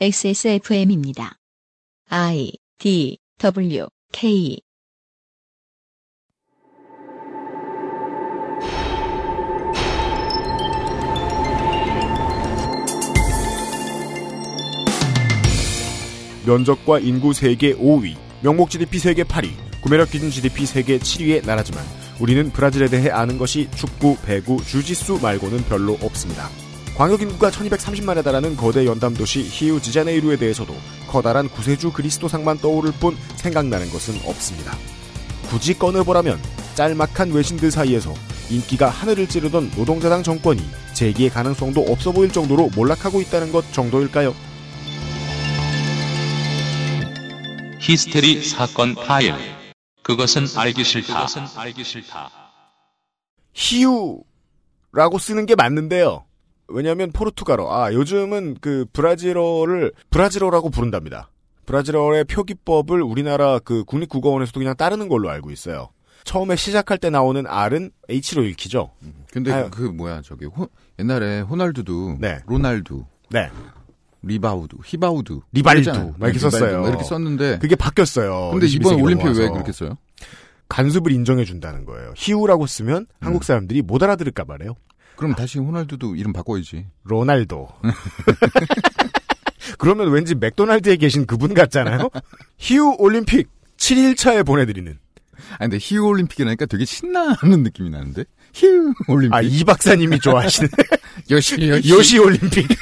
XSFM입니다. I D W K 면적과 인구 세계 5위, 명목 GDP 세계 8위, 구매력 기준 GDP 세계 7위의 나라지만 우리는 브라질에 대해 아는 것이 축구, 배구, 주짓수 말고는 별로 없습니다. 광역 인구가 1230만에 달하는 거대 연담 도시 히우 지자네이루에 대해서도 커다란 구세주 그리스도상만 떠오를 뿐 생각나는 것은 없습니다. 굳이 꺼내보라면 짤막한 외신들 사이에서 인기가 하늘을 찌르던 노동자당 정권이 재기의 가능성도 없어 보일 정도로 몰락하고 있다는 것 정도일까요? 히스테리 사건 파일. 그것은 알기 싫다. 그것은 알기 싫다. 히우라고 쓰는 게 맞는데요. 왜냐하면 포르투갈어, 아 요즘은 그 브라질어를 브라질어라고 부른답니다. 브라질어의 표기법을 우리나라 그 국립국어원에서도 그냥 따르는 걸로 알고 있어요. 처음에 시작할 때 나오는 R은 H로 읽히죠. 근데 아유. 그 뭐야 저기 호- 옛날에 호날두도 네. 로날두, 네, 리바우드, 히바우드, 리발두. 막 이렇게 리발두 썼어요. 막 이렇게 썼는데 그게 바뀌었어요. 근데 21세기 이번 올림픽 왜 넘어와서. 그렇게 써요? 간섭을 인정해 준다는 거예요. 히우라고 쓰면 한국 사람들이 못 알아들을까 말이에요. 그럼 다시 호날두도 이름 바꿔야지. 로날도. 그러면 왠지 맥도날드에 계신 그분 같잖아요. 히우 올림픽 7일차에 보내드리는 아니 근데 히우 올림픽이라니까 되게 신나는 느낌이 나는데 히우 올림픽. 아 이 박사님이 좋아하시는 요시 요시. 요시 올림픽.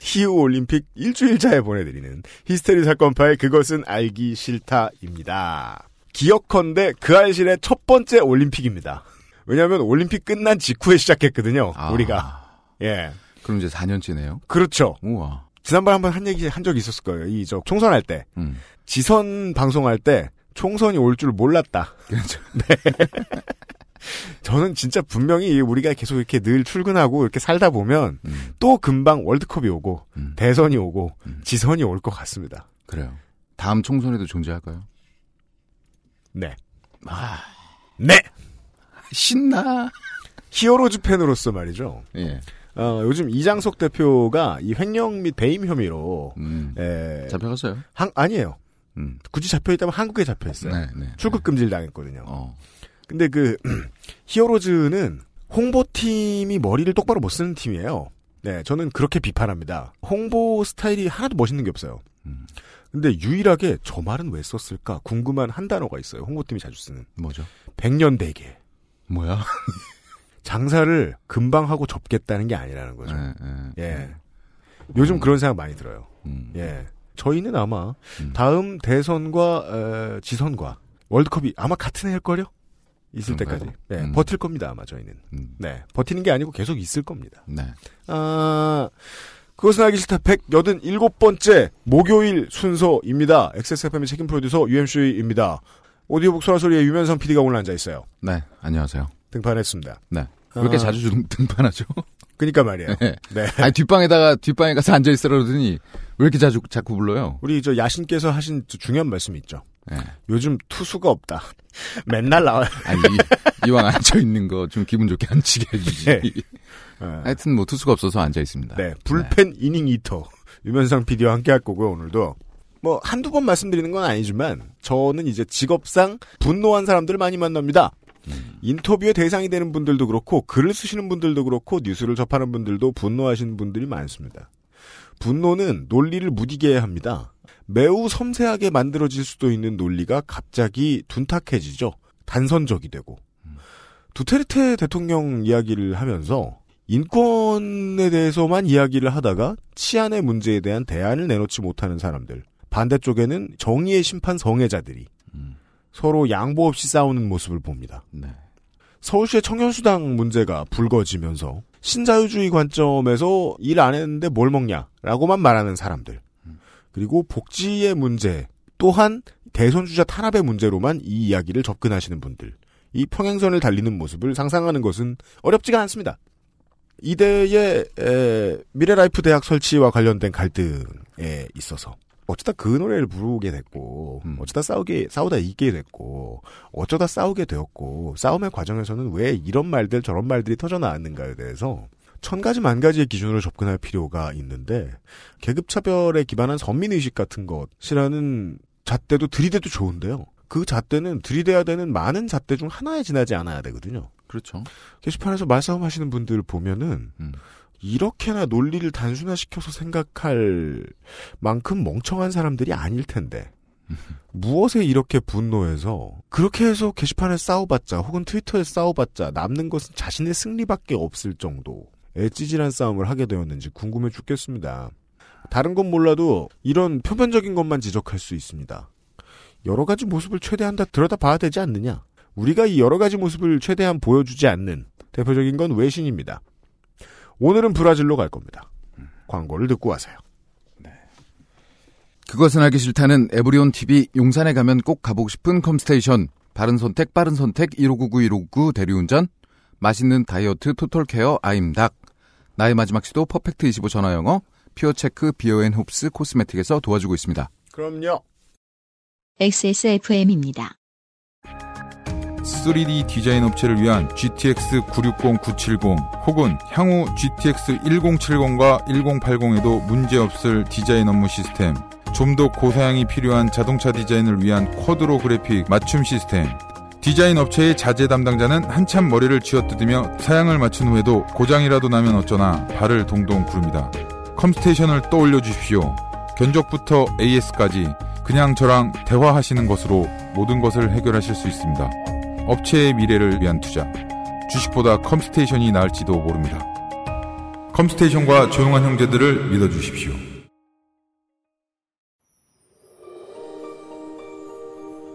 히우 올림픽 일주일차에 보내드리는 히스테리 사건 파일 그것은 알기 싫다입니다. 기억컨대 그 알실의 첫 번째 올림픽입니다. 왜냐하면 올림픽 끝난 직후에 시작했거든요. 아. 우리가 예 그럼 이제 4년째네요. 그렇죠. 우와. 지난번에 한번 한 얘기 한 적이 있었을 거예요. 이 저 총선 할 때 음. 지선 방송할 때 총선이 올 줄 몰랐다. 그렇죠. 저는 진짜 분명히 우리가 계속 이렇게 늘 출근하고 이렇게 살다 보면 음. 또 금방 월드컵이 오고 음. 대선이 오고 음. 지선이 올 것 같습니다. 그래요. 다음 총선에도 존재할까요? 네. 아, 네. 신나. 히어로즈 팬으로서 말이죠. 예. 어, 요즘 이장석 대표가 이 횡령 및 배임 혐의로 음. 에, 잡혀갔어요. 한, 아니에요. 음. 굳이 잡혀 있다면 한국에 잡혀 있어요. 네, 네. 출국 금지를 당했거든요. 어. 근데 그 히어로즈는 홍보팀이 머리를 똑바로 못 쓰는 팀이에요. 네, 저는 그렇게 비판합니다. 홍보 스타일이 하나도 멋있는 게 없어요. 음. 근데 유일하게 저 말은 왜 썼을까 궁금한 한 단어가 있어요. 홍보팀이 자주 쓰는 뭐죠? 백년대계. 뭐야? 장사를 금방 하고 접겠다는 게 아니라는 거죠. 예, 예. 예. 요즘 그런 생각 많이 들어요. 음. 예. 저희는 아마 음. 다음 대선과 에, 지선과 월드컵이 아마 같은 해일 거요. 있을 그런가요? 때까지. 네, 음. 버틸 겁니다. 아마 저희는. 음. 네, 버티는 게 아니고 계속 있을 겁니다. 네. 아, 그것은 알기 싫다 187번째 목요일 순서입니다. XSFM의 책임 프로듀서 UMC입니다. 오디오 북 소라 소리의 유면선 PD가 오늘 앉아 있어요. 네. 안녕하세요. 등판했습니다. 네. 왜 이렇게 아. 자주 등- 등판하죠? 그니까 말이에요. 네. 네. 아니 뒷방에다가 뒷방에 가서 앉아 있으라 그러더니 왜 이렇게 자주 자꾸 불러요? 우리 저 야신께서 하신 저 중요한 말씀이 있죠. 네. 요즘 투수가 없다. 맨날 나와요. 아니 이, 왕 앉아 있는 거 좀 기분 좋게 앉히게 해주지. 네. 하여튼 뭐 투수가 없어서 앉아 있습니다. 네, 불펜 이닝 이터 유면상 PD와 함께 할 거고요, 오늘도. 뭐, 한두 번 말씀드리는 건 아니지만, 저는 이제 직업상 분노한 사람들을 많이 만납니다. 인터뷰의 대상이 되는 분들도 그렇고, 글을 쓰시는 분들도 그렇고, 뉴스를 접하는 분들도 분노하시는 분들이 많습니다. 분노는 논리를 무디게 해야 합니다. 매우 섬세하게 만들어질 수도 있는 논리가 갑자기 둔탁해지죠. 단선적이 되고. 두테르테 대통령 이야기를 하면서 인권에 대해서만 이야기를 하다가 치안의 문제에 대한 대안을 내놓지 못하는 사람들. 반대쪽에는 정의의 심판 성애자들이 음. 서로 양보 없이 싸우는 모습을 봅니다. 네. 서울시의 청년수당 문제가 불거지면서 신자유주의 관점에서 일 안 했는데 뭘 먹냐라고만 말하는 사람들. 그리고 복지의 문제 또한 대선 주자 탄압의 문제로만 이 이야기를 접근하시는 분들. 이 평행선을 달리는 모습을 상상하는 것은 어렵지가 않습니다. 이대의 에, 미래라이프 대학 설치와 관련된 갈등에 있어서 어쩌다 그 노래를 부르게 됐고 음. 어쩌다 싸우게 싸우다 이기게 됐고 어쩌다 싸우게 되었고 싸움의 과정에서는 왜 이런 말들 저런 말들이 터져 나왔는가에 대해서 천 가지 만 가지의 기준으로 접근할 필요가 있는데 계급 차별에 기반한 선민 의식 같은 것이라는 잣대도 들이대도 좋은데요. 그 잣대는 들이대야 되는 많은 잣대 중 하나에 지나지 않아야 되거든요. 그렇죠. 게시판에서 말싸움 하시는 분들 보면은 음. 이렇게나 논리를 단순화시켜서 생각할 만큼 멍청한 사람들이 아닐 텐데 무엇에 이렇게 분노해서 그렇게 해서 게시판에 싸워봤자 혹은 트위터에 싸워봤자 남는 것은 자신의 승리밖에 없을 정도의 찌질한 싸움을 하게 되었는지 궁금해 죽겠습니다. 다른 건 몰라도 이런 표면적인 것만 지적할 수 있습니다. 여러 가지 모습을 최대한 다 들여다봐야 되지 않느냐. 우리가 이 여러 가지 모습을 최대한 보여주지 않는 대표적인 건 외신입니다. 오늘은 브라질로 갈 겁니다. 광고를 듣고 와세요. 그것은 알기 싫다는 에브리온 TV 용산에 가면 꼭 가보고 싶은 컴스테이션. 바른 선택, 빠른 선택, 1599, 1599 대리운전. 맛있는 다이어트 total care 아임닭. 나의 마지막 시도 퍼펙트 25 전화 영어. 퓨어체크 beer and hops cosmetic에서 도와주고 있습니다. 그럼요. XSFM입니다. 3D 디자인 업체를 위한 GTX 960, 970 혹은 향후 GTX 1070과 1080에도 문제없을 디자인 업무 시스템 좀 더 고사양이 필요한 자동차 디자인을 위한 쿼드로 그래픽 맞춤 시스템 디자인 업체의 자재 담당자는 한참 머리를 쥐어뜯으며 사양을 맞춘 후에도 고장이라도 나면 어쩌나 발을 동동 구릅니다. 컴스테이션을 떠올려 주십시오. 견적부터 AS까지 그냥 저랑 대화하시는 것으로 모든 것을 해결하실 수 있습니다. 업체의 미래를 위한 투자. 주식보다 컴스테이션이 나을지도 모릅니다. 컴스테이션과 조용한 형제들을 믿어주십시오.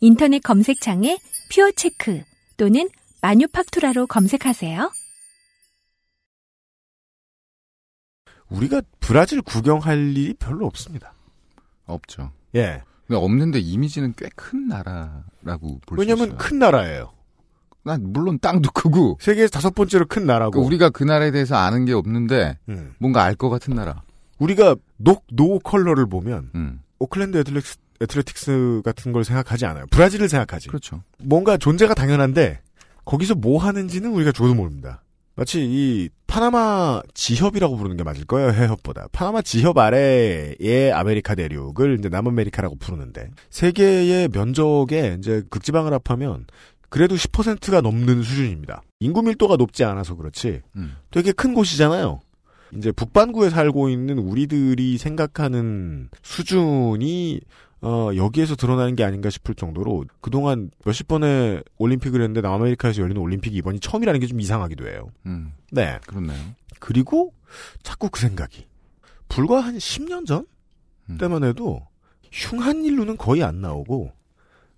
인터넷 검색창에 퓨어체크 또는 마뉴팍투라로 검색하세요. 우리가 브라질 구경할 일이 별로 없습니다. 없죠. 예. 근데 없는데 이미지는 꽤 큰 나라라고 볼 수 있어요. 왜냐면 큰 나라예요. 난 물론 땅도 크고 세계에서 다섯 번째로 큰 나라고. 그러니까 우리가 그 나라에 대해서 아는 게 없는데 음. 뭔가 알 것 같은 나라. 우리가 녹, 노 컬러를 보면 음. 오클랜드 애틀렉스, 애틀레틱스 같은 걸 생각하지 않아요. 브라질을 생각하지. 그렇죠. 뭔가 존재가 당연한데 거기서 뭐 하는지는 우리가 줘도 모릅니다. 마치 이 파나마 지협이라고 부르는 게 맞을 거예요. 해협보다. 파나마 지협 아래의 아메리카 대륙을 이제 남아메리카라고 부르는데 세계의 면적에 이제 극지방을 합하면 그래도 10%가 넘는 수준입니다. 인구 밀도가 높지 않아서 그렇지 음. 되게 큰 곳이잖아요. 이제 북반구에 살고 있는 우리들이 생각하는 수준이 어, 여기에서 드러나는 게 아닌가 싶을 정도로 그동안 몇십 번의 올림픽을 했는데 남아메리카에서 열리는 올림픽이 이번이 처음이라는 게 좀 이상하기도 해요. 음. 네. 그렇네요. 그리고 자꾸 그 생각이 불과 한 10년 전 음. 때만 해도 흉한 일로는 거의 안 나오고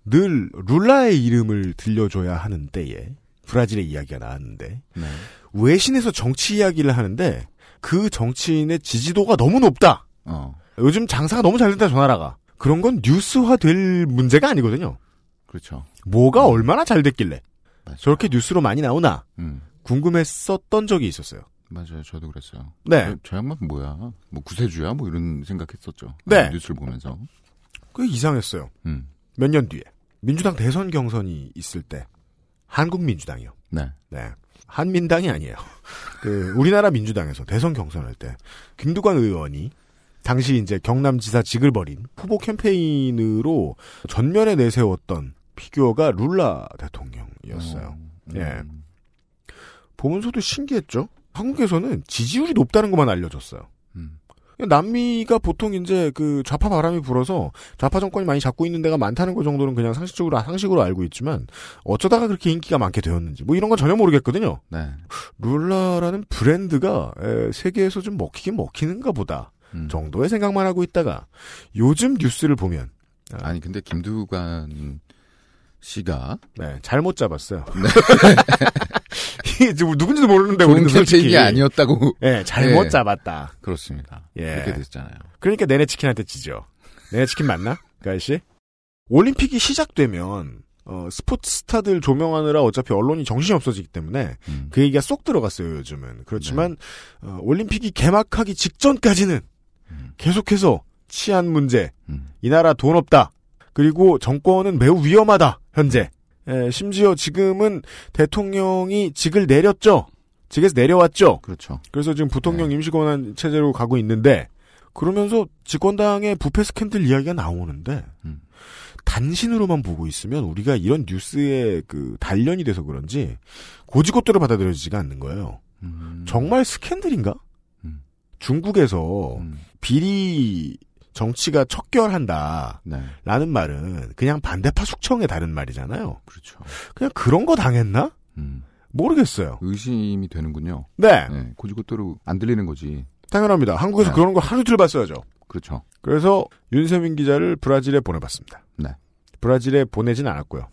늘 룰라의 이름을 들려줘야 하는 때에 브라질의 이야기가 나왔는데 네. 외신에서 정치 이야기를 하는데 그 정치인의 지지도가 너무 높다. 어. 요즘 장사가 너무 잘 된다 저 나라가. 그런 건 뉴스화 될 문제가 아니거든요. 그렇죠. 뭐가 얼마나 잘 됐길래 맞아요. 저렇게 뉴스로 많이 나오나 음. 궁금했었던 적이 있었어요. 맞아요. 저도 그랬어요. 네. 저, 저 양반 뭐야? 뭐 구세주야? 뭐 이런 생각했었죠. 네. 뉴스를 보면서. 그 이상했어요. 음. 몇년 뒤에 민주당 대선 경선이 있을 때 한국민주당이요. 네. 네. 한민당이 아니에요. 그 우리나라 민주당에서 대선 경선할 때 김두관 의원이 당시 이제 경남지사직을 벌인 후보 캠페인으로 전면에 내세웠던 피규어가 룰라 대통령이었어요. 음. 예. 보면서도 신기했죠. 한국에서는 지지율이 높다는 것만 알려졌어요. 음. 남미가 보통 이제 그 좌파 바람이 불어서 좌파 정권이 많이 잡고 있는 데가 많다는 것 정도는 그냥 상식적으로 상식으로 알고 있지만 어쩌다가 그렇게 인기가 많게 되었는지 뭐 이런 건 전혀 모르겠거든요. 네. 룰라라는 브랜드가 에, 세계에서 좀 먹히긴 먹히는가 보다 음. 정도의 생각만 하고 있다가 요즘 뉴스를 보면 아니 근데 김두관 씨가 네, 잘못 잡았어요. 지금 누군지도 모르는데 좋은 우리는 솔직히 캠페인이 아니었다고. 예, 잘못 예. 잡았다. 그렇습니다. 예. 그렇게 됐잖아요. 그러니까 내내 치킨한테 지죠. 내내 치킨 맞나? 그 아저씨? 올림픽이 시작되면 어, 스포츠 스타들 조명하느라 어차피 언론이 정신이 없어지기 때문에 음. 그 얘기가 쏙 들어갔어요 요즘은. 그렇지만 어, 올림픽이 개막하기 직전까지는 음. 계속해서 치안 문제, 음. 이 나라 돈 없다. 그리고 정권은 매우 위험하다. 현재. 예, 심지어 지금은 대통령이 직을 내렸죠. 직에서 내려왔죠. 그렇죠. 그래서 지금 부통령 네. 임시권한 체제로 가고 있는데 그러면서 집권당의 부패 스캔들 이야기가 나오는데 음. 단신으로만 보고 있으면 우리가 이런 뉴스에 그 단련이 돼서 그런지 고지고대로 받아들여지지가 않는 거예요. 음. 정말 스캔들인가? 음. 중국에서 음. 비리 정치가 척결한다. 네. 라는 말은 그냥 반대파 숙청에 다른 말이잖아요. 그렇죠. 그냥 그런 거 당했나? 음. 모르겠어요. 의심이 되는군요. 네, 네. 고지고대로 안 들리는 거지. 당연합니다. 한국에서 네. 그런 걸 하루 이틀 봤어야죠. 그렇죠. 그래서 윤세민 기자를 브라질에 보내봤습니다. 네. 브라질에 보내진 않았고요.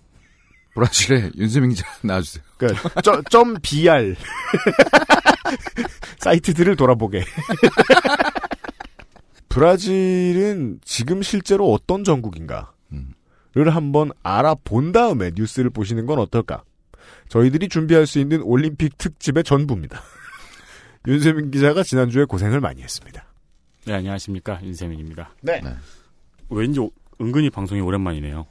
브라질에 윤세민 기자 나와주세요. 그러니까 점, 점 BR 사이트들을 돌아보게. 브라질은 지금 실제로 어떤 전국인가를 음. 한번 알아본 다음에 뉴스를 보시는 건 어떨까? 저희들이 준비할 수 있는 올림픽 특집의 전부입니다. 윤세민 기자가 지난주에 고생을 많이 했습니다. 네, 안녕하십니까. 윤세민입니다. 네. 네. 왠지 오- 은근히 방송이 오랜만이네요.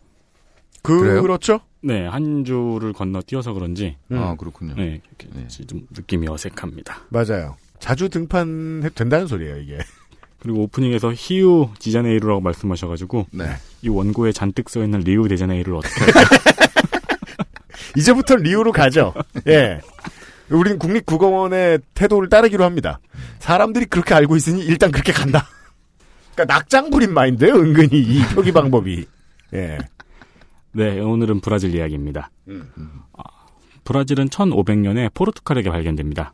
그래요? 그렇죠? 네, 한 주를 건너 뛰어서 그런지, 음. 아 그렇군요. 네, 이렇게 네. 좀 느낌이 어색합니다. 맞아요. 자주 등판해도 된다는 소리예요, 이게. 그리고 오프닝에서 히우 디자네이루라고 말씀하셔가지고, 네. 이 원고에 잔뜩 써 있는 리우 디자네이루를 어떻게, 이제부터 리우로 가죠. 예. 우리는 국립국어원의 태도를 따르기로 합니다. 사람들이 그렇게 알고 있으니 일단 그렇게 간다. 그러니까 낙장불입 마인드예요, 은근히 이 표기 방법이. 예. 네, 오늘은 브라질 이야기입니다. 음. 아, 브라질은 1500년에 포르투갈에게 발견됩니다.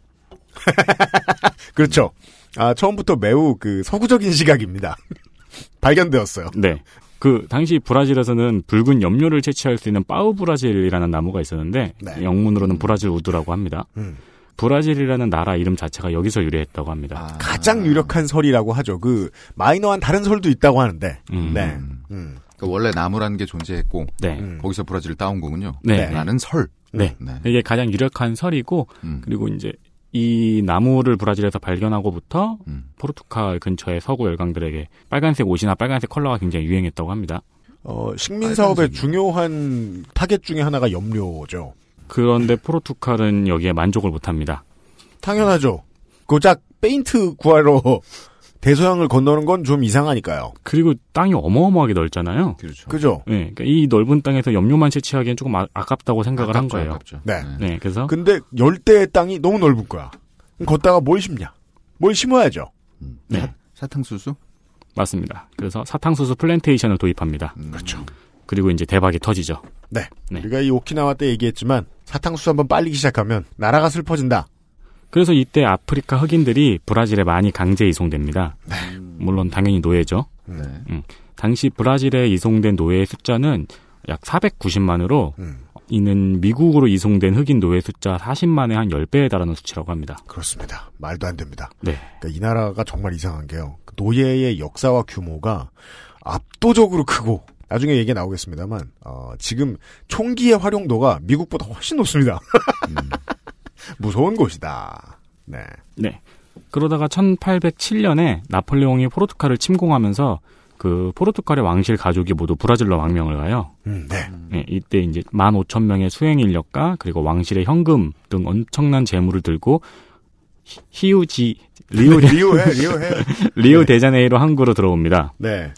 그렇죠. 아, 처음부터 매우 그 서구적인 시각입니다. 발견되었어요. 네. 그 당시 브라질에서는 붉은 염료를 채취할 수 있는 pau brasil이라는 나무가 있었는데 네. 영문으로는 brazilwood라고 합니다. 음. 브라질이라는 나라 이름 자체가 여기서 유래했다고 합니다. 아. 가장 유력한 설이라고 하죠. 그 마이너한 다른 설도 있다고 하는데. 음. 네. 음. 음. 그러니까 원래 나무라는 게 존재했고 네. 음. 거기서 브라질을 따온 거군요. 네. 라는 설. 네. 네. 이게 가장 유력한 설이고 음. 그리고 이제 이 나무를 브라질에서 발견하고부터 음. 포르투갈 근처의 서구 열강들에게 빨간색 옷이나 빨간색 컬러가 굉장히 유행했다고 합니다. 어, 식민 사업의. 중요한 타겟 중에 하나가 염료죠. 그런데 포르투갈은 여기에 만족을 못합니다. 당연하죠. 고작 페인트 구하러 대서양을 건너는 건 좀 이상하니까요. 그리고 땅이 어마어마하게 넓잖아요. 그렇죠. 그죠? 네, 그러니까 이 넓은 땅에서 염료만 채취하기엔 조금 아, 깝다고 생각을 한 아깝죠, 거예요. 아깝죠. 네. 네, 그래서 근데 열대의 땅이 너무 넓은 거야. 걷다가 뭘 심냐? 뭘 심어야죠. 음. 네. 사- 사탕수수? 맞습니다. 그래서 사탕수수 플랜테이션을 도입합니다. 음. 그렇죠. 그리고 이제 대박이 터지죠. 네. 네. 우리가 이 오키나와 때 얘기했지만 사탕수수 한번 빨리기 시작하면 나라가 슬퍼진다. 그래서 이때 아프리카 흑인들이 브라질에 많이 강제 이송됩니다. 물론 당연히 노예죠. 네. 당시 브라질에 이송된 노예의 숫자는 약 490만으로 음, 이는 미국으로 이송된 흑인 노예 숫자 40만의 한 10배에 달하는 수치라고 합니다. 그렇습니다. 말도 안 됩니다. 네. 그러니까 이 나라가 정말 이상한 게요. 그 노예의 역사와 규모가 압도적으로 크고 나중에 얘기 나오겠습니다만 어, 지금 총기의 활용도가 미국보다 훨씬 높습니다. 무서운 곳이다. 네. 네. 그러다가 1807년에 나폴레옹이 포르투갈을 침공하면서 그 포르투갈의 왕실 가족이 모두 브라질로 망명을 가요. 음, 네. 네, 이때 이제 15,000명의 수행 인력과 그리고 왕실의 현금 등 엄청난 재물을 들고 히- 히우지 리우 데, 리오해, 리오해. 리우 데자네이로 항구로 들어옵니다. 네.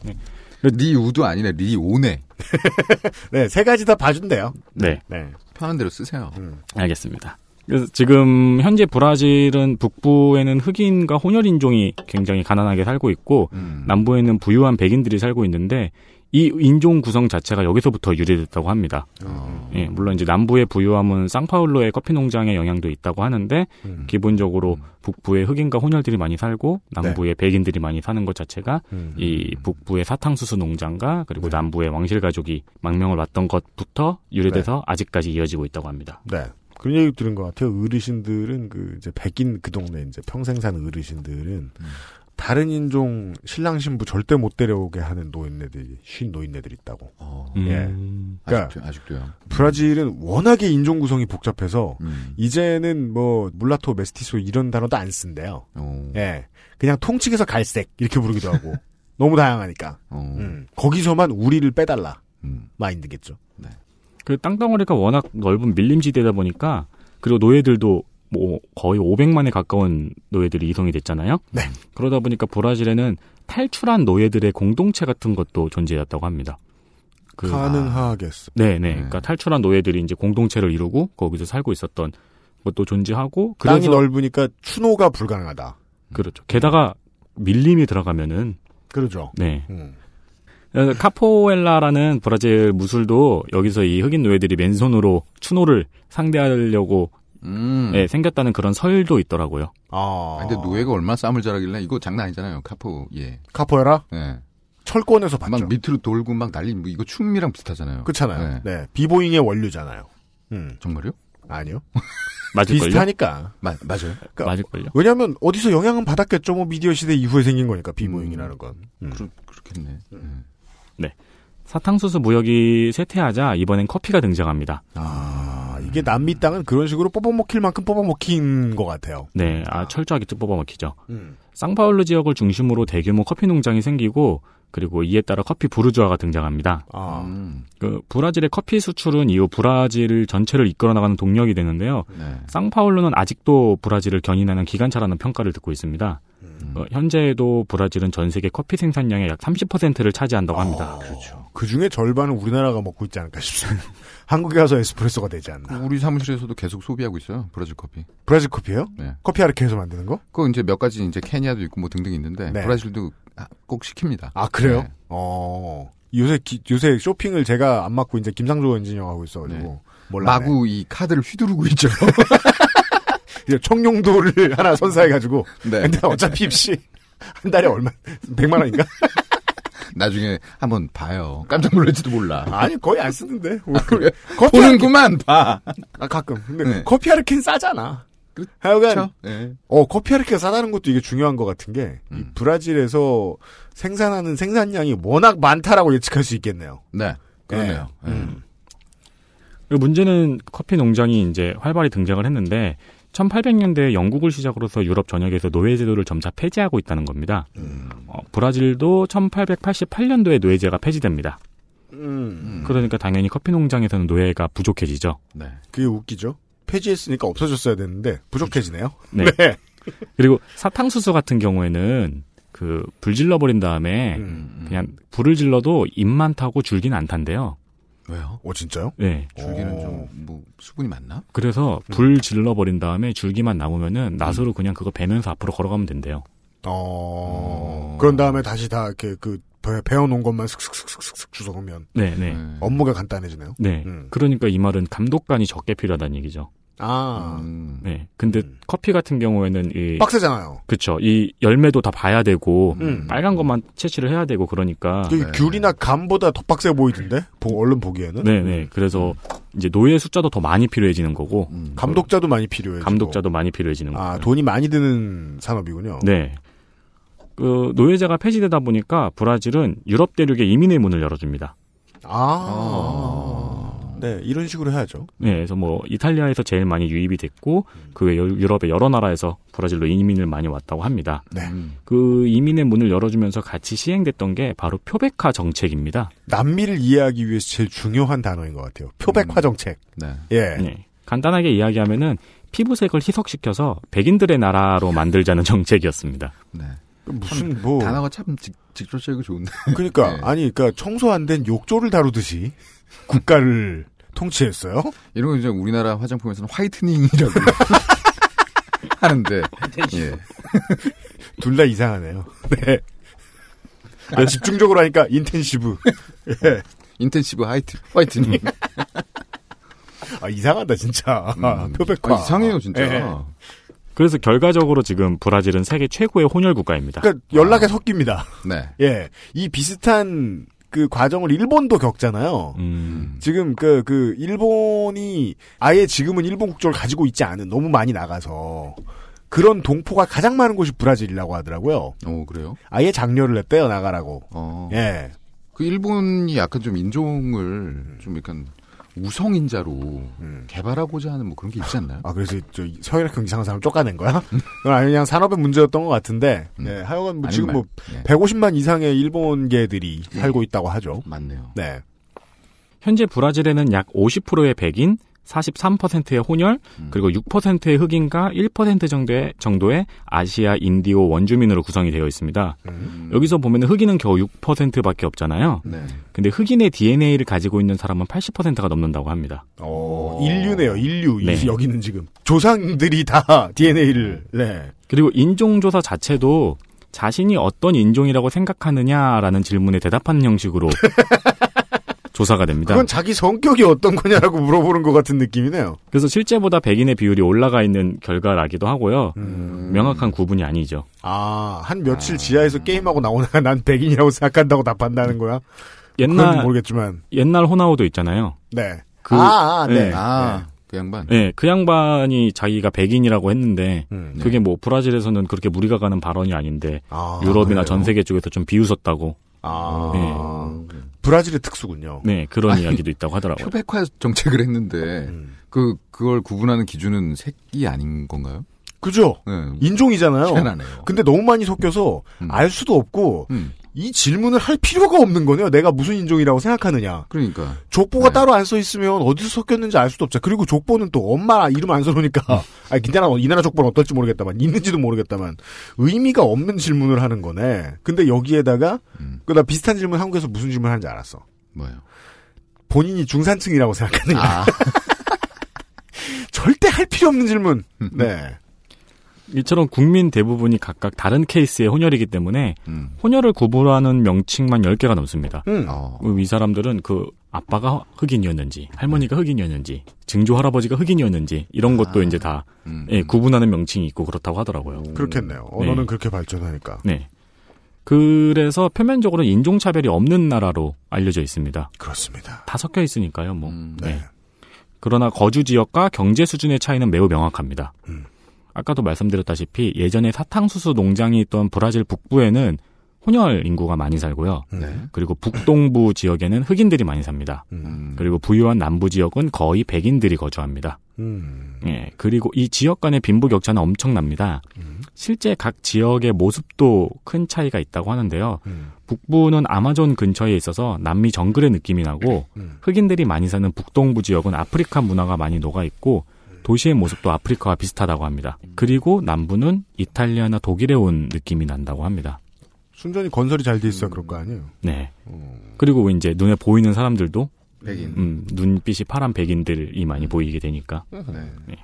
리우도 아니네, 리오네. 네, 세 가지 다 봐준대요. 네, 네. 편한 대로 쓰세요. 음. 알겠습니다. 그래서 지금 현재 브라질은 북부에는 흑인과 혼혈 인종이 굉장히 가난하게 살고 있고 음. 남부에는 부유한 백인들이 살고 있는데 이 인종 구성 자체가 여기서부터 유래됐다고 합니다. 어. 예, 물론 이제 남부의 부유함은 상파울로의 커피 농장의 영향도 있다고 하는데 음. 기본적으로 북부에 흑인과 혼혈들이 많이 살고 남부에 백인들이 많이 사는 것 자체가 음. 이 북부의 사탕수수 농장과 그리고 네. 남부의 왕실 가족이 망명을 왔던 것부터 유래돼서 아직까지 이어지고 있다고 합니다. 네. 그런 얘기 들은 것 같아요. 어르신들은 그 이제 백인 그 동네 이제 평생 사는 어르신들은 다른 인종 신랑 신부 절대 못 데려오게 하는 노인네들이 쉰 노인네들 있다고. 어, 음. 그러니까 아직도, 아직도요. 브라질은 워낙에 인종 구성이 복잡해서 음. 이제는 뭐 물라토 메스티소 이런 단어도 안 쓴대요. 어, 예. 그냥 통칭해서 갈색 이렇게 부르기도 하고 너무 다양하니까. 어, 음. 거기서만 우리를 빼달라 음. 마인드겠죠. 그 땅덩어리가 워낙 넓은 밀림지대다 보니까 그리고 노예들도 뭐 거의 500만에 가까운 노예들이 이송이 됐잖아요. 네. 그러다 보니까 브라질에는 탈출한 노예들의 공동체 같은 것도 존재했다고 합니다. 그 가능하겠어. 네네. 네. 그러니까 탈출한 노예들이 이제 공동체를 이루고 거기서 살고 있었던 것도 존재하고 땅이 그래서 넓으니까 추노가 불가능하다. 그렇죠. 게다가 밀림이 들어가면은 그러죠. 네. 음. 카포엘라라는 브라질 무술도 여기서 이 흑인 노예들이 맨손으로 추노를 상대하려고 음. 예, 생겼다는 그런 설도 있더라고요. 아. 아, 근데 노예가 얼마나 쌈을 잘하길래 이거 장난 아니잖아요. 카포. 예. 카포에라 예. 철권에서 봤죠. 막 밑으로 돌고 막 난리 뭐 이거 춤이랑 비슷하잖아요. 그렇잖아요. 네. 네. 비보잉의 원류잖아요. 음. 정말요? 아니요. 맞을걸요? 비슷하니까. 마, 맞아요. 그러니까 맞을걸요? 왜냐하면 어디서 영향은 받았겠죠. 뭐 미디어 시대 이후에 생긴 거니까 비보잉이라는 건. 음. 그렇, 그렇겠네. 예. 사탕수수 무역이 쇠퇴하자 이번엔 커피가 등장합니다. 아 이게 남미 땅은 그런 식으로 뽑아먹힐 만큼 뽑아먹힌 것 같아요. 네, 아, 철저하게 뜯 뽑아먹히죠. 음. 상파울루 지역을 중심으로 대규모 커피 농장이 생기고 그리고 이에 따라 커피 부르주아가 등장합니다. 아. 음. 그 브라질의 커피 수출은 이후 브라질 전체를 이끌어 나가는 동력이 되는데요. 네. 상파울루는 아직도 브라질을 견인하는 기관차라는 평가를 듣고 있습니다. 음. 어, 현재에도 브라질은 전 세계 커피 생산량의 약 30%를 차지한다고 합니다. 아, 그렇죠. 그 중에 절반은 우리나라가 먹고 있지 않을까 싶습니다. 한국에 가서 에스프레소가 되지 않나. 우리 사무실에서도 계속 소비하고 있어요. 브라질 커피. 브라질 커피요? 네. 커피 아르케에서 만드는 거? 그거 이제 몇 가지 이제 케냐도 있고 뭐 등등 있는데 네. 브라질도 아, 꼭 시킵니다. 아 그래요? 네. 어 요새 기- 요새 쇼핑을 제가 안 맡고 이제 김상조 엔지니어 하고 있어가지고 네. 몰라. 마구 이 카드를 휘두르고 있죠. 청룡도를 하나 선사해가지고. 네. 근데 어차피 입시 한 달에 얼마? 100만 원인가? 나중에 한번 봐요. 깜짝 놀랄지도 몰라. 아니 거의 안 쓰는데. 그래? 커피 보는구만 봐. 아, 가끔. 근데 네. 커피 아르케는 싸잖아. 그렇죠. 하여간 네. 어 커피 아르케가 싸다는 것도 이게 중요한 것 같은 게이 음. 브라질에서 생산하는 생산량이 워낙 많다라고 예측할 수 있겠네요. 네. 그러네요. 네. 음. 그리고 문제는 커피 농장이 이제 활발히 등장을 했는데 1800년대에 영국을 시작으로서 유럽 전역에서 노예 제도를 점차 폐지하고 있다는 겁니다. 음. 어, 브라질도 1888년도에 노예제가 폐지됩니다. 음. 그러니까 당연히 커피 농장에서는 노예가 부족해지죠. 네. 그게 웃기죠. 폐지했으니까 없어졌어야 되는데 부족해지네요. 네. 그리고 사탕수수 같은 경우에는 그 불 질러 버린 다음에 음. 그냥 불을 질러도 입만 타고 줄기는 안 탄대요. 왜요? 어 진짜요? 네. 줄기는 어. 좀뭐 수분이 많나? 그래서 불 질러 버린 다음에 줄기만 남으면은 낫으로 그냥 그거 베면서 앞으로 걸어가면 된대요. 어. 어. 그런 다음에 다시 다 이렇게 그 배- 배워놓은 것만 슥슥슥슥슥 주워오면 네, 네. 업무가 간단해지네요. 네. 음. 그러니까 이 말은 감독관이 적게 필요하다는 얘기죠. 아 음. 네. 근데 음. 커피 같은 경우에는 이 빡세잖아요. 그쵸. 이 열매도 다 봐야 되고 음. 빨간 것만 채취를 해야 되고 그러니까 네. 귤이나 감보다 더 빡세 보이던데? 보, 얼른 보기에는. 네, 네. 그래서 이제 노예 숫자도 더 많이 필요해지는 거고 음. 감독자도 많이 필요해. 감독자도 많이 필요해지는 거고. 아 돈이 많이 드는 산업이군요. 네. 그 노예제가 폐지되다 보니까 브라질은 유럽 대륙에 이민의 문을 열어줍니다. 아. 네 이런 식으로 해야죠. 네, 그래서 뭐 이탈리아에서 제일 많이 유입이 됐고 그외 유럽의 여러 나라에서 브라질로 이민을 많이 왔다고 합니다. 네. 음. 그 이민의 문을 열어주면서 같이 시행됐던 게 바로 표백화 정책입니다. 남미를 이해하기 위해서 제일 중요한 단어인 것 같아요. 표백화 음. 정책. 네. 예. 네. 간단하게 이야기하면은 피부색을 희석시켜서 백인들의 나라로 만들자는 정책이었습니다. 네. 무슨 뭐 단어가 참 직, 직접적이고 좋은데. 그러니까 네. 아니 그러니까 청소 안 된 욕조를 다루듯이 국가를 통치했어요. 이런 거 이제 우리나라 화장품에서는 whitening이라고 하는데. 예. 둘 다 이상하네요. 네. 아, 집중적으로 하니까 intensive. 예. intensive white whitening. 아 이상하다 진짜. 음. 표백화. 아, 이상해요 진짜. 예. 그래서 결과적으로 지금 브라질은 세계 최고의 혼혈 국가입니다. 그러니까 연락에 섞입니다. 네. 예. 이 비슷한 그 과정을 일본도 겪잖아요. 음. 지금 그, 그, 일본이 아예 지금은 일본 국적을 가지고 있지 않은 너무 많이 나가서 그런 동포가 가장 많은 곳이 브라질이라고 하더라고요. 어, 그래요? 아예 장려를 했대요, 나가라고. 어. 예. 그 일본이 약간 좀 인종을 좀 약간 우성인자로 음. 개발하고자 하는 뭐 그런 게 있지 않나요? 아, 그래서 저 서열학형 이상한 사람 쫓아낸 거야? 그건 아니, 그냥 산업의 문제였던 것 같은데, 음. 네, 하여간 뭐 지금 말. 뭐 예. 150만 이상의 일본계들이 예. 살고 있다고 하죠. 맞네요. 네. 현재 브라질에는 약 50%의 백인, 43%의 혼혈, 음. 그리고 6%의 흑인과 1% 정도의, 정도의 아시아 인디오 원주민으로 구성이 되어 있습니다. 음. 여기서 보면 흑인은 겨우 6%밖에 없잖아요. 네. 근데 흑인의 DNA를 가지고 있는 사람은 80%가 넘는다고 합니다. 어, 인류네요, 인류. 이- 네. 여기는 지금. 조상들이 다 DNA를, 네. 그리고 인종조사 자체도 자신이 어떤 인종이라고 생각하느냐라는 질문에 대답하는 형식으로 조사가 됩니다. 그건 자기 성격이 어떤 거냐라고 물어보는 것 같은 느낌이네요. 그래서 실제보다 백인의 비율이 올라가 있는 결과라기도 하고요. 음. 명확한 구분이 아니죠. 아, 한 며칠 지하에서 게임하고 나오다가 난 백인이라고 생각한다고 답한다는 거야? 옛날 모르겠지만. 옛날 호나우도 있잖아요. 네. 그- 아, 아, 네. 네. 아, 그 양반. 네, 그 양반이 자기가 백인이라고 했는데 음. 그게 뭐 브라질에서는 그렇게 무리가 가는 발언이 아닌데 아, 유럽이나 그래요? 전 세계 쪽에서 좀 비웃었다고. 아, 네. 브라질의 특수군요. 네, 그런 아니, 이야기도 있다고 하더라고요. 표백화 정책을 했는데 음. 그 그걸 구분하는 기준은 색이 아닌 건가요? 그죠? 네. 인종이잖아요. 희한하네요. 근데 너무 많이 섞여서 음. 알 수도 없고 음. 이 질문을 할 필요가 없는 거네요. 내가 무슨 인종이라고 생각하느냐. 그러니까 족보가 네. 따로 안 써 있으면 어디서 섞였는지 알 수도 없죠. 그리고 족보는 또 엄마 이름 안 써놓으니까 아, 이 나라 이 나라 족보는 어떨지 모르겠다만 있는지도 모르겠다만 의미가 없는 질문을 하는 거네. 근데 여기에다가 음. 그나 비슷한 질문 한국에서 무슨 질문 하는지 알았어. 뭐예요? 본인이 중산층이라고 생각하느냐. 아, 절대 할 필요 없는 질문. 음. 네. 이처럼 국민 대부분이 각각 다른 케이스의 혼혈이기 때문에 음. 혼혈을 구분하는 명칭만 10개가 넘습니다. 음. 어. 이 사람들은 그 아빠가 흑인이었는지 할머니가 흑인이었는지 증조 할아버지가 흑인이었는지 이런 것도 아. 이제 다 음. 예, 구분하는 명칭이 있고 그렇다고 하더라고요. 그렇겠네요. 언어는 네. 그렇게 발전하니까. 네. 그래서 표면적으로 인종차별이 없는 나라로 알려져 있습니다. 그렇습니다. 다 섞여 있으니까요, 뭐. 음. 네. 네. 그러나 거주 지역과 경제 수준의 차이는 매우 명확합니다. 음. 아까도 말씀드렸다시피 예전에 사탕수수 농장이 있던 브라질 북부에는 혼혈 인구가 많이 살고요. 음. 네. 그리고 북동부 지역에는 흑인들이 많이 삽니다. 음. 음. 그리고 부유한 남부 지역은 거의 백인들이 거주합니다. 음. 예, 그리고 이 지역 간의 빈부 격차는 엄청납니다. 음. 실제 각 지역의 모습도 큰 차이가 있다고 하는데요. 음. 북부는 아마존 근처에 있어서 남미 정글의 느낌이 나고 음. 흑인들이 많이 사는 북동부 지역은 아프리카 문화가 많이 녹아 있고 도시의 모습도 아프리카와 비슷하다고 합니다. 그리고 남부는 이탈리아나 독일에 온 느낌이 난다고 합니다. 순전히 건설이 잘 돼 있어야 그럴 거 아니에요. 네. 그리고 이제 눈에 보이는 사람들도 백인. 음, 눈빛이 파란 백인들이 많이 보이게 되니까. 네.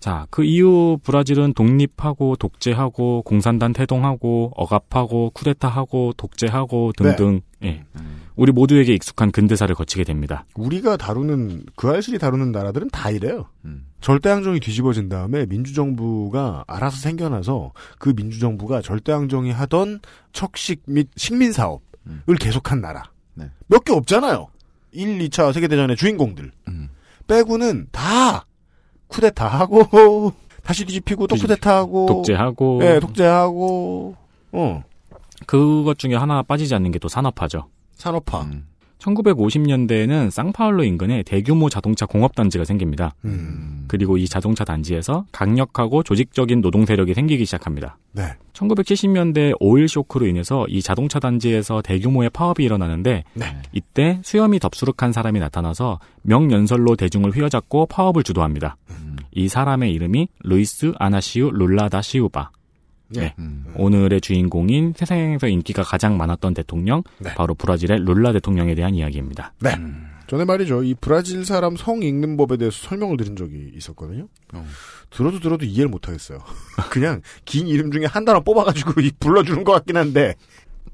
자, 그 이후 브라질은 독립하고 독재하고 공산당 태동하고 억압하고 쿠데타하고 독재하고 등등 예. 음. 우리 모두에게 익숙한 근대사를 거치게 됩니다. 우리가 다루는 그 알실이 다루는 나라들은 다 이래요. 음. 절대항정이 뒤집어진 다음에 민주정부가 알아서 생겨나서 그 민주정부가 절대항정이 하던 척식 및 식민 사업을 음. 계속한 나라. 네. 몇개 없잖아요. 1, 2차 세계대전의 주인공들. 음. 빼고는 다 쿠데타 하고 다시 뒤집히고 또 뒤집- 쿠데타 하고 독재하고 네, 독재하고 어 그것 중에 하나 빠지지 않는 게 또 산업화죠. 산업화. 음. 1950년대에는 상파울루 인근에 대규모 자동차 공업 단지가 생깁니다. 음. 그리고 이 자동차 단지에서 강력하고 조직적인 노동 세력이 생기기 시작합니다. 네. 1970년대 오일 쇼크로 인해서 이 자동차 단지에서 대규모의 파업이 일어나는데 네. 이때 수염이 덥수룩한 사람이 나타나서 명연설로 대중을 휘어잡고 파업을 주도합니다. 음. 이 사람의 이름이 루이스 이나시우 룰라 다 시우바. 네. 음. 오늘의 주인공인 세상에서 인기가 가장 많았던 대통령, 네. 바로 브라질의 룰라 대통령에 대한 이야기입니다. 네. 전에 말이죠. 이 브라질 사람 성 읽는 법에 대해서 설명을 드린 적이 있었거든요. 어. 들어도 들어도 이해를 못 하겠어요. 그냥 긴 이름 중에 한 단어 뽑아가지고 이 불러주는 것 같긴 한데.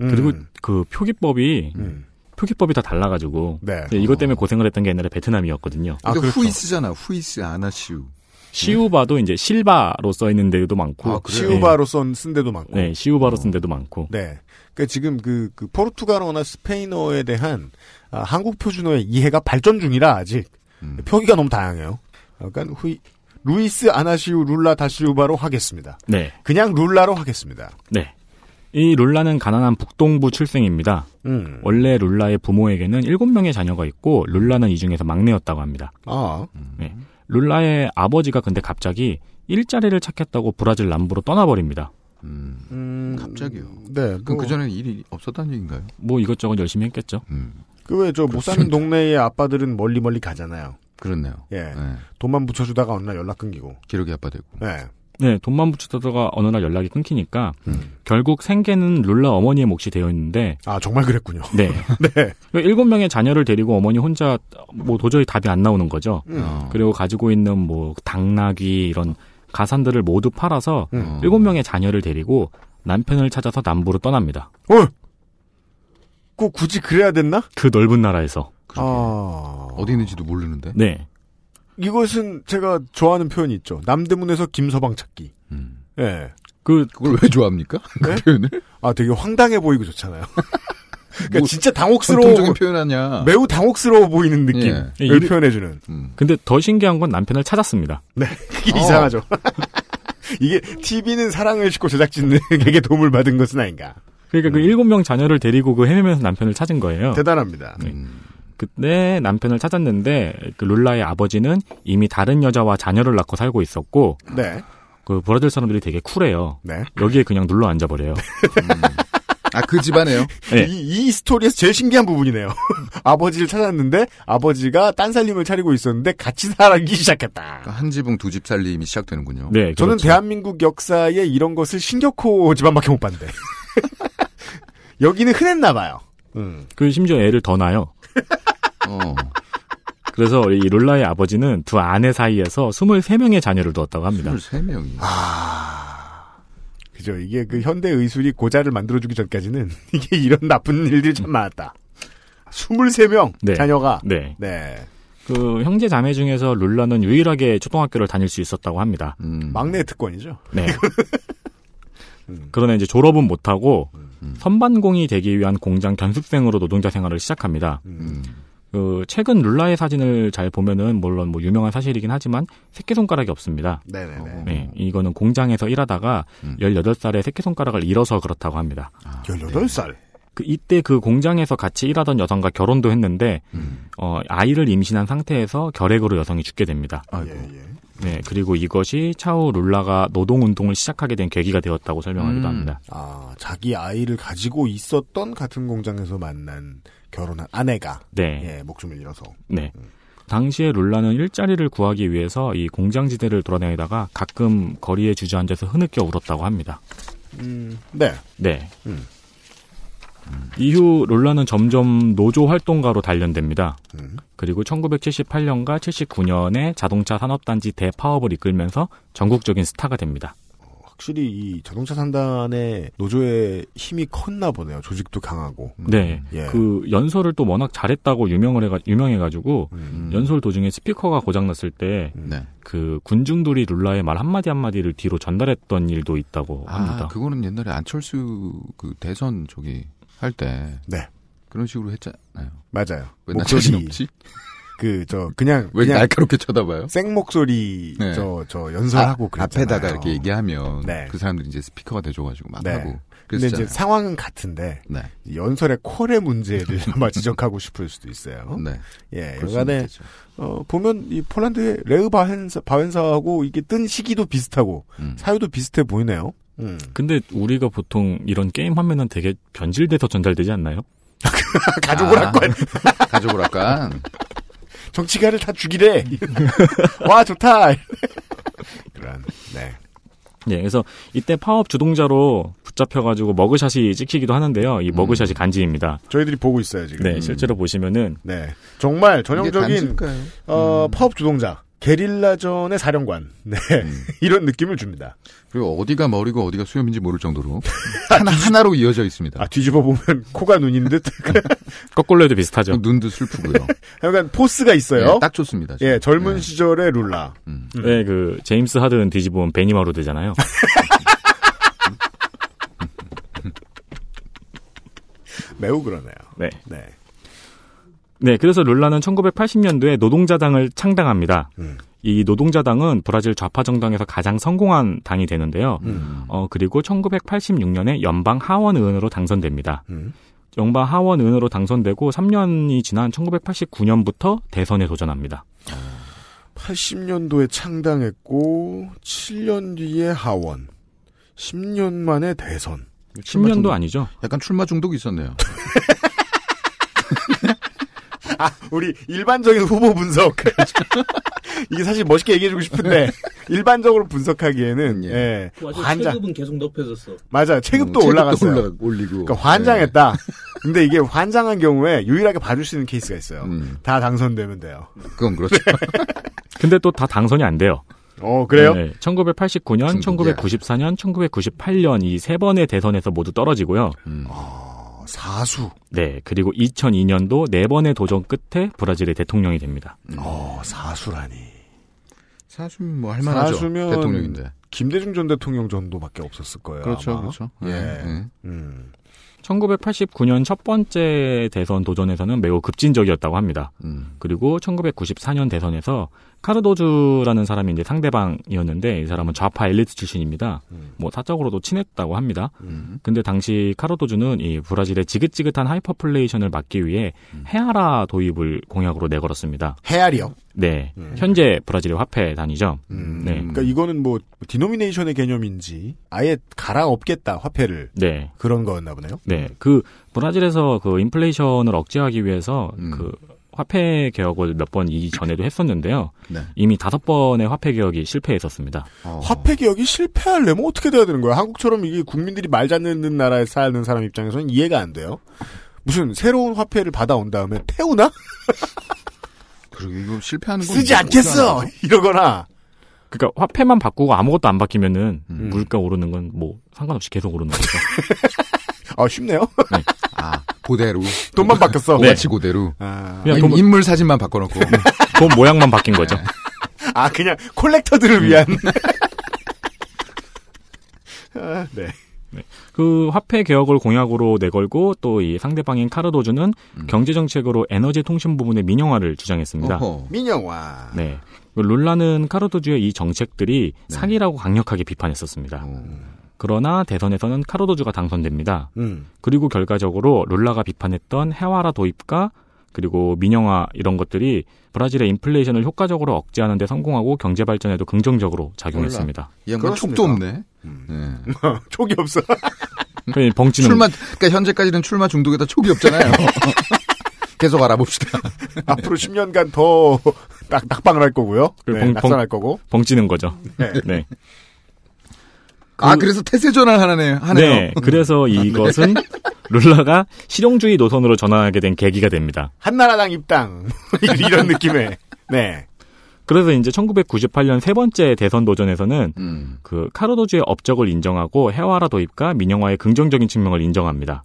음. 그리고 그 표기법이 음. 표기법이 다 달라가지고 네. 이것 때문에 고생을 했던 게 옛날에 베트남이었거든요. 아, 그렇죠. 후이스잖아. 후이스 아나시우. 시우바도 이제 실바로 써 있는 데도 많고. 아, 그래요? 시우바로 쓴, 쓴 데도 많고. 네, 시우바로 쓴 데도 많고. 네. 그러니까 지금 그, 그 포르투갈어나 스페인어에 대한 아, 한국 표준어의 이해가 발전 중이라 아직 음. 표기가 너무 다양해요. 약간 후이 루이스 이나시우 룰라 다 시우바로 하겠습니다. 네, 그냥 룰라로 하겠습니다. 네. 이 룰라는 가난한 북동부 출생입니다. 음. 원래 룰라의 부모에게는 7명의 자녀가 있고 룰라는 이 중에서 막내였다고 합니다. 아, 네. 룰라의 아버지가 근데 갑자기 일자리를 찾겠다고 브라질 남부로 떠나버립니다. 음. 음, 갑자기요? 네. 그럼 그 전에 일이 없었다는 얘기인가요? 뭐 이것저것 열심히 했겠죠. 음. 그왜 저 못 사는 동네의 아빠들은 멀리 멀리 가잖아요. 그렇네요. 예. 네. 돈만 붙여주다가 어느 날 연락 끊기고. 기록이 아빠 되고. 네. 네, 돈만 붙이다가 어느 날 연락이 끊기니까 음. 결국 생계는 룰라 어머니의 몫이 되어 있는데 아 정말 그랬군요. 네. 네. 일곱 명의 자녀를 데리고 어머니 혼자 뭐 도저히 답이 안 나오는 거죠. 음. 어. 그리고 가지고 있는 뭐 당나귀 이런 가산들을 모두 팔아서 음. 어. 일곱 명의 자녀를 데리고 남편을 찾아서 남부로 떠납니다. 어. 꼭 굳이 그래야 됐나? 그 넓은 나라에서. 아. 어디 있는지도 모르는데. 네. 이것은 제가 좋아하는 표현이 있죠. 남대문에서 김서방 찾기. 음. 예. 그 그걸 왜 좋아합니까? 네? 그 표현을? 아, 되게 황당해 보이고 좋잖아요. 그러니까 뭐 진짜 당혹스러워. 전통적인 표현 아니야. 매우 당혹스러워 보이는 느낌을 예. 이- 표현해주는. 음. 근데 더 신기한 건 남편을 찾았습니다. 네. 그게 어. 이상하죠. 이게 TV는 사랑을 싣고 제작진에게 도움을 받은 것은 아닌가. 그러니까 그 일곱 명 자녀를 데리고 그 헤매면서 남편을 찾은 거예요. 대단합니다. 네. 음. 그때 남편을 찾았는데 그 룰라의 아버지는 이미 다른 여자와 자녀를 낳고 살고 있었고 네. 그 브라질 사람들이 되게 쿨해요. 네. 여기에 그냥 눌러 앉아 버려요. 아, 그 집안에요? 네. 이, 이 스토리에서 제일 신기한 부분이네요. 아버지를 찾았는데 아버지가 딴 살림을 차리고 있었는데 같이 살기 시작했다. 그러니까 한 지붕 두 집 살림이 시작되는군요. 네, 저는 그렇죠. 대한민국 역사에 이런 것을 신격호 집안밖에 못 봤는데. 여기는 흔했나 봐요. 음. 그 심지어 애를 더 낳아요. 어. 그래서 이 룰라의 아버지는 두 아내 사이에서 23명의 자녀를 두었다고 합니다. 23명이. 아. 그죠. 이게 그 현대 의술이 고자를 만들어주기 전까지는 이게 이런 나쁜 일들이 참 많았다. 23명 네. 자녀가. 네. 네. 그 형제 자매 중에서 룰라는 유일하게 초등학교를 다닐 수 있었다고 합니다. 음. 막내 특권이죠. 네. 음. 그러나 이제 졸업은 못하고 음. 선반공이 되기 위한 공장 견습생으로 노동자 생활을 시작합니다. 음. 그 최근 룰라의 사진을 잘 보면은 물론 뭐 유명한 사실이긴 하지만 새끼손가락이 없습니다. 네네네. 네, 이거는 공장에서 일하다가 음. 18살에 새끼손가락을 잃어서 그렇다고 합니다. 아, 18살. 그 이때 그 공장에서 같이 일하던 여성과 결혼도 했는데 음. 어, 아이를 임신한 상태에서 결핵으로 여성이 죽게 됩니다. 아이고. 예, 예. 네, 그리고 이것이 차후 룰라가 노동 운동을 시작하게 된 계기가 되었다고 설명하기도 음. 합니다. 아, 자기 아이를 가지고 있었던 같은 공장에서 만난 결혼한 아내가 네, 예, 목숨을 잃어서 네. 당시에 룰라는 일자리를 구하기 위해서 이 공장지대를 돌아다니다가 가끔 거리에 주저앉아서 흐느껴 울었다고 합니다. 음, 네. 네. 음. 이후 룰라는 점점 노조 활동가로 단련됩니다. 음. 그리고 1978년과 79년에 자동차 산업단지 대파업을 이끌면서 전국적인 스타가 됩니다. 확실히 이 자동차 산단의 노조의 힘이 컸나 보네요. 조직도 강하고. 네. 예. 그 연설을 또 워낙 잘했다고 유명을 해가, 유명해가지고 음. 연설 도중에 스피커가 고장났을 때 네. 그 군중들이 룰라의 말 한마디 한마디를 뒤로 전달했던 일도 있다고 합니다. 아, 그거는 옛날에 안철수 그 대선 저기 할 때. 네. 그런 식으로 했잖아요. 맞아요. 왜나 자신 목소리 없지? 그 저 그냥 왜 그냥 날카롭게 쳐다봐요? 생 목소리 네. 저저 연설하고 아, 그랬잖아요. 앞에다가 이렇게 얘기하면 네. 그 사람들이 이제 스피커가 돼줘가지고 막 네. 하고. 근데 이제. 상황은 같은데 네. 연설의 콜의 문제를 아마 지적하고 싶을 수도 있어요. 네. 예, 여간에. 어, 보면 이 폴란드의 레흐 바헨사, 바웬사하고 이게 뜬 시기도 비슷하고 음. 사유도 비슷해 보이네요. 음. 근데 우리가 보통 이런 게임 하면은 되게 변질돼서 전달되지 않나요? 가족을 아. 할 거야. 가족을 약간 정치가를 다 죽이래. 와 좋다. 그런 네. 예, 그래서 이때 파업 주동자로 붙잡혀가지고 머그샷이 찍히기도 하는데요. 이 머그샷이 간지입니다. 저희들이 보고 있어요 지금. 네, 실제로 보시면은 네. 정말 전형적인? 어, 음. 파업 주동자, 게릴라전의 사령관. 네. 이런 느낌을 줍니다. 그리고 어디가 머리고 어디가 수염인지 모를 정도로 하나 하나로 이어져 있습니다. 아 뒤집어 보면 코가 눈인 듯. 거꾸로 해도 비슷하죠. 눈도 슬프고요. 약간 포스가 있어요. 예, 딱 좋습니다. 예, 젊은 네. 시절의 룰라. 음. 네, 그 제임스 하든 뒤집으면 베니마루 되잖아요. 매우 그러네요. 네. 네. 네, 그래서 룰라는 1980년도에 노동자당을 창당합니다. 음. 이 노동자당은 브라질 좌파 정당에서 가장 성공한 당이 되는데요. 음. 어, 그리고 1986년에 연방 하원 의원으로 당선됩니다. 음. 연방 하원 의원으로 당선되고 3년이 지난 1989년부터 대선에 도전합니다. 80년도에 창당했고 7년 뒤에 하원. 10년 만에 대선. 10년도 아니죠. 약간 출마 중독이 있었네요. 아, 우리 일반적인 후보 분석. 이게 사실 멋있게 얘기해주고 싶은데 일반적으로 분석하기에는 예. 예, 맞아, 환장. 체급은 계속 높여졌어. 맞아, 체급도 음, 올라갔어요. 올라- 올리고. 그러니까 환장했다. 근데 이게 환장한 경우에 유일하게 봐줄 수 있는 케이스가 있어요. 음, 다 당선되면 돼요. 그건 그렇죠. 근데 또 다 당선이 안 돼요. 어, 그래요? 네, 1989년, 중독이야. 1994년, 1998년 이 세 번의 대선에서 모두 떨어지고요. 음. 어, 사수. 네, 그리고 2002년도 네 번의 도전 끝에 브라질의 대통령이 됩니다. 어, 사수라니. 사수면 뭐 할만하죠. 사수면 대통령인데. 김대중 전 대통령 정도밖에 없었을 거예요. 그렇죠, 아마. 그렇죠. 예. 예. 음. 1989년 첫 번째 대선 도전에서는 매우 급진적이었다고 합니다. 음. 그리고 1994년 대선에서 카르도즈라는 사람이 이제 상대방이었는데 이 사람은 좌파 엘리트 출신입니다. 음. 뭐 사적으로도 친했다고 합니다. 음. 근데 당시 카르도즈는 이 브라질의 지긋지긋한 하이퍼인플레이션을 막기 위해 헤알화 도입을 공약으로 내걸었습니다. 헤알이요. 네, 음. 현재 브라질의 화폐 단위죠. 음. 네. 그러니까 이거는 뭐 디노미네이션의 개념인지 아예 갈아 엎겠다 화폐를 네, 그런 거였나 보네요. 네. 그 브라질에서 그 인플레이션을 억제하기 위해서 음. 그 화폐 개혁을 몇 번 이전에도 했었는데요. 네. 이미 다섯 번의 화폐 개혁이 실패했었습니다. 어. 화폐 개혁이 실패하려면 어떻게 돼야 되는 거야? 한국처럼 이게 국민들이 말 잘 듣는 나라에 사는 사람 입장에서는 이해가 안 돼요. 무슨 새로운 화폐를 받아온 다음에 태우나? 그리고 이거 실패하는 건 쓰지 뭐 않겠어! 이러거나. 그러니까 화폐만 바꾸고 아무것도 안 바뀌면은 음. 물가 오르는 건 뭐 상관없이 계속 오르는 거죠. 아, 쉽네요. 하 그대로. 돈만 바뀌었어. 오가치 그대로. 아, 그냥 인- 돈, 인물 사진만 바꿔놓고. 돈 모양만 바뀐 거죠. 아, 그냥 콜렉터들을 위한. 아, 네. 그 화폐 개혁을 공약으로 내걸고 또 이 상대방인 카르도주는 음. 경제 정책으로 에너지 통신 부분의 민영화를 주장했습니다. 어허. 민영화. 네. 그 룰라는 카르도주의 이 정책들이 네. 사기라고 강력하게 비판했었습니다. 어. 그러나 대선에서는 카르도주가 당선됩니다. 음. 그리고 결과적으로 룰라가 비판했던 해와라 도입과 그리고 민영화 이런 것들이 브라질의 인플레이션을 효과적으로 억제하는 데 성공하고 경제 발전에도 긍정적으로 작용했습니다. 그렇습니까? 촉도 없네. 음. 네. 촉이 없어. 그 벙찌는 출마, 그러니까 현재까지는 출마 중독에다 촉이 없잖아요. 계속 알아봅시다. 앞으로 10년간 더 낙, 낙방을 할 거고요. 그 네, 벙- 낙선할 거고. 벙찌는 거죠. 네. 네. 아, 그래서 태세 전환 하네요. 하네요. 네. 그래서 이것은 룰라가 실용주의 노선으로 전환하게 된 계기가 됩니다. 한나라당 입당. 이런 느낌의. 네. 그래서 이제 1998년 세 번째 대선 도전에서는 음. 그 카르도주의 업적을 인정하고 해와라 도입과 민영화의 긍정적인 측면을 인정합니다.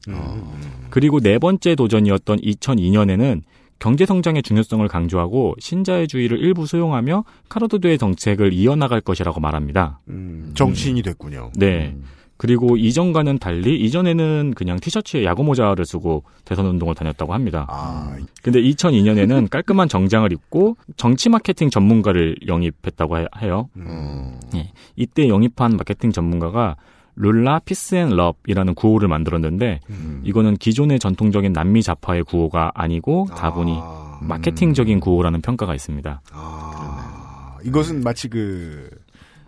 그리고 네 번째 도전이었던 2002년에는 경제 성장의 중요성을 강조하고 신자유주의를 일부 수용하며 카르도주의 정책을 이어나갈 것이라고 말합니다. 음, 정치인이 됐군요. 네. 그리고 이전과는 달리 이전에는 그냥 티셔츠에 야구 모자를 쓰고 대선 운동을 다녔다고 합니다. 아, 근데 2002년에는 깔끔한 정장을 입고 정치 마케팅 전문가를 영입했다고 해- 해요. 어. 이때 영입한 마케팅 전문가가 룰라 Peace and Love이라는 구호를 만들었는데 음. 이거는 기존의 전통적인 남미 좌파의 구호가 아니고 다분히 아, 마케팅적인 구호라는 평가가 있습니다. 아, 이것은 마치 그,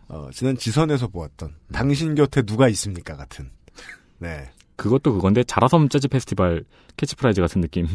어, 지난 지선에서 보았던 당신 곁에 누가 있습니까 같은. 네. 그것도 그건데 자라섬 재즈 페스티벌 캐치프레이즈 같은 느낌.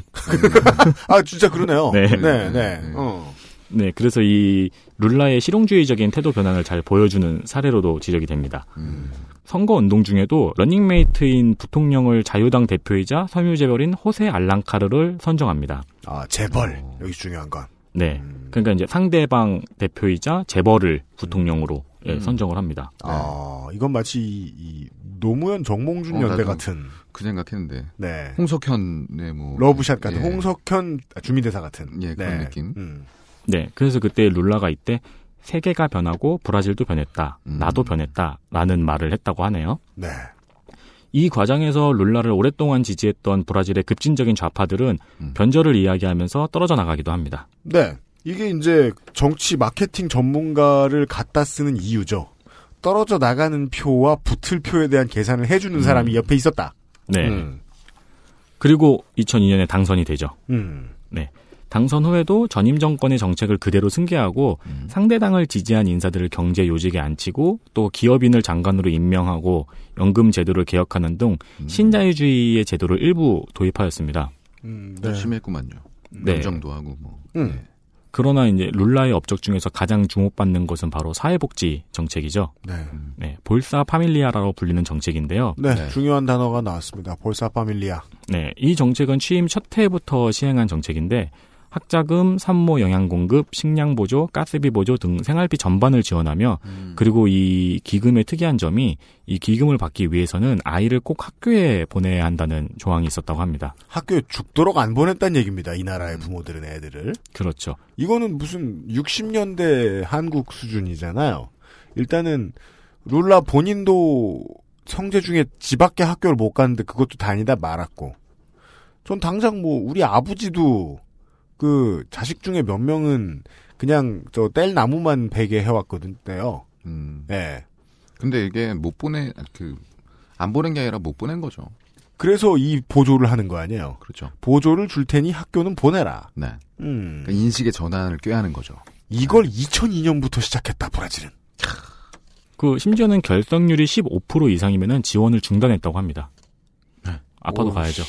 아, 진짜 그러네요. 네. 네, 네. 어. 네, 그래서 이 룰라의 실용주의적인 태도 변화를 잘 보여주는 사례로도 지적이 됩니다. 음. 선거 운동 중에도 러닝메이트인 부통령을 자유당 대표이자 섬유재벌인 호세 알랑카르를 선정합니다. 아, 재벌. 여기 중요한 건. 네. 음. 그러니까 이제 상대방 대표이자 재벌을 부통령으로 예, 음. 선정을 합니다. 아, 이건 마치 이, 이 노무현 정몽준 어, 연대 같은 그 생각했는데 네 홍석현의 뭐 러브샷 같은 예. 홍석현 주미대사 같은 예, 그런 네. 느낌. 음. 네, 그래서 그때 룰라가 이때 세계가 변하고 브라질도 변했다, 음. 나도 변했다라는 말을 했다고 하네요. 네. 이 과정에서 룰라를 오랫동안 지지했던 브라질의 급진적인 좌파들은 음. 변절을 이야기하면서 떨어져 나가기도 합니다. 네. 이게 이제 정치 마케팅 전문가를 갖다 쓰는 이유죠. 떨어져 나가는 표와 붙을 표에 대한 계산을 해주는 사람이 옆에 있었다. 네. 음. 그리고 2002년에 당선이 되죠. 음. 당선 후에도 전임 정권의 정책을 그대로 승계하고 음. 상대 당을 지지한 인사들을 경제 요직에 앉히고 또 기업인을 장관으로 임명하고 연금 제도를 개혁하는 등 음. 신자유주의의 제도를 일부 도입하였습니다. 음, 네. 열심히 했구만요. 네. 검정도 하고 뭐. 음. 네. 그러나 이제 룰라의 업적 중에서 가장 주목받는 것은 바로 사회복지 정책이죠. 네. 네, 볼사 파밀리아라고 불리는 정책인데요. 네. 네. 중요한 단어가 나왔습니다. 볼사 파밀리아. 네, 이 정책은 취임 첫 해부터 시행한 정책인데 학자금, 산모 영양 공급, 식량 보조, 가스비 보조 등 생활비 전반을 지원하며 음. 그리고 이 기금의 특이한 점이 이 기금을 받기 위해서는 아이를 꼭 학교에 보내야 한다는 조항이 있었다고 합니다. 학교에 죽도록 안 보냈다는 얘기입니다. 이 나라의 부모들은 애들을. 그렇죠. 이거는 무슨 60년대 한국 수준이잖아요. 일단은 룰라 본인도 성재 중에 집 밖에 학교를 못 갔는데 그것도 다니다 말았고. 전 당장 뭐 우리 아버지도 그 자식 중에 몇 명은 그냥 저 뗄 나무만 베게 해왔거든요. 음. 예. 근데 이게 못 보내 그안 보낸 게 아니라 못 보낸 거죠. 그래서 이 보조를 하는 거 아니에요. 그렇죠. 보조를 줄 테니 학교는 보내라. 네. 음. 그러니까 인식의 전환을 꾀하는 거죠. 이걸 2002년부터 시작했다, 브라질은. 그 심지어는 결석률이 15% 이상이면은 지원을 중단했다고 합니다. 네. 아파도 오, 가야죠.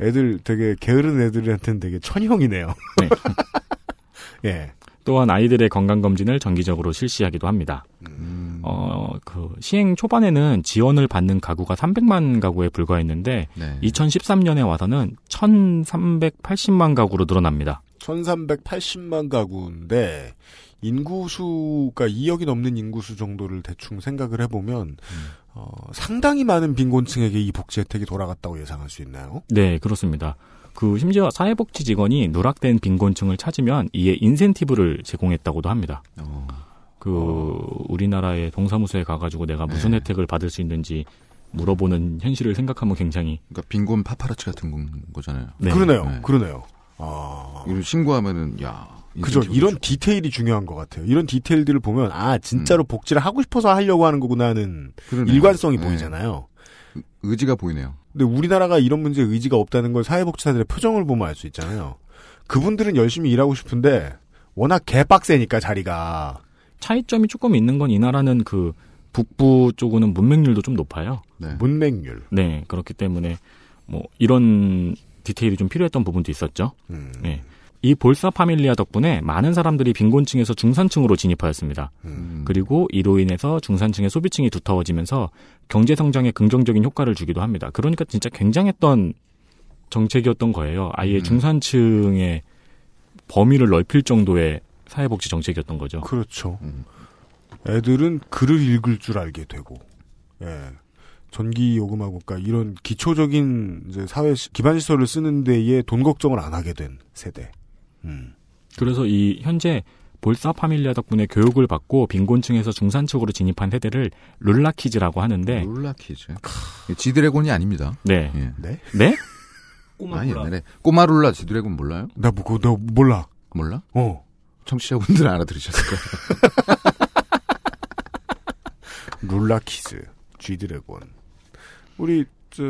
애들 되게 게으른 애들한테는 되게 천형이네요. 네. 예. 또한 아이들의 건강 검진을 정기적으로 실시하기도 합니다. 음. 어, 그 시행 초반에는 지원을 받는 가구가 300만 가구에 불과했는데 네. 2013년에 와서는 1,380만 가구로 늘어납니다. 1380만 가구인데 인구수가 2억이 넘는 인구수 정도를 대충 생각을 해보면 어, 상당히 많은 빈곤층에게 이 복지 혜택이 돌아갔다고 예상할 수 있나요? 네, 그렇습니다. 그 심지어 사회복지 직원이 누락된 빈곤층을 찾으면 이에 인센티브를 제공했다고도 합니다. 어. 그 우리나라의 동사무소에 가가지고 내가 무슨 네. 혜택을 받을 수 있는지 물어보는 현실을 생각하면 굉장히 그러니까 빈곤 파파라치 같은 건- 거잖아요. 네. 그러네요. 네. 그러네요. 아. 이걸 신고하면은 야. 그죠. 이런. 디테일이 중요한 것 같아요. 이런 디테일들을 보면, 아, 진짜로 복지를 하고 싶어서 하려고 하는 거구나 하는 그러네요. 일관성이 네. 보이잖아요. 의지가 보이네요. 근데 우리나라가 이런 문제에 의지가 없다는 걸 사회복지사들의 표정을 보면 알 수 있잖아요. 그분들은 열심히 일하고 싶은데, 워낙 개빡세니까 자리가. 차이점이 조금 있는 건 이 나라는 그 북부 쪽은 문맹률도 좀 높아요. 네. 문맹률. 네, 그렇기 때문에 뭐 이런 디테일이 좀 필요했던 부분도 있었죠. 음. 네. 이 볼사 파밀리아 덕분에 많은 사람들이 빈곤층에서 중산층으로 진입하였습니다. 음. 그리고 이로 인해서 중산층의 소비층이 두터워지면서 경제 성장에 긍정적인 효과를 주기도 합니다. 그러니까 진짜 굉장했던 정책이었던 거예요. 아예 음. 중산층의 범위를 넓힐 정도의 사회복지 정책이었던 거죠. 그렇죠. 음. 애들은 글을 읽을 줄 알게 되고, 예. 전기 요금하고, 그러니까 이런 기초적인 사회 시- 기반 시설을 쓰는 데에 돈 걱정을 안 하게 된 세대. 음. 그래서 이 현재 볼사 파밀리아 덕분에 교육을 받고 빈곤층에서 중산층으로 진입한 세대를 룰라키즈라고 하는데 룰라키즈. 지드래곤이 아닙니다. 네. 예. 네? 네? 아, 옛날에 꼬마룰라 지드래곤 몰라요? 나 뭐, 그거 나 몰라. 몰라? 어. 청취자분들은 알아들으셨을 거예요. 룰라 kids, G-Dragon. 우리, 저,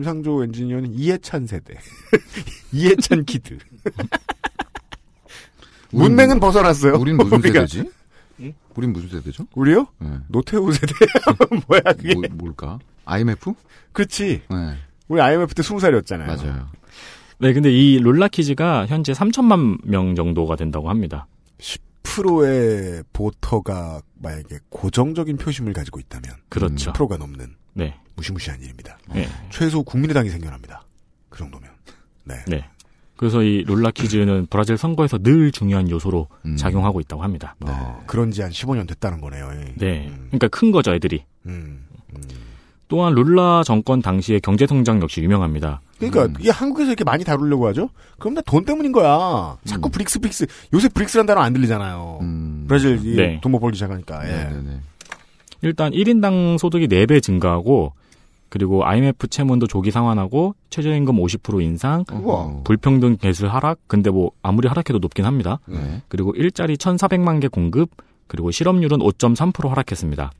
김상조 엔지니어는 이해찬 세대. 이해찬 kid. 문맹은 벗어났어요. 우린 무슨 우리가. 세대지? 우린 무슨 세대죠? 우리요? 네. 노태우 세대. 뭐야, 그게. 뭐, 뭘까? IMF? 그치. 네, 우리 IMF 때 20살이었잖아요. 맞아요. 네, 근데 이 룰라 kids가 현재 3천만 명 정도가 된다고 합니다. 10%의 보터가 만약에 고정적인 표심을 가지고 있다면 그렇죠. 10%가 넘는 네. 무시무시한 일입니다. 네. 최소 국민의당이 생겨납니다. 그 정도면. 네. 네. 그래서 이 룰라키즈는 브라질 선거에서 늘 중요한 요소로 음. 작용하고 있다고 합니다. 어, 그런 지 한 15년 됐다는 거네요. 예. 네. 음, 그러니까 큰 거죠, 애들이. 음, 또한 룰라 정권 당시의 경제 성장 역시 유명합니다. 그러니까 음. 이게 한국에서 이렇게 많이 다루려고 하죠. 그럼 다 돈 때문인 거야. 자꾸 음. 브릭스 브릭스 요새 브릭스란 단어 안 들리잖아요. 음. 브라질 이 네. 돈 못 벌기 시작하니까. 예. 네네네. 일단 1인당 소득이 4배 증가하고 그리고 IMF 채무도 조기 상환하고 최저임금 50% 인상, 어허. 불평등 계수 하락. 근데 뭐 아무리 하락해도 높긴 합니다. 네. 그리고 일자리 1,400만 개 공급, 그리고 실업률은 5.3% 하락했습니다.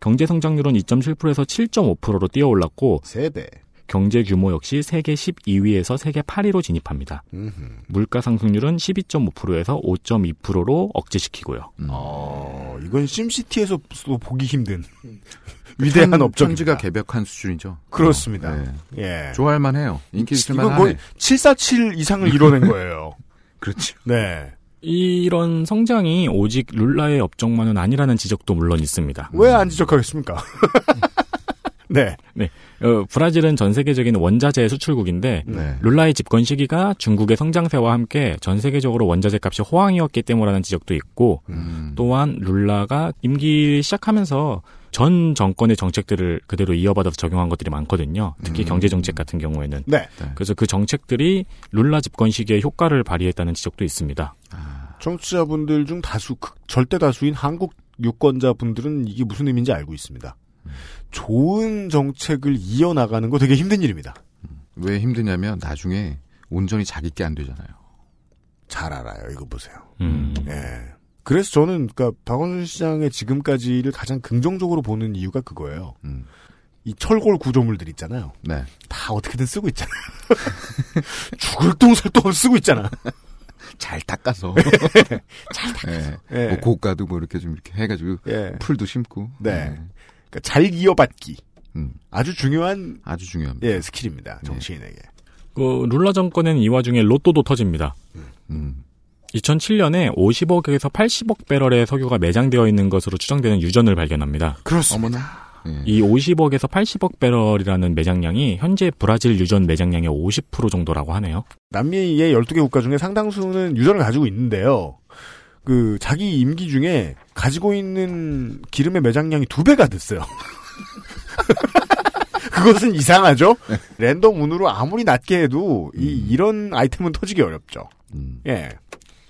경제 성장률은 2.7%에서 7.5%로 뛰어 올랐고 세배. 경제 규모 역시 세계 12위에서 세계 8위로 진입합니다. 음흠. 물가 상승률은 12.5%에서 5.2%로 억제시키고요. 음. 어, 이건 심시티에서도 보기 힘든 위대한 천- 업적입니다. 천지가 개벽한 수준이죠. 그렇습니다. 네. 예. 좋아할 만해요. 인기 있을 이건 만하네. 거의 747 이상을 이뤄낸 거예요. 그렇죠. 네. 이런 성장이 오직 룰라의 업적만은 아니라는 지적도 물론 있습니다. 왜 안 지적하겠습니까? 네. 어, 브라질은 전 세계적인 원자재 수출국인데 네. 룰라의 집권 시기가 중국의 성장세와 함께 전 세계적으로 원자재 값이 호황이었기 때문이라는 지적도 있고 음. 또한 룰라가 임기 시작하면서 전 정권의 정책들을 그대로 이어받아서 적용한 것들이 많거든요. 특히 음. 경제 정책 같은 경우에는. 네. 그래서 그 정책들이 룰라 집권 시기에 효과를 발휘했다는 지적도 있습니다. 아, 청취자분들 중 다수, 극- 절대 다수인 한국 유권자분들은 이게 무슨 의미인지 알고 있습니다. 좋은 정책을 이어나가는 거 되게 힘든 일입니다. 왜 힘드냐면 나중에 온전히 자기 게 안 되잖아요. 잘 알아요. 이거 보세요. 음. 예. 그래서 저는, 그니까, 박원순 시장의 지금까지를 가장 긍정적으로 보는 이유가 그거예요. 음. 이 철골 구조물들 있잖아요. 네. 다 어떻게든 쓰고 있잖아요. 죽을 똥살 똥을 쓰고 있잖아. 잘 닦아서. 잘 닦아서. 예. 뭐 고가도 뭐 이렇게 좀 이렇게 해가지고 예. 풀도 심고. 네. 그러니까 잘 이어받기. 음, 아주 중요한, 아주 중요합니다. 예, 스킬입니다. 정치인에게. 그 룰라 정권에는 이 와중에 로또도 터집니다. 음. 2007년에 50억에서 80억 배럴의 석유가 매장되어 있는 것으로 추정되는 유전을 발견합니다. 그렇습니다. 어머나. 예. 이 50억에서 80억 배럴이라는 매장량이 현재 브라질 유전 매장량의 50% 정도라고 하네요. 남미의 12개 국가 중에 상당수는 유전을 가지고 있는데요. 그, 자기 임기 중에 가지고 있는 기름의 매장량이 두 배가 됐어요. 그것은 이상하죠? 랜덤 운으로 아무리 낮게 해도 이, 이런 아이템은 터지기 어렵죠. 음. 예.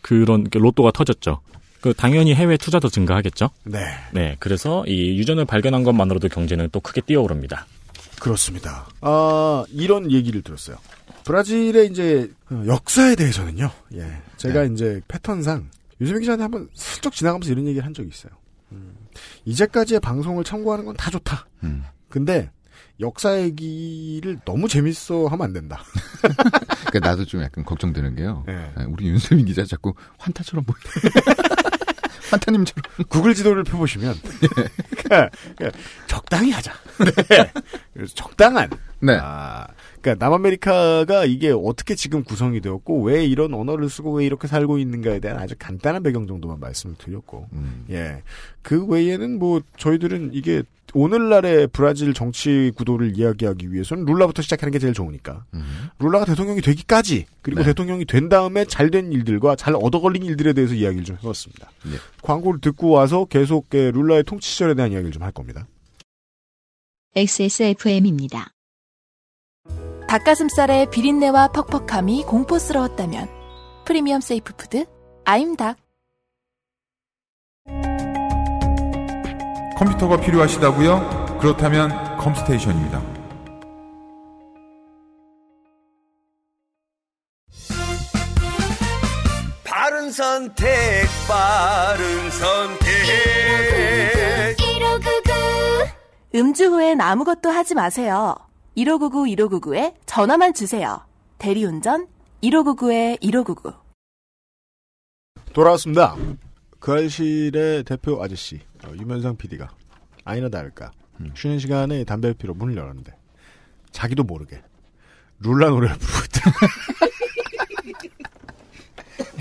그런 그 로또가 터졌죠. 그 당연히 해외 투자도 증가하겠죠. 네. 네, 그래서 이 유전을 발견한 것만으로도 경제는 또 크게 뛰어오릅니다. 그렇습니다. 아, 이런 얘기를 들었어요. 브라질의 이제 어, 역사에 대해서는요. 예. 제가 이제 패턴상 유승민 기자한테 한번 슬쩍 지나가면서 이런 얘기를 한 적이 있어요. 음, 이제까지의 방송을 참고하는 건 다 좋다. 음. 근데 역사 얘기를 너무 재밌어 하면 안 된다. 그러니까 나도 좀 약간 걱정되는 게요. 예. 아, 우리 윤세민 기자 자꾸 환타처럼 보여. 환타님처럼. 구글 지도를 펴보시면 그러니까, 그러니까 적당히 하자. 네. 그래서 적당한 네. 아, 그러니까 남아메리카가 이게 어떻게 지금 구성이 되었고 왜 이런 언어를 쓰고 왜 이렇게 살고 있는가에 대한 아주 간단한 배경 정도만 말씀을 드렸고, 음. 예, 그 외에는 뭐 저희들은 이게 오늘날의 브라질 정치 구도를 이야기하기 위해서는 룰라부터 시작하는 게 제일 좋으니까 음. 룰라가 대통령이 되기까지 그리고 네. 대통령이 된 다음에 잘 된 일들과 잘 얻어걸린 일들에 대해서 이야기를 좀 해봤습니다. 네. 광고를 듣고 와서 계속 예, 룰라의 통치 시절에 대한 이야기를 좀 할 겁니다. XSFM입니다. 닭가슴살의 비린내와 퍽퍽함이 공포스러웠다면 프리미엄 safe food 아임닭 컴퓨터가 필요하시다고요? 그렇다면 컴스테이션입니다. 바른 선택, 바른 선택. 음주 후엔 아무것도 하지 마세요. 1599 1599에 전화만 주세요. 대리운전 1599에 1599 돌아왔습니다. 그 알실의 대표 아저씨 어, 유면상 PD가 아니나 다를까 쉬는 시간에 담배 피러 문을 열었는데 자기도 모르게 룰라 노래를 부르고 있다.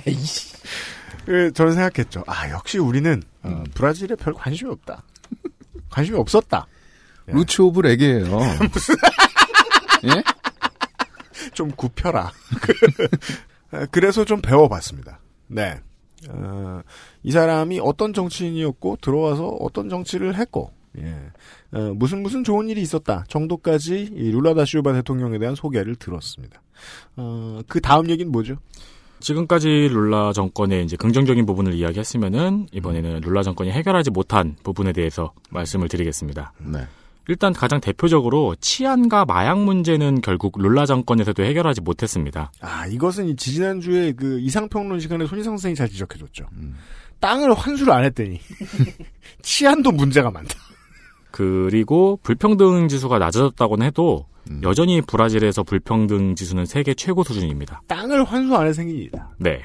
그 저는 생각했죠. 아 역시 우리는 어, 브라질에 별 관심이 없다. 관심이 없었다. 예. Roots of Reggae예요. 예? 좀 굽혀라. 그래서 좀 배워봤습니다. 네. 어, 이 사람이 어떤 정치인이었고 들어와서 어떤 정치를 했고, 예. 어, 무슨 무슨 좋은 일이 있었다 정도까지 이 룰라다 시우바 대통령에 대한 소개를 들었습니다. 어, 그 다음 얘기는 뭐죠? 지금까지 룰라 정권의 이제 긍정적인 부분을 이야기했으면은 이번에는 룰라 정권이 해결하지 못한 부분에 대해서 말씀을 드리겠습니다. 네. 일단 가장 대표적으로 치안과 마약 문제는 결국 룰라 정권에서도 해결하지 못했습니다. 아 이것은 이 지지난주에 그 이상평론 시간에 손희상 선생이 잘 지적해줬죠. 음. 땅을 환수를 안 했더니 치안도 문제가 많다. 그리고 불평등 지수가 낮아졌다고는 해도 음. 여전히 브라질에서 불평등 지수는 세계 최고 수준입니다. 땅을 환수 안해 생긴 일이다. 네.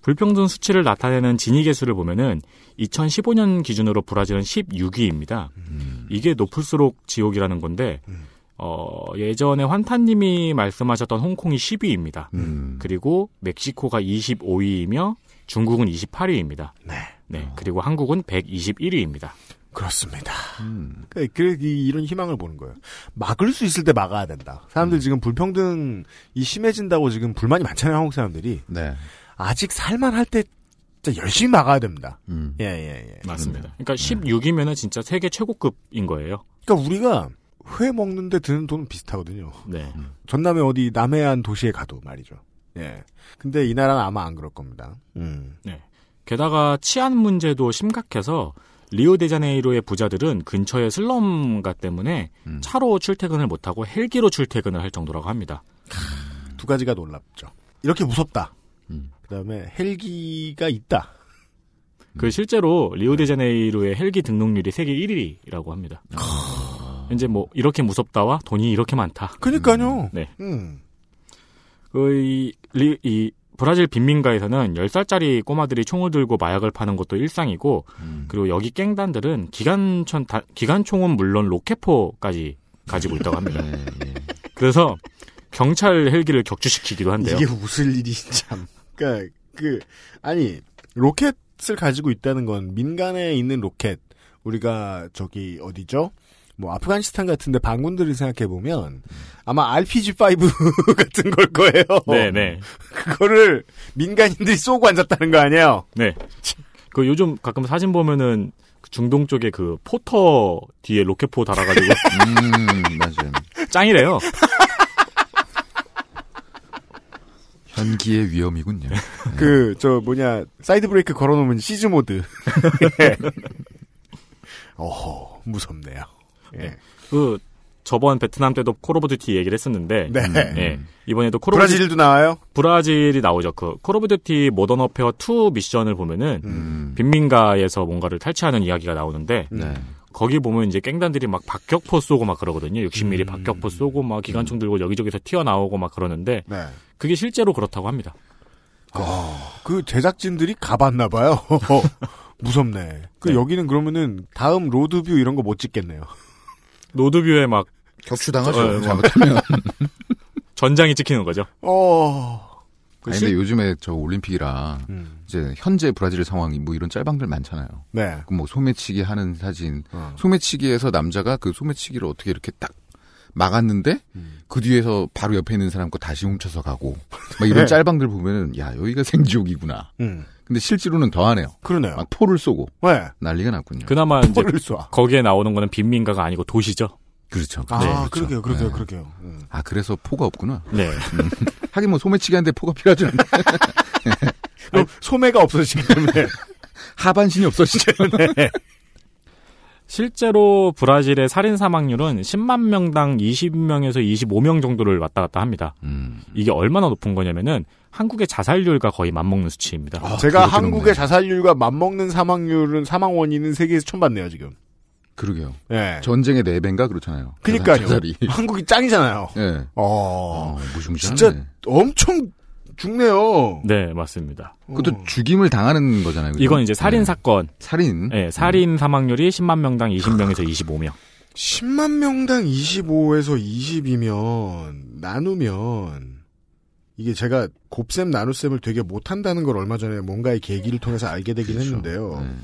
불평등 수치를 나타내는 진위 계수를 보면은 2015년 기준으로 브라질은 16위입니다. 이게 높을수록 지옥이라는 건데 어, 예전에 환타님이 말씀하셨던 홍콩이 10위입니다. 그리고 멕시코가 25위이며 중국은 28위입니다. 네. 그리고 한국은 121위입니다. 그렇습니다. 그, 그, 이- 이런 희망을 보는 거예요. 막을 수 있을 때 막아야 된다. 사람들 지금 불평등이 심해진다고 지금 불만이 많잖아요, 한국 사람들이. 네. 아직 살만할 때 진짜 열심히 막아야 됩니다. 음. 예, 예, 예. 맞습니다. 그러니까 16위면은 진짜 세계 최고급인 거예요. 그러니까 우리가 회 먹는데 드는 돈은 비슷하거든요. 네. 전남에 어디 남해안 도시에 가도 말이죠. 예. 근데 이 나라는 아마 안 그럴 겁니다. 음. 네. 게다가 치안 문제도 심각해서 리오데자네이로의 부자들은 근처에 슬럼가 때문에 차로 출퇴근을 못하고 헬기로 출퇴근을 할 정도라고 합니다. 두 가지가 놀랍죠. 이렇게 무섭다. 그 다음에 헬기가 있다. 그 실제로 리오데자네이로의 헬기 등록률이 세계 1위라고 합니다. 이제 뭐 이렇게 무섭다와 돈이 이렇게 많다. 그니까요. 네. 음. 그, 이, 리- 이 브라질 빈민가에서는 10살짜리 꼬마들이 총을 들고 마약을 파는 것도 일상이고, 그리고 여기 깽단들은 기관총, 다- 기관총은 물론 로켓포까지 가지고 있다고 합니다. 네, 예. 그래서 경찰 헬기를 격추시키기도 한대요. 이게 웃을 일이 참. 그니까, 그, 아니, 로켓을 가지고 있다는 건 민간에 있는 로켓. 우리가 저기, 어디죠? 뭐, 아프가니스탄 같은데 반군들을 생각해 보면, 아마 RPG-5 같은 걸 거예요. 네네. 그거를 민간인들이 쏘고 앉았다는 거 아니에요? 네. 그 요즘 가끔 사진 보면은 그 중동 쪽에 그 포터 뒤에 로켓포 달아가지고 음, 맞아요. 짱이래요. 현기의 위엄이군요. 그, 저, 뭐냐, 사이드 브레이크 걸어놓으면 siege mode. 예. 어허, 무섭네요. 예. 그 저번 베트남 때도 콜 오브 듀티 얘기를 했었는데 네. 예. 이번에도 콜 오브 브라질도 나와요? 브라질이 나오죠. 그 콜 오브 듀티 모던 워페어 2 미션을 보면은 음. 빈민가에서 뭔가를 탈취하는 이야기가 나오는데 네. 거기 보면 이제 깽단들이 막 박격포 쏘고 막 그러거든요. 음. 60mm 박격포 쏘고 막 기관총 들고 여기저기서 튀어나오고 막 그러는데 네. 그게 실제로 그렇다고 합니다. 그 제작진들이 가봤나 봐요. 무섭네. 그 네. 여기는 그러면은 다음 로드뷰 이런 거 못 찍겠네요. 로드뷰에 막 격추당하죠. 어, 뭐. 잘못하면. 전장이 찍히는 거죠. 어. 그 아니, 실- 근데 요즘에 저 올림픽이라 음. 이제 현재 브라질 상황이 뭐 이런 짤방들 많잖아요. 네. 그뭐 소매치기 하는 사진, 어. 소매치기에서 남자가 그 소매치기를 어떻게 이렇게 딱 막았는데 음. 그 뒤에서 바로 옆에 있는 사람 거 다시 훔쳐서 가고 막 이런 네. 짤방들 보면은 야 여기가 생지옥이구나. 음. 근데 실제로는 더하네요. 그러네요. 막 포를 쏘고 네. 난리가 났군요. 그나마 이제 포를 쏴. 거기에 나오는 거는 빈민가가 아니고 도시죠. 그렇죠. 아, 네, 그렇죠. 그러게요, 그러게요, 네. 그러게요. 음. 아 그래서 포가 없구나. 네. 하긴 뭐 소매치기 하는데 포가 필요하지 않나. 그럼 소매가 없어지기 때문에. 하반신이 없어지죠. 실제로 브라질의 살인 사망률은 10만 명당 20명에서 25명 정도를 왔다 갔다 합니다. 음. 이게 얼마나 높은 거냐면은 한국의 자살률과 거의 맞먹는 수치입니다. 아, 제가 한국의 높네. 자살률과 맞먹는 사망률은 사망 원인은 세계에서 처음 봤네요, 지금. 그러게요. 예. 전쟁의 네 배인가 그렇잖아요. 그니까요. 자살이. 한국이 짱이잖아요. 예. 어. 어, 무시무시하네. 진짜 엄청 죽네요. 네, 맞습니다. 그것도 어. 죽임을 당하는 거잖아요. 그죠? 이건 이제 살인 네. 사건. 살인. 네, 살인 사망률이 10만 명당 20명에서 25명. 10만 명당 25에서 20이면 나누면 이게 제가 곱셈 나눗셈을 되게 못한다는 걸 얼마 전에 뭔가의 계기를 통해서 알게 되긴 그렇죠. 했는데요. 네.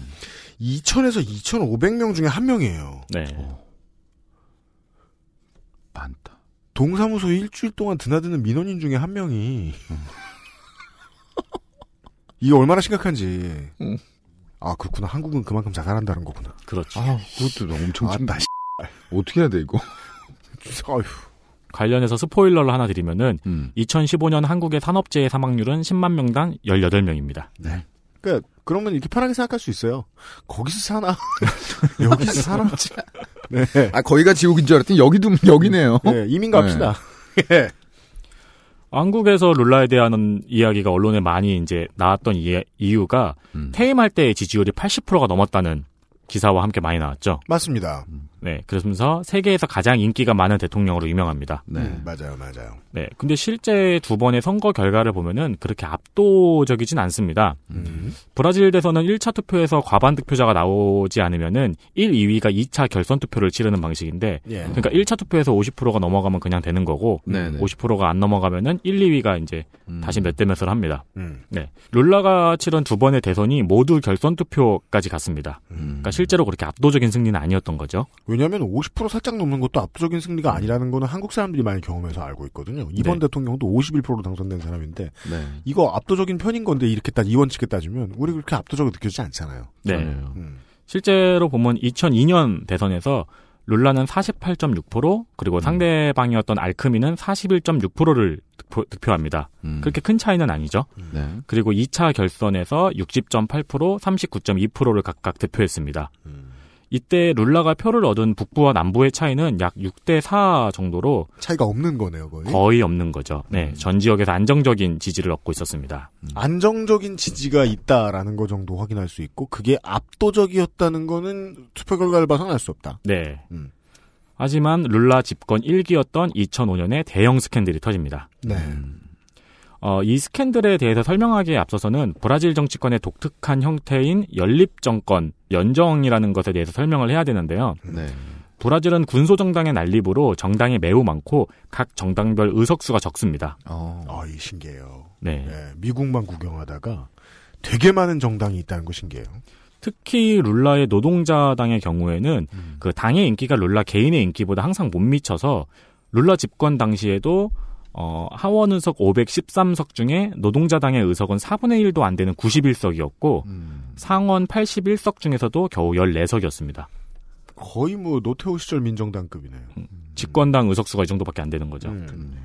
2천에서 2,500명 중에 한 명이에요. 네. 많다. 동사무소 일주일 동안 드나드는 민원인 중에 한 명이 이게 얼마나 심각한지. 응. 아 그렇구나. 한국은 그만큼 자살한다는 거구나. 그렇죠. 아, 그것도 엄청 좀 아따 씨. 어떻게 해야 돼 이거? 어휴. 관련해서 스포일러를 하나 드리면은 음. 2015년 한국의 산업재해 사망률은 10만 명당 18명입니다. 그러니까 그러면 이렇게 편하게 생각할 수 있어요. 거기서 사나? 여기서 사나? 네. 아 거기가 지옥인 줄 알았더니 여기도 여기네요. 네, 이민 갑시다. 예. 한국에서 룰라에 대한 이야기가 언론에 많이 이제 나왔던 이, 이유가 음. 퇴임할 때 지지율이 80%가 넘었다는 기사와 함께 많이 나왔죠. 맞습니다. 네, 그러면서 세계에서 가장 인기가 많은 대통령으로 유명합니다. 네. 음, 맞아요, 맞아요. 네, 근데 실제 두 번의 선거 결과를 보면은 그렇게 압도적이진 않습니다. 음. 브라질 대선은 1차 투표에서 과반 득표자가 나오지 않으면은 1, 2위가 2차 결선 투표를 치르는 방식인데 예. 그러니까 1차 투표에서 50%가 넘어가면 그냥 되는 거고 네네. 50%가 안 넘어가면은 1, 2위가 이제 음. 다시 몇 대 몇을 합니다. 음. 네. 룰라가 치른 두 번의 대선이 모두 결선 투표까지 갔습니다. 음. 그러니까 실제로 그렇게 압도적인 승리는 아니었던 거죠. 왜냐하면 50% 살짝 넘는 것도 압도적인 승리가 아니라는 거는 한국 사람들이 많이 경험해서 알고 있거든요. 이번 네. 대통령도 51%로 당선된 사람인데 네. 이거 압도적인 편인 건데 이렇게 따 이원칙에 따지면 우리 그렇게 압도적으로 느껴지지 않잖아요. 네. 음. 실제로 보면 2002년 대선에서 룰라는 48.6% 그리고 상대방이었던 알크미는 41.6%를 득표, 득표합니다. 음. 그렇게 큰 차이는 아니죠. 네. 그리고 2차 결선에서 60.8%, 39.2%를 각각 득표했습니다. 음. 이때 룰라가 표를 얻은 북부와 남부의 차이는 약 6대 4 정도로 차이가 없는 거네요, 거의. 거의 없는 거죠. 네, 전 지역에서 안정적인 지지를 얻고 있었습니다. 안정적인 지지가 있다라는 거 정도 확인할 수 있고 그게 압도적이었다는 거는 투표 결과를 봐서는 알 수 없다. 네. 음. 하지만 룰라 집권 1기였던 2005년에 대형 스캔들이 터집니다. 네. 어, 이 스캔들에 대해서 설명하기에 앞서서는 브라질 정치권의 독특한 형태인 연립 정권, 연정이라는 것에 대해서 설명을 해야 되는데요. 네. 브라질은 군소 정당의 난립으로 정당이 매우 많고 각 정당별 의석수가 적습니다. 어. 아, 이 신기해요. 네. 예, 미국만 구경하다가 되게 많은 정당이 있다는 거 신기해요. 특히 룰라의 노동자당의 경우에는 음. 그 당의 인기가 룰라 개인의 인기보다 항상 못 미쳐서 룰라 집권 당시에도 어, 하원 의석 513석 중에 노동자당의 의석은 4분의 1도 안 되는 91석이었고 음. 상원 81석 중에서도 겨우 14석이었습니다. 거의 뭐 노태우 시절 민정당급이네요. 집권당 의석수가 이 정도밖에 안 되는 거죠. 음.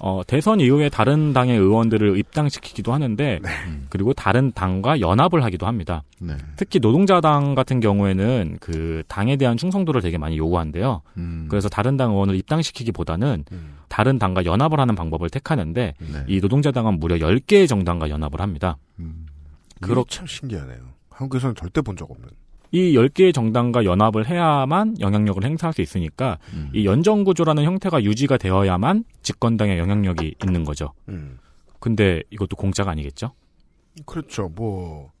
어, 대선 이후에 다른 당의 의원들을 입당시키기도 하는데 그리고 다른 당과 연합을 하기도 합니다. 네. 특히 노동자당 같은 경우에는 그 당에 대한 충성도를 되게 많이 요구한대요. 음. 그래서 다른 당 의원을 입당시키기보다는 음. 다른 당과 연합을 하는 방법을 택하는데 네. 이 노동자당은 무려 10개의 정당과 연합을 합니다. 음. 그렇 참 신기하네요. 한국에서는 절대 본 적 없는. 이 10개의 정당과 연합을 해야만 영향력을 행사할 수 있으니까 음. 이 연정구조라는 형태가 유지가 되어야만 집권당의 영향력이 있는 거죠. 음. 근데 이것도 공짜가 아니겠죠? 그렇죠. 뭐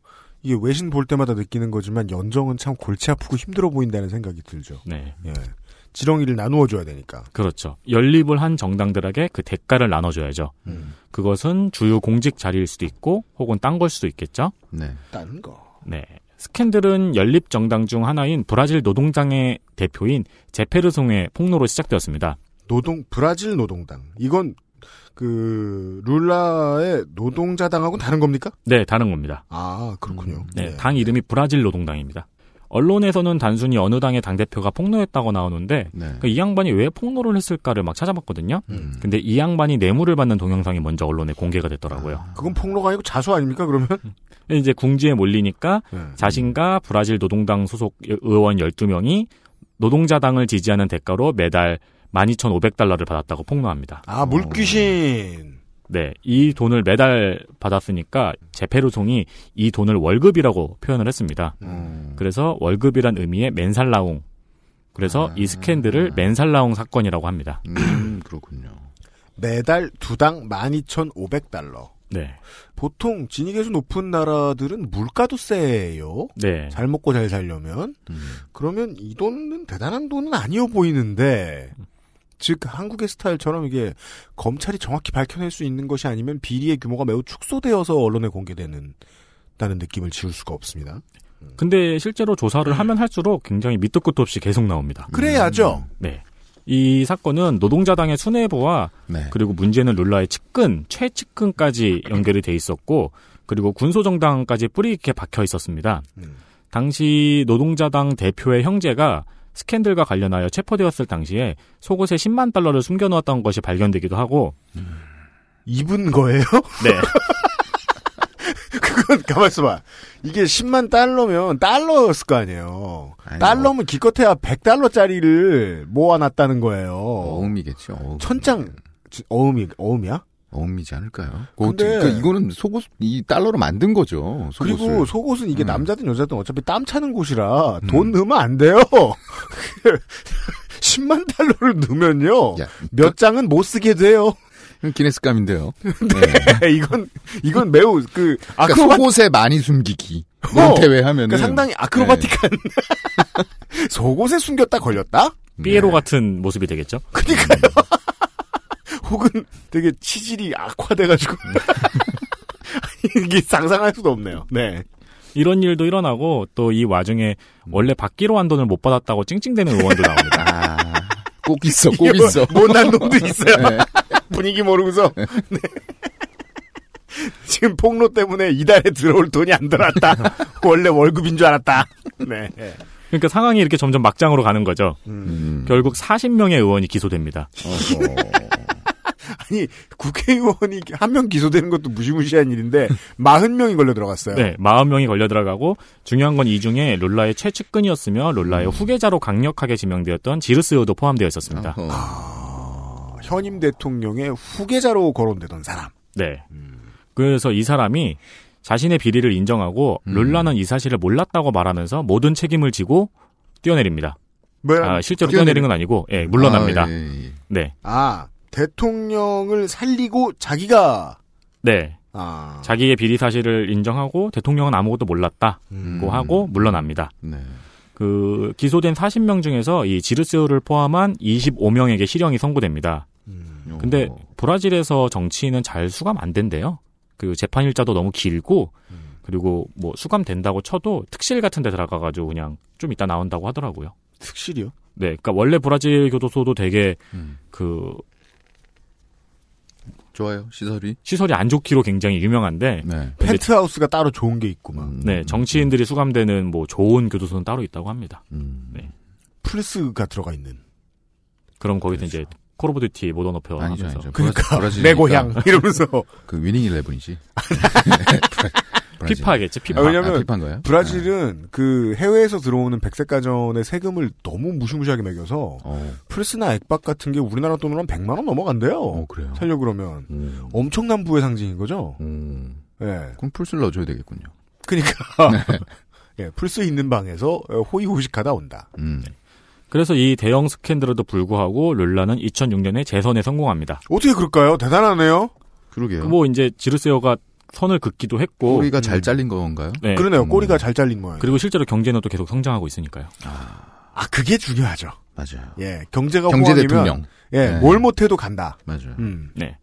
이게 외신 볼 때마다 느끼는 거지만 연정은 참 골치 아프고 힘들어 보인다는 생각이 들죠. 네. 예. 지렁이를 나누어 줘야 되니까. 그렇죠. 연립을 한 정당들에게 그 대가를 나눠 줘야죠. 음. 그것은 주요 공직 자리일 수도 있고 혹은 딴 걸 수도 있겠죠. 네. 딴 거. 네. 스캔들은 연립 정당 중 하나인 브라질 노동당의 대표인 제페르송의 폭로로 시작되었습니다. 노동 브라질 노동당. 이건 그 룰라의 노동자당하고는 다른 겁니까? 네, 다른 겁니다. 아 그렇군요. 네, 당 이름이 브라질 노동당입니다. 언론에서는 단순히 어느 당의 당대표가 폭로했다고 나오는데 네. 그이 양반이 왜 폭로를 했을까를 막 찾아봤거든요. 음. 근데 이 양반이 뇌물을 받는 동영상이 먼저 언론에 공개가 됐더라고요. 그건 폭로가 아니고 자수 아닙니까 그러면? 이제 궁지에 몰리니까 네. 자신과 브라질 노동당 소속 의원 12명이 노동자당을 지지하는 대가로 매달 12,500달러를 받았다고 폭로합니다. 아 물귀신. 네, 이 돈을 매달 받았으니까 제페르송이 이 돈을 월급이라고 표현을 했습니다. 음. 그래서 월급이란 의미의 맨살라웅. 그래서 이 스캔들을 맨살라웅 사건이라고 합니다. 음, 그렇군요. 매달 두당 12,500달러. 네. 보통 진위계수 높은 나라들은 물가도 세요. 네. 잘 먹고 잘 살려면. 음. 그러면 이 돈은 대단한 돈은 아니어 보이는데, 즉, 한국의 스타일처럼 이게 검찰이 정확히 밝혀낼 수 있는 것이 아니면 비리의 규모가 매우 축소되어서 언론에 공개되는, 다는 느낌을 지울 수가 없습니다. 근데 실제로 조사를 하면 할수록 굉장히 밑도 끝도 없이 계속 나옵니다. 그래야죠. 네. 이 사건은 노동자당의 수뇌부와 네. 그리고 문제는 룰라의 측근, 최측근까지 연결이 돼 있었고 그리고 군소정당까지 뿌리 있게 박혀 있었습니다. 음. 당시 노동자당 대표의 형제가 스캔들과 관련하여 체포되었을 당시에 속옷에 10만 달러를 숨겨놓았던 것이 발견되기도 하고 입은 거예요? 네. 그건 가만 있어 봐. 이게 10만 달러면 달러였을 거 아니에요. 아니, 달러면 기껏해야 100달러짜리를 모아놨다는 거예요. 어음이겠죠. 어음. 천장 지- 어음이 어음이야? 어음이지 않을까요? 근데- 근데 그러니까 이거는 속옷 이 달러로 만든 거죠. 속옷을. 그리고 속옷은 이게 음. 남자든 여자든 어차피 땀 차는 곳이라 돈 넣으면 안 돼요. 10만 달러를 넣으면요. 야, 몇 장은 못 쓰게 돼요. 그, 기네스감인데요. 네. 이건 이건 매우 그 그러니까 아크로바 속옷에 많이 숨기기. 어, 뭐 대회하면은 그러니까 상당히 아크로바틱한 속옷에 숨겼다 걸렸다. 삐에로 같은 모습이 되겠죠. 그니까요. 혹은 되게 치질이 악화돼가지고 이게 상상할 수도 없네요. 네. 이런 일도 일어나고 또 이 와중에 원래 받기로 한 돈을 못 받았다고 찡찡대는 의원도 나옵니다. 아, 꼭 있어, 꼭 있어. 못난 놈도 있어요. 네. 분위기 모르고서. 네. 지금 폭로 때문에 이달에 들어올 돈이 안 들어왔다. 원래 월급인 줄 알았다. 네. 그러니까 상황이 이렇게 점점 막장으로 가는 거죠. 음. 결국 40명의 의원이 기소됩니다. 아니 국회의원이 한 명 기소되는 것도 무시무시한 일인데 40명이 걸려 들어갔어요. 네, 40명이 걸려 들어가고 중요한 건 이 중에 룰라의 최측근이었으며 룰라의 후계자로 강력하게 지명되었던 지르스요도 포함되어 있었습니다. 아, 현임 대통령의 후계자로 거론되던 사람. 네. 그래서 이 사람이 자신의 비리를 인정하고 음. 룰라는 이 사실을 몰랐다고 말하면서 모든 책임을 지고 뛰어내립니다. 뭐야? 아, 실제로 뛰어내린 건 아니고 예, 물러납니다. 아, 예, 예. 네. 아, 대통령을 살리고 자기가 네. 아, 자기의 비리 사실을 인정하고 대통령은 아무것도 몰랐다고 음. 하고 물러납니다. 네. 그 기소된 40명 중에서 이 지르스요를 포함한 25명에게 실형이 선고됩니다. 근데 어. 브라질에서 정치인은 잘 수감 안 된대요. 그 재판 일자도 너무 길고 그리고 뭐 수감된다고 쳐도 특실 같은 데 들어가 가지고 그냥 좀 이따 나온다고 하더라고요. 특실이요? 네, 그러니까 원래 브라질 교도소도 되게 음. 그 좋아요, 시설이. 시설이 안 좋기로 굉장히 유명한데 네. 펜트하우스가 따로 좋은 게 있고 막 음. 네 정치인들이 수감되는 뭐 좋은 교도소는 따로 있다고 합니다. 음. 네. 플스가 들어가 있는. 그럼 거기서 이제 콜 오브 듀티 모던 워페어 아니죠, 하면서 아니죠. 그러니까 브라질- 내 고향 이러면서 그 위닝 일레븐이지. 피파겠지 피파. 아, 왜냐면 아, 피파인가요? 브라질은 그 해외에서 들어오는 백색 가전의 세금을 너무 무시무시하게 매겨서 어, 플스나 액박 같은 게 우리나라 돈으로 한 100만 원 넘어간대요. 어, 그래요. 살려 그러면 음. 엄청난 부의 상징인 거죠. 음. 예. 그럼 플스를 넣어줘야 되겠군요. 그러니까 예, 플스 있는 방에서 호의호식하다 온다. 음. 그래서 이 대형 스캔들에도 불구하고 룰라는 2006년에 재선에 성공합니다. 어떻게 그럴까요? 대단하네요. 그러게요. 뭐 이제 지르세오가 선을 긋기도 했고 꼬리가 잘 음. 잘린 건가요? 네. 그러네요. 음. 꼬리가 잘 잘린 모양. 그리고 실제로 경제는 또 계속 성장하고 있으니까요. 아 그게 중요하죠. 맞아요. 예, 경제가 경제 호황이면 대통령. 예, 네. 뭘 못해도 간다. 맞아요. 음. 네.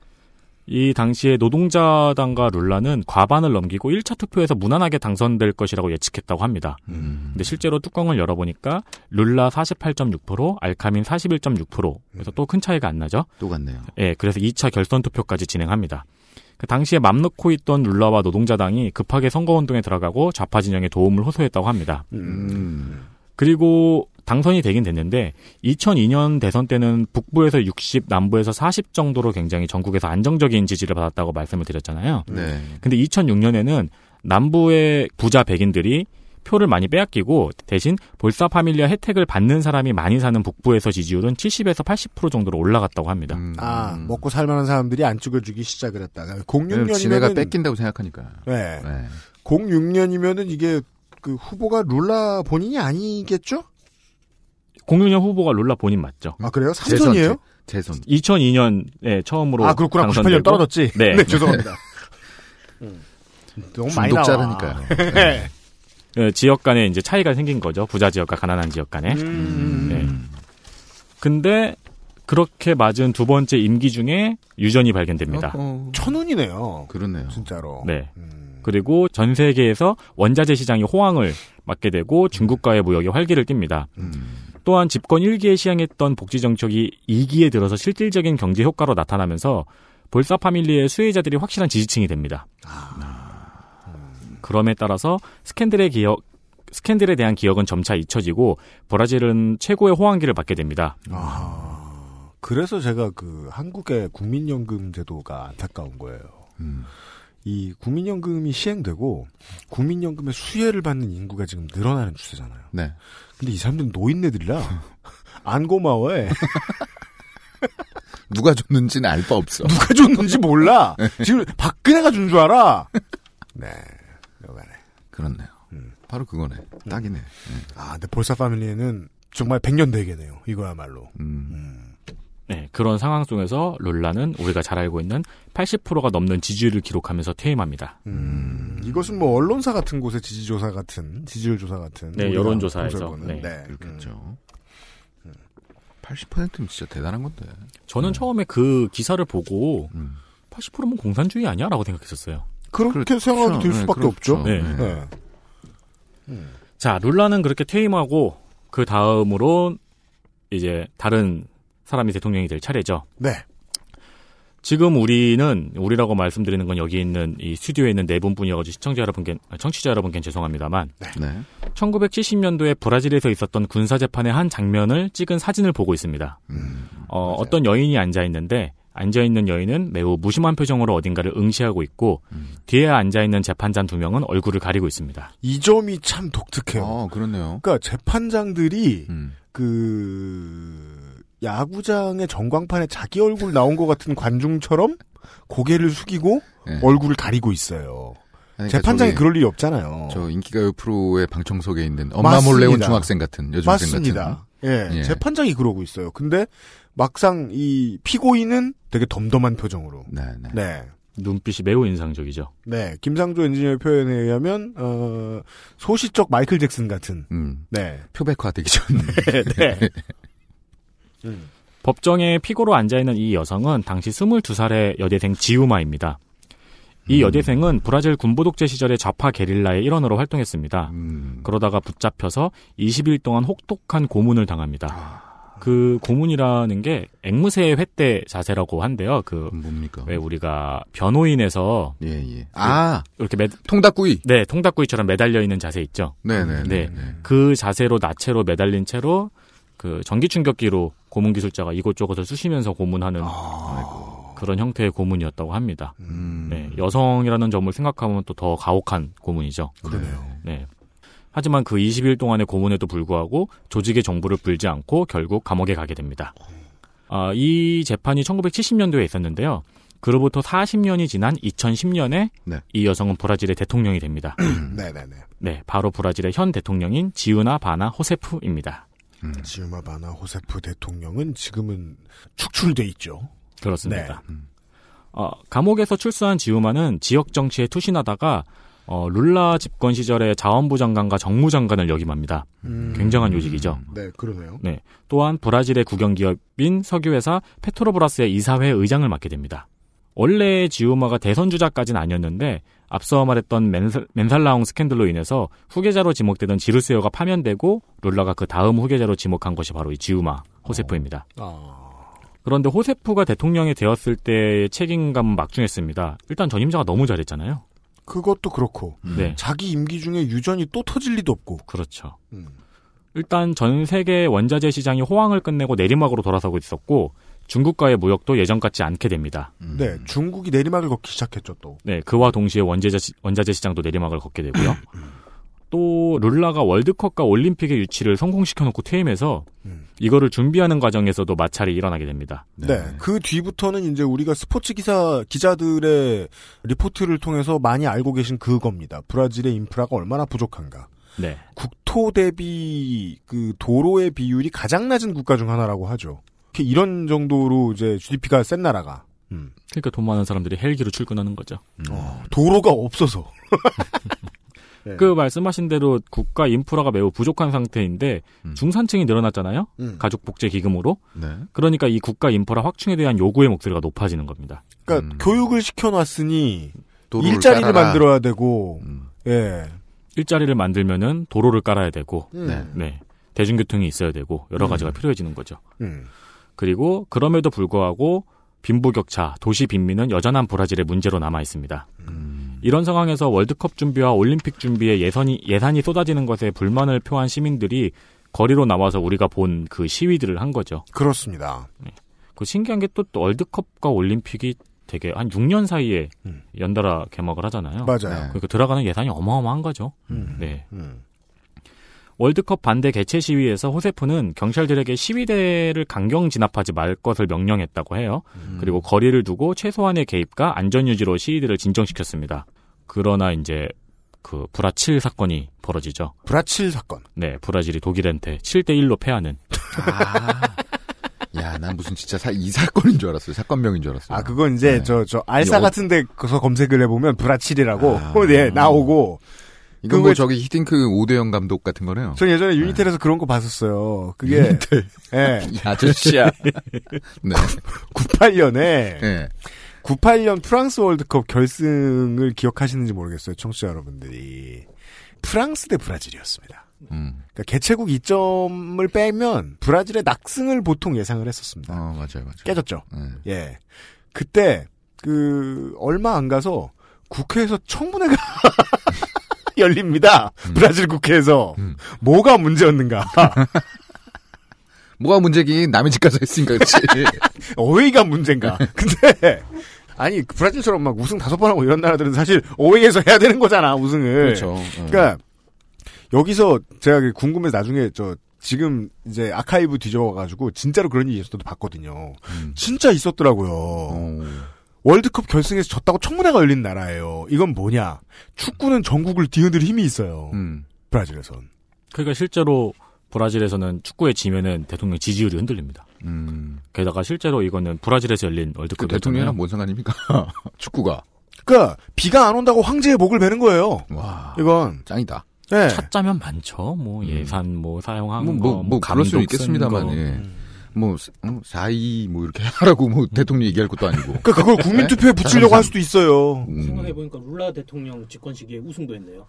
이 당시에 노동자당과 룰라는 과반을 넘기고 1차 투표에서 무난하게 당선될 것이라고 예측했다고 합니다. 음. 근데 실제로 뚜껑을 열어보니까 룰라 48.6%, 알카민 41.6%. 그래서 또 큰 차이가 안 나죠. 또 갔네요. 예, 그래서 2차 결선 투표까지 진행합니다. 그 당시에 맘 놓고 있던 룰라와 노동자당이 급하게 선거운동에 들어가고 좌파 진영에 도움을 호소했다고 합니다. 음. 그리고 당선이 되긴 됐는데 2002년 대선 때는 북부에서 60, 남부에서 40 정도로 굉장히 전국에서 안정적인 지지를 받았다고 말씀을 드렸잖아요. 네. 근데 2006년에는 남부의 부자 백인들이 표를 많이 빼앗기고 대신 볼사 파밀리아 혜택을 받는 사람이 많이 사는 북부에서 지지율은 70에서 80% 정도로 올라갔다고 합니다. 음. 아 먹고 살만한 사람들이 안 찍어주기 시작을 했다가 왜냐면 지네가 06년이면은 뺏긴다고 생각하니까. 네. 네. 06년이면은 이게 그 후보가 룰라 본인이 아니겠죠? 06년 후보가 룰라 본인 맞죠? 아 그래요? 삼선이에요? 재선. 2002년에 처음으로 아 그렇구나. 98년 당선되고 떨어졌지. 네. 죄송합니다. 음. 너무 많이 나와. 중독자라니까요. 네. 예, 지역 간에 이제 차이가 생긴 거죠. 부자 지역과 가난한 지역 간에. 음. 네. 근데 그렇게 맞은 두 번째 임기 중에 유전이 발견됩니다. 어허. 천운이네요. 그러네요. 진짜로. 네. 음. 그리고 전 세계에서 원자재 시장이 호황을 맞게 되고 중국과의 무역이 활기를 띱니다. 음. 또한 집권 1기에 시행했던 복지 정책이 2기에 들어서 실질적인 경제 효과로 나타나면서 볼사 파밀리의 수혜자들이 확실한 지지층이 됩니다. 그럼에 따라서 스캔들에 기여 스캔들에 대한 기억은 점차 잊혀지고 브라질은 최고의 호황기를 맞게 됩니다. 아, 그래서 제가 그 한국의 국민연금 제도가 안타까운 거예요. 음. 이 국민연금이 시행되고 국민연금의 수혜를 받는 인구가 지금 늘어나는 추세잖아요. 네. 근데 이 사람들은 노인네들이라 안 고마워해. 누가 줬는지는 알 바 없어. 누가 줬는지 몰라. 지금 박근혜가 준 줄 알아. 네. 그렇네요. 음. 바로 그거네. 딱이네. 아, 근데 볼사 파밀리에는 정말 백년 대계네요. 이거야말로. 음. 음. 네, 그런 상황 속에서 룰라는 우리가 잘 알고 있는 80%가 넘는 지지율을 기록하면서 퇴임합니다. 음, 이것은 뭐 언론사 같은 곳의 지지조사 같은 지지율 조사 같은 네, 여론조사에서. 검색어는, 네, 그렇겠죠. 80%는 진짜 대단한 건데. 저는 처음에 그 기사를 보고 음. 80%면 공산주의 아니야? 라고 생각했었어요. 그렇게 그렇죠. 생각이 들 네, 수밖에 그렇죠. 없죠. 네. 네. 자, 룰라는 그렇게 퇴임하고 그 다음으로 이제 다른 사람이 대통령이 될 차례죠. 네. 지금 우리는 우리라고 말씀드리는 건 여기 있는 이 스튜디오에 있는 네 분뿐이어가지고 시청자 여러분께 아, 청취자 여러분께 죄송합니다만 네. 1970년도에 브라질에서 있었던 군사 재판의 한 장면을 찍은 사진을 보고 있습니다. 음. 어, 어떤 여인이 앉아 있는데 앉아 있는 여인은 매우 무심한 표정으로 어딘가를 응시하고 있고 음. 뒤에 앉아 있는 재판장 두 명은 얼굴을 가리고 있습니다. 이 점이 참 독특해요. 어, 그렇네요. 그러니까 재판장들이 음. 그 야구장의 전광판에 자기 얼굴 나온 것 같은 관중처럼 고개를 숙이고 네. 얼굴을 가리고 있어요. 그러니까 재판장이 저기 그럴 일이 없잖아요. 저 인기가요 프로의 방청석에 있는 엄마 맞습니다. 몰래 온 중학생 같은 여중생 같은. 맞습니다. 예, 예. 재판장이 그러고 있어요. 근데 막상 이 피고인은 되게 덤덤한 표정으로. 네, 네. 네. 눈빛이 매우 인상적이죠. 네. 김상조 엔지니어의 표현에 의하면, 어, 소시적 마이클 잭슨 같은. 음. 네. 표백화되기 전. 네. 법정에 피고로 앉아 있는 이 여성은 당시 22살의 여대생 지우마입니다. 이 여대생은 브라질 군부 독재 시절의 좌파 게릴라의 일원으로 활동했습니다. 음. 그러다가 붙잡혀서 20일 동안 혹독한 고문을 당합니다. 그 고문이라는 게 앵무새 횟대 자세라고 한데요. 그 뭡니까? 왜 우리가 변호인에서 예, 예. 아, 이렇게 매, 통닭구이. 네 통닭구이처럼 매달려 있는 자세 있죠. 네, 네, 네. 네. 네. 그 자세로 나체로 매달린 채로 그 전기 충격기로 고문 기술자가 이곳저곳을 쑤시면서 고문하는 그런 형태의 고문이었다고 합니다. 음. 네, 여성이라는 점을 생각하면 또 더 가혹한 고문이죠. 그러네요. 네. 하지만 그 20일 동안의 고문에도 불구하고 조직의 정부를 불지 않고 결국 감옥에 가게 됩니다. 아, 이 재판이 1970년도에 있었는데요. 그로부터 40년이 지난 2010년에 네. 이 여성은 브라질의 대통령이 됩니다. 네네네. 네, 바로 브라질의 현 대통령인 지우나 바나 호세프입니다. 지우마 바나 호세프 대통령은 지금은 축출돼 있죠. 그렇습니다. 네. 어, 감옥에서 출소한 지우마는 지역 정치에 투신하다가 어, 룰라 집권 시절에 자원부 장관과 정무 장관을 역임합니다. 굉장한 요직이죠. 네, 그러네요. 네. 또한 브라질의 국영기업인 석유회사 페트로브라스의 이사회 의장을 맡게 됩니다. 원래 지우마가 대선 주자까지는 아니었는데 앞서 말했던 맨살, 맨살라옹 스캔들로 인해서 후계자로 지목되던 지루스요가 파면되고 룰라가 그 다음 후계자로 지목한 것이 바로 이 지우마 호세프입니다. 아, 그런데 호세프가 대통령이 되었을 때의 책임감은 막중했습니다. 일단 전임자가 너무 잘했잖아요. 그것도 그렇고 네, 자기 임기 중에 유전이 또 터질 리도 없고. 그렇죠. 음. 일단 전 세계 원자재 시장이 호황을 끝내고 내리막으로 돌아서고 있었고 중국과의 무역도 예전 같지 않게 됩니다. 음. 네, 중국이 내리막을 걷기 시작했죠 또. 네, 그와 동시에 원자재, 시- 원자재 시장도 내리막을 걷게 되고요. 또 룰라가 월드컵과 올림픽의 유치를 성공시켜놓고 퇴임해서 음. 이거를 준비하는 과정에서도 마찰이 일어나게 됩니다. 네. 그 뒤부터는 이제 우리가 스포츠 기사 기자들의 리포트를 통해서 많이 알고 계신 그겁니다. 브라질의 인프라가 얼마나 부족한가. 네, 국토 대비 그 도로의 비율이 가장 낮은 국가 중 하나라고 하죠. 이렇게 이런 정도로 이제 GDP가 센 나라가 음. 그러니까 돈 많은 사람들이 헬기로 출근하는 거죠. 어, 도로가 없어서 네. 그 말씀하신 대로 국가 인프라가 매우 부족한 상태인데 음. 중산층이 늘어났잖아요. 음. 가족 복제 기금으로. 네. 그러니까 이 국가 인프라 확충에 대한 요구의 목소리가 높아지는 겁니다. 그러니까 음. 교육을 시켜놨으니 일자리를 깔아라. 만들어야 되고 음. 예. 일자리를 만들면은 도로를 깔아야 되고, 음. 네. 네. 대중교통이 있어야 되고, 여러 가지가 필요해지는 거죠. 음. 그리고 그럼에도 불구하고 빈부격차, 도시 빈민은 여전한 브라질의 문제로 남아 있습니다. 음. 이런 상황에서 월드컵 준비와 올림픽 준비에 예산이 예산이 쏟아지는 것에 불만을 표한 시민들이 거리로 나와서 우리가 본 그 시위들을 한 거죠. 그렇습니다. 그 신기한 게 또 월드컵과 올림픽이 되게 한 6년 사이에 음. 연달아 개막을 하잖아요. 맞아요. 그러니까 들어가는 예산이 어마어마한 거죠. 음. 네. 음. 월드컵 반대 개최 시위에서 호세프는 경찰들에게 시위대를 강경 진압하지 말 것을 명령했다고 해요. 음. 그리고 거리를 두고 최소한의 개입과 안전 유지로 시위들을 진정시켰습니다. 그러나 이제 그 브라칠 사건이 벌어지죠. 브라칠 사건. 네, 브라질이 독일한테 7대 1로 패하는. 아. 야, 난 무슨 진짜 사, 이 사건인 줄 알았어요. 사건명인 줄 알았어요. 아, 그건 이제 네. 저, 저, 알사 이 어- 같은 데서 검색을 해보면 브라칠이라고, 아. 네, 나오고, 이건 그뭐 왜- 저기 히딩크 오대영 감독 같은 거네요. 전 예전에 유니텔에서 그런 거 봤었어요. 그게, 유니텔. 예, 이 아저씨야. 네. 98년에, 네. 98년 프랑스 월드컵 결승을 기억하시는지 모르겠어요, 청취자 여러분들이. 프랑스 대 브라질이었습니다. 음. 그러니까 개최국 2점을 빼면 브라질의 낙승을 보통 예상을 했었습니다. 어, 맞아요, 맞아요. 깨졌죠. 네. 예. 그때 그 얼마 안 가서 국회에서 청문회가 열립니다. 브라질 국회에서 음. 뭐가 문제였는가? 뭐가 문제긴 남의 집 가서 했으니까 그렇지. 어웨이가 문제인가? 근데 아니 브라질처럼 막 우승 다섯 번 하고 이런 나라들은 사실 어웨이에서 해야 되는 거잖아 우승을. 그렇죠. 네. 그러니까 여기서 제가 궁금해서 나중에 저 지금 이제 아카이브 뒤져가지고 진짜로 그런 일이 있었던 봤거든요. 음. 진짜 있었더라고요. 어. 월드컵 결승에서 졌다고 청문회가 열린 나라예요. 이건 뭐냐? 축구는 전국을 뒤흔들 힘이 있어요. 음. 브라질에선. 그러니까 실제로 브라질에서는 축구에 지면은 대통령 지지율이 흔들립니다. 음. 게다가 실제로 이거는 브라질에서 열린 그 월드컵 대통령이랑 뭔 상관입니까? 축구가. 그러니까 비가 안 온다고 황제의 목을 베는 거예요. 와. 이건 짱이다. 네. 찾자면 많죠. 뭐 예산 뭐 사용한 뭐, 거, 뭐, 뭐, 수는 감독 쓴 있겠습니다만, 거. 예. 뭐, 어, 4.2, 뭐, 이렇게 하라고, 뭐, 대통령이 얘기할 것도 아니고. 그러니까 그걸 국민 투표에 붙이려고 할 수도 있어요. 음. 생각해 보니까 룰라 대통령 집권 시기에 우승도 했네요.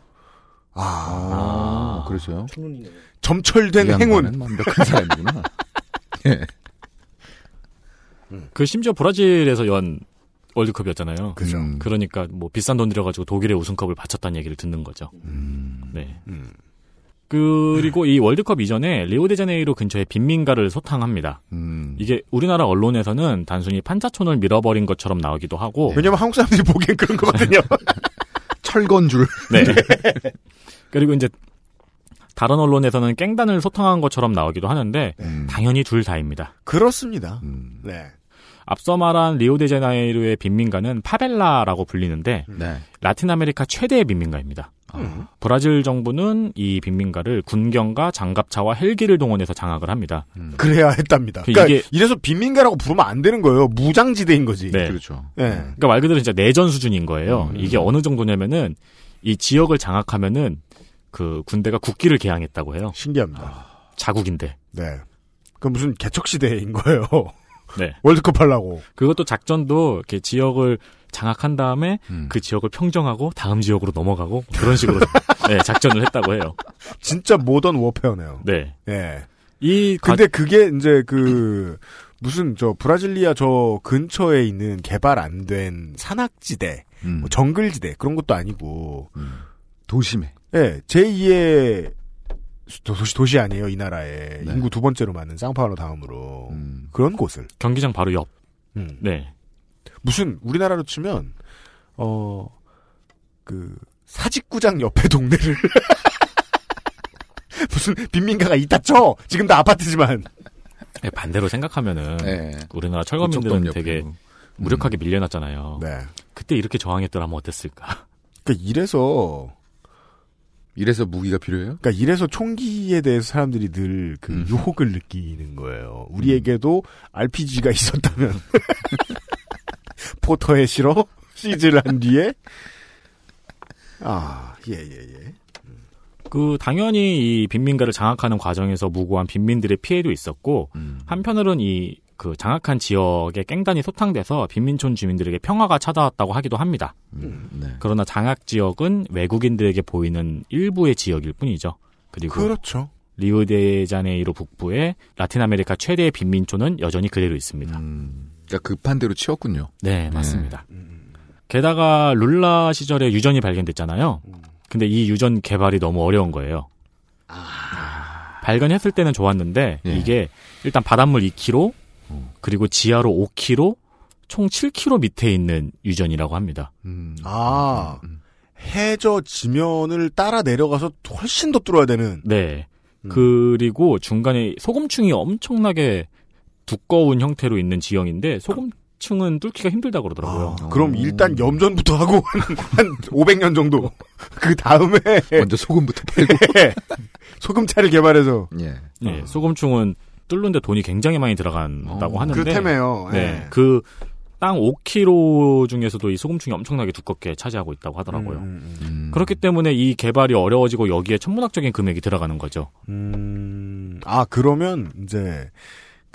아, 아, 그러세요? 천운이네요. 점철된 이 행운. 양반은 완벽한 사람이구나. 예. 그 심지어 브라질에서 연 월드컵이었잖아요. 그죠. 음. 그러니까 뭐 비싼 돈 들여가지고 독일의 우승컵을 바쳤다는 얘기를 듣는 거죠. 음. 네. 음. 그리고 이 월드컵 이전에 리오데자네이루 근처에 빈민가를 소탕합니다. 음. 이게 우리나라 언론에서는 단순히 판자촌을 밀어버린 것처럼 나오기도 하고 왜냐면 한국 사람들이 보기엔 그런 거거든요. 철건줄. 네. 그리고 이제 다른 언론에서는 깽단을 소탕한 것처럼 나오기도 하는데 음. 당연히 둘 다입니다. 그렇습니다. 음. 네. 앞서 말한 리오데자네이루의 빈민가는 파벨라라고 불리는데 네. 라틴 아메리카 최대의 빈민가입니다. 아. 브라질 정부는 이 빈민가를 군경과 장갑차와 헬기를 동원해서 장악을 합니다. 그래야 했답니다. 그 그러니까 이게- 이래서 빈민가라고 부르면 안 되는 거예요. 무장지대인 거지. 네. 그렇죠. 예. 그러니까 말 그대로 진짜 내전 수준인 거예요. 음. 이게 어느 정도냐면은 이 지역을 장악하면은 그 군대가 국기를 게양했다고 해요. 신기합니다. 자국인데. 네. 그 무슨 개척 시대인 거예요. 네. 월드컵 하려고. 그것도 작전도 이렇게 지역을 장악한 다음에 음. 그 지역을 평정하고 다음 지역으로 넘어가고 그런 식으로 네, 작전을 했다고 해요. 진짜 모던 워페어네요. 네. 예. 이 과- 근데 그게 이제 그 무슨 저 브라질리아 저 근처에 있는 개발 안 된 산악지대, 음. 뭐 정글지대 그런 것도 아니고 음. 도심에. 예, 제2의 도시 도시 아니에요 이 나라에 네. 인구 두 번째로 많은 상파울로 다음으로 음. 그런 곳을 경기장 바로 옆. 음. 네. 무슨 우리나라로 치면 어 그 사직구장 옆에 동네를 무슨 빈민가가 있다 쳐 지금도 아파트지만 네, 반대로 생각하면은 네. 우리나라 철거민들은 되게 뭐. 무력하게 밀려났잖아요. 네 그때 이렇게 저항했더라면 어땠을까? 그러니까 이래서 이래서 무기가 필요해요? 그러니까 이래서 총기에 대해서 사람들이 늘그 음. 유혹을 느끼는 거예요. 우리에게도 RPG가 있었다면 포터에 실어 시즈를 한 뒤에 아 예 예, 예. 그 당연히 이 빈민가를 장악하는 과정에서 무고한 빈민들의 피해도 있었고 음. 한편으로는 이그 장악한 지역에 깽단이 소탕돼서 빈민촌 주민들에게 평화가 찾아왔다고 하기도 합니다. 음. 네. 그러나 장악 지역은 외국인들에게 보이는 일부의 지역일 뿐이죠. 그리고 그렇죠. 리오데자네이루 북부의 라틴 아메리카 최대의 빈민촌은 여전히 그대로 있습니다. 음. 그러니까 급한 대로 치웠군요. 네, 맞습니다. 게다가 룰라 시절에 유전이 발견됐잖아요. 근데 이 유전 개발이 너무 어려운 거예요. 발견했을 때는 좋았는데 예. 이게 일단 바닷물 2km 그리고 지하로 5km 총 7km 밑에 있는 유전이라고 합니다. 음. 아, 해저 지면을 따라 내려가서 훨씬 더 뚫어야 되는. 네. 음. 그리고 중간에 소금층이 엄청나게 두꺼운 형태로 있는 지형인데 소금 층은 뚫기가 힘들다 그러더라고요. 아, 그럼 일단 염전부터 하고 한, 한 500년 정도. 그 다음에 먼저 소금부터 팔고. 소금차를 개발해서. 예. 네, 소금층은 뚫는데 돈이 굉장히 많이 들어간다고 어, 하는데 그렇다며요. 네, 예. 그땅 5km 중에서도 이 소금층이 엄청나게 두껍게 차지하고 있다고 하더라고요. 음, 음. 그렇기 때문에 이 개발이 어려워지고 여기에 천문학적인 금액이 들어가는 거죠. 음, 아, 그러면, 이제,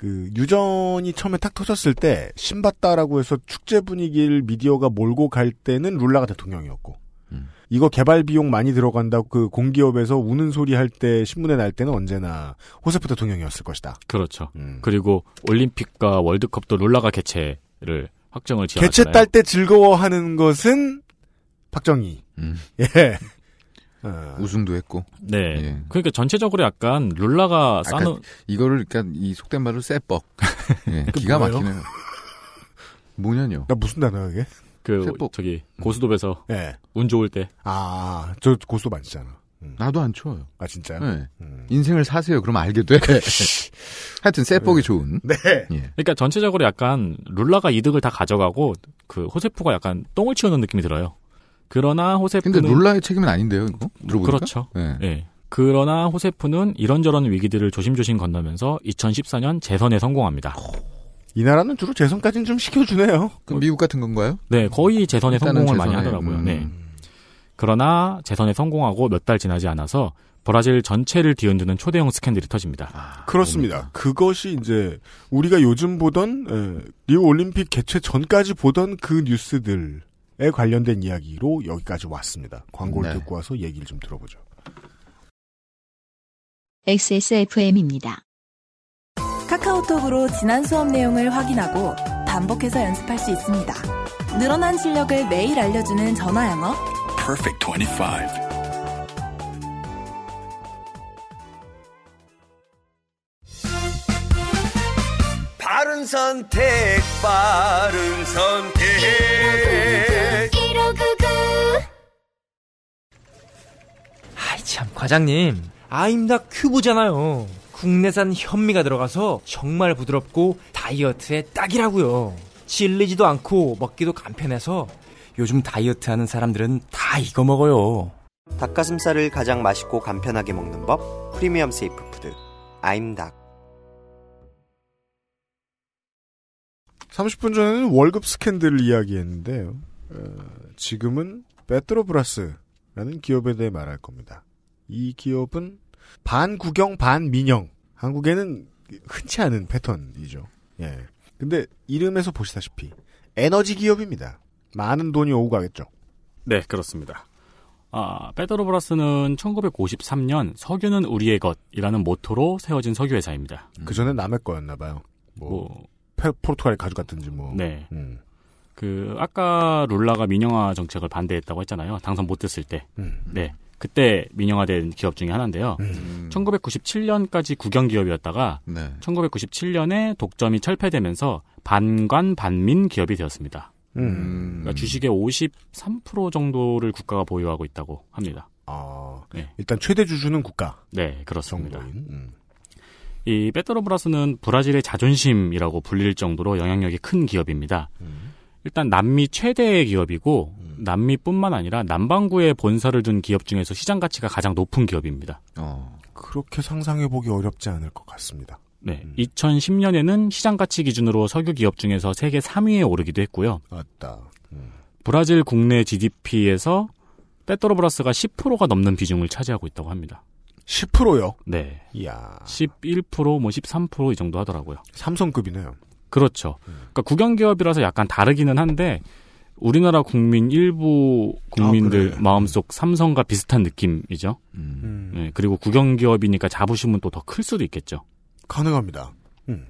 그, 유전이 처음에 탁 터졌을 때, 신봤다라고 해서 축제 분위기를 미디어가 몰고 갈 때는 룰라가 대통령이었고, 음. 이거 개발 비용 많이 들어간다고 그 공기업에서 우는 소리 할 때 신문에 날 때는 언제나 호세프 대통령이었을 것이다. 그렇죠. 음. 그리고 올림픽과 월드컵도 룰라가 개최를 확정을 지었잖아요. 개최 딸 때 즐거워하는 것은 박정희. 음. 예. 어, 우승도 했고. 네. 예. 그러니까 전체적으로 약간 룰라가 아까 싸는 이거를 그러니까 이 속된 말로 쎄뻑. 예, 그 기가? 막히네요. 뭐냐뇨. 나 무슨 단어야, 이게? 그 세법. 저기 고수도에서 예. 운 좋을 때 아, 저 고스톱 안 치잖아. 음. 나도 안 쳐요. 아, 진짜요? 네. 음. 인생을 사세요. 그럼 알게 돼. 하여튼 쎄뻑이 좋은. 네. 예. 그러니까 전체적으로 약간 룰라가 이득을 다 가져가고 그 호세프가 약간 똥을 치우는 느낌이 들어요. 그러나 호세프는 근데 룰라의 책임은 아닌데요, 이거? 들어보니까. 그렇죠. 예. 예. 그러나 호세프는 이런저런 위기들을 조심조심 건너면서 2014년 재선에 성공합니다. 이 나라는 주로 재선까지는 좀 시켜주네요. 그럼 미국 같은 건가요? 네, 거의 재선에 성공을 많이 재선에, 하더라고요. 음. 네. 그러나 재선에 성공하고 몇 달 지나지 않아서 브라질 전체를 뒤흔드는 초대형 스캔들이 터집니다. 아, 그렇습니다. 그것이 이제 우리가 요즘 보던 에, 리우 올림픽 개최 전까지 보던 그 뉴스들에 관련된 이야기로 여기까지 왔습니다. 광고를 네. 듣고 와서 얘기를 좀 들어보죠. XSFM입니다. 카카오톡으로 지난 수업 내용을 확인하고 반복해서 연습할 수 있습니다. 늘어난 실력을 매일 알려주는 전화 영어. Perfect 25. 바른 선택, 바른 선택. 참 과장님. 아임닭 큐브잖아요. 국내산 현미가 들어가서 정말 부드럽고 다이어트에 딱이라고요. 질리지도 않고 먹기도 간편해서 요즘 다이어트 하는 사람들은 다 이거 먹어요. 닭가슴살을 가장 맛있고 간편하게 먹는 법 Premium Safe Food 아임닭. 30분 전에는 월급 스캔들을 이야기했는데요. 어, 지금은 페트로브라스라는 기업에 대해 말할 겁니다. 이 기업은 반국영 반민영. 한국에는 흔치 않은 패턴이죠. 예. 근데 이름에서 보시다시피 에너지 기업입니다. 많은 돈이 오고 가겠죠. 네, 그렇습니다. 아, 페드로브라스는 1953년 석유는 우리의 것이라는 모토로 세워진 석유회사입니다. 그 전에 남의 거였나 봐요. 뭐, 뭐, 페- 포르투갈에 가져갔든지 뭐. 네. 음. 그, 아까 룰라가 민영화 정책을 반대했다고 했잖아요. 당선 못했을 때. 음. 네. 그때 민영화된 기업 중에 하나인데요. 음. 1997년까지 국영 기업이었다가 네. 1997년에 독점이 철폐되면서 반관 반민 기업이 되었습니다. 음. 그러니까 주식의 53% 정도를 국가가 보유하고 있다고 합니다. 아, 네. 일단 최대 주주는 국가. 네, 그렇습니다. 음. 이 페트로브라스는 브라질의 자존심이라고 불릴 정도로 영향력이 큰 기업입니다. 음. 일단 남미 최대의 기업이고 남미뿐만 아니라 남반구에 본사를 둔 기업 중에서 시장 가치가 가장 높은 기업입니다. 어. 그렇게 상상해 보기 어렵지 않을 것 같습니다. 네, 2010년에는 시장 가치 기준으로 석유 기업 중에서 세계 3위에 오르기도 했고요. 맞다. 브라질 국내 GDP에서 페트로브라스가 10%가 넘는 비중을 차지하고 있다고 합니다. 10%요? 네. 이야. 11%, 뭐 13%이 정도 하더라고요. 삼성급이네요. 그렇죠. 그러니까 국영 기업이라서 약간 다르기는 한데 우리나라 국민 일부 국민들 아. 마음속 삼성과 비슷한 느낌이죠. 음. 네, 그리고 국영기업이니까 자부심은 또 더 클 수도 있겠죠. 가능합니다. 음.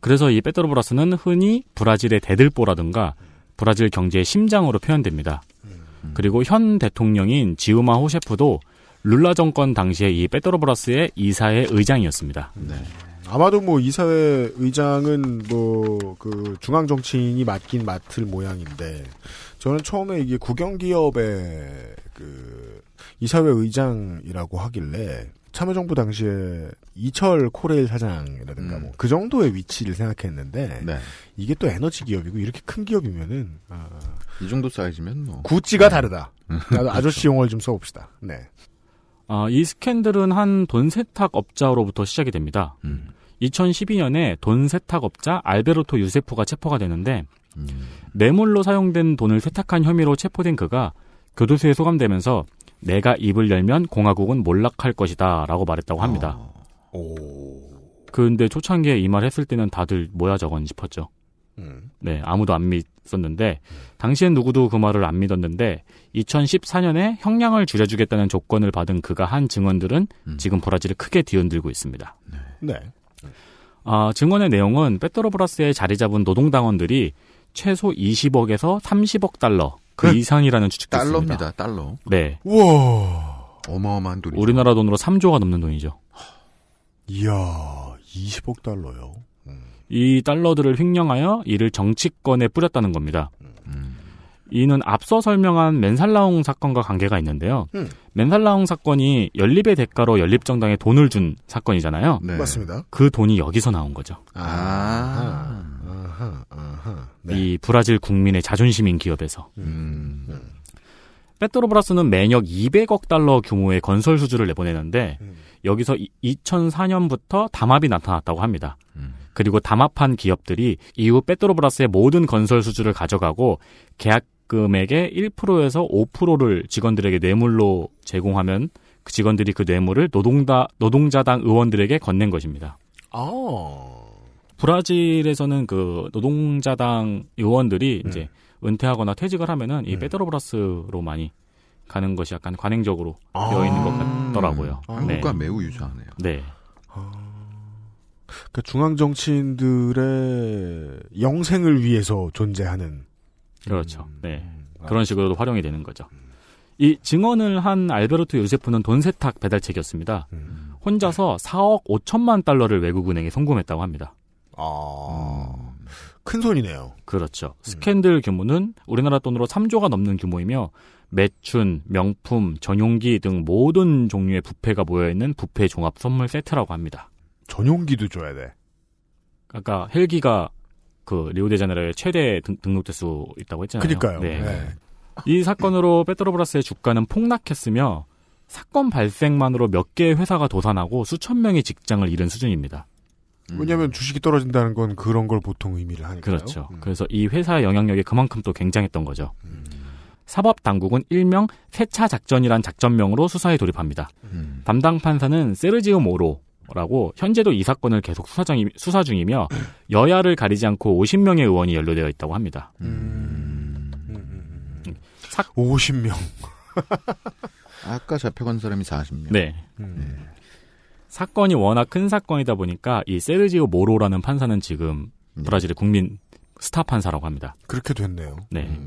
그래서 이 페트로브라스는 흔히 브라질의 대들보라든가 브라질 경제의 심장으로 표현됩니다. 그리고 현 대통령인 지우마 호셰프도 룰라 정권 당시에 이 페트로브라스의 이사회 의장이었습니다. 아마도 뭐 이사회 의장은 뭐 그 중앙 정치인이 맡긴 맡을 모양인데 저는 처음에 이게 국영기업의 그 이사회 의장이라고 하길래 참여정부 당시에 이철 코레일 사장이라든가 뭐그 정도의 위치를 생각했는데 이게 또 에너지 기업이고 이렇게 큰 기업이면은 아, 이 정도 사이즈면 뭐 구찌가 다르다. 나도 아저씨 용어를 좀 써봅시다. 네. 아, 이 스캔들은 한 돈 세탁 업자로부터 시작이 됩니다. 2012년에 돈 세탁업자 알베르토 유세포가 체포가 되는데 뇌물로 사용된 돈을 세탁한 혐의로 체포된 그가 교도소에 소감되면서 내가 입을 열면 공화국은 몰락할 것이다 라고 말했다고 합니다. 근데 초창기에 이 말 했을 때는 다들 뭐야 저건 싶었죠. 네, 아무도 안 믿었는데 당시엔 누구도 그 말을 안 믿었는데 2014년에 형량을 줄여주겠다는 조건을 받은 그가 한 증언들은 지금 브라질을 크게 뒤흔들고 있습니다. 네. 아, 증언의 내용은 페트로브라스에 자리 잡은 노동당원들이 최소 20억에서 30억 달러 그 이상이라는 추측도 있습니다. 달러입니다. 달러. 네. 우와. 어마어마한 돈이죠. 우리나라 돈으로 3조가 넘는 돈이죠. 이야, 20억 달러요. 이 달러들을 횡령하여 이를 정치권에 뿌렸다는 겁니다. 이는 앞서 설명한 맨살라웅 사건과 관계가 있는데요. 음. 맨살라웅 사건이 연립의 대가로 연립정당에 돈을 준 사건이잖아요. 네. 맞습니다. 그 돈이 여기서 나온 거죠. 아하, 아하, 아하. 네. 이 브라질 국민의 자존심인 기업에서. 음. 페트로브라스는 매년 200억 달러 규모의 건설 수주를 내보내는데 여기서 2004년부터 담합이 나타났다고 합니다. 그리고 담합한 기업들이 이후 페트로브라스의 모든 건설 수주를 가져가고 계약 금액의 1%에서 5%를 직원들에게 뇌물로 제공하면 그 직원들이 그 뇌물을 노동다, 노동자당 의원들에게 건넨 것입니다. 아. 브라질에서는 그 노동자당 의원들이 이제 은퇴하거나 퇴직을 하면은 이 페트로브라스로 많이 가는 것이 약간 관행적으로 되어 있는 것 같더라고요. 한국과 매우 유사하네요. 네. 그러니까 중앙 정치인들의 영생을 위해서 존재하는 그렇죠. 네. 그런 식으로도 활용이 되는 거죠. 이 증언을 한 알베르토 요세프는 돈 세탁 배달책이었습니다. 혼자서 4억 5천만 달러를 외국은행에 송금했다고 합니다. 아, 큰 손이네요. 그렇죠. 스캔들 규모는 우리나라 돈으로 3조가 넘는 규모이며 매춘, 명품, 전용기 등 모든 종류의 부패가 모여있는 부패 종합 선물 세트라고 합니다. 전용기도 줘야 돼. 아까 헬기가 그 리오데자네로의 최대 등, 등록대 수 있다고 했잖아요. 그니까요. 네. 네. 이 사건으로 페트로브라스의 주가는 폭락했으며 사건 발생만으로 몇 개의 회사가 도산하고 수천 명의 직장을 잃은 수준입니다. 왜냐하면 주식이 떨어진다는 건 그런 걸 보통 의미를 하니까요. 그렇죠. 그래서 이 회사의 영향력이 그만큼 또 굉장했던 거죠. 사법 당국은 일명 세차 작전이란 작전명으로 수사에 돌입합니다. 담당 판사는 세르지오 모로 라고 현재도 이 사건을 계속 수사, 중, 수사 중이며 여야를 가리지 않고 50명의 의원이 연루되어 있다고 합니다. 사... 50명. 아까 잡혀간 사람이 40명. 네. 사건이 워낙 큰 사건이다 보니까 이 세르지오 모로라는 판사는 지금 브라질의 국민 스타 판사라고 합니다. 그렇게 됐네요. 네.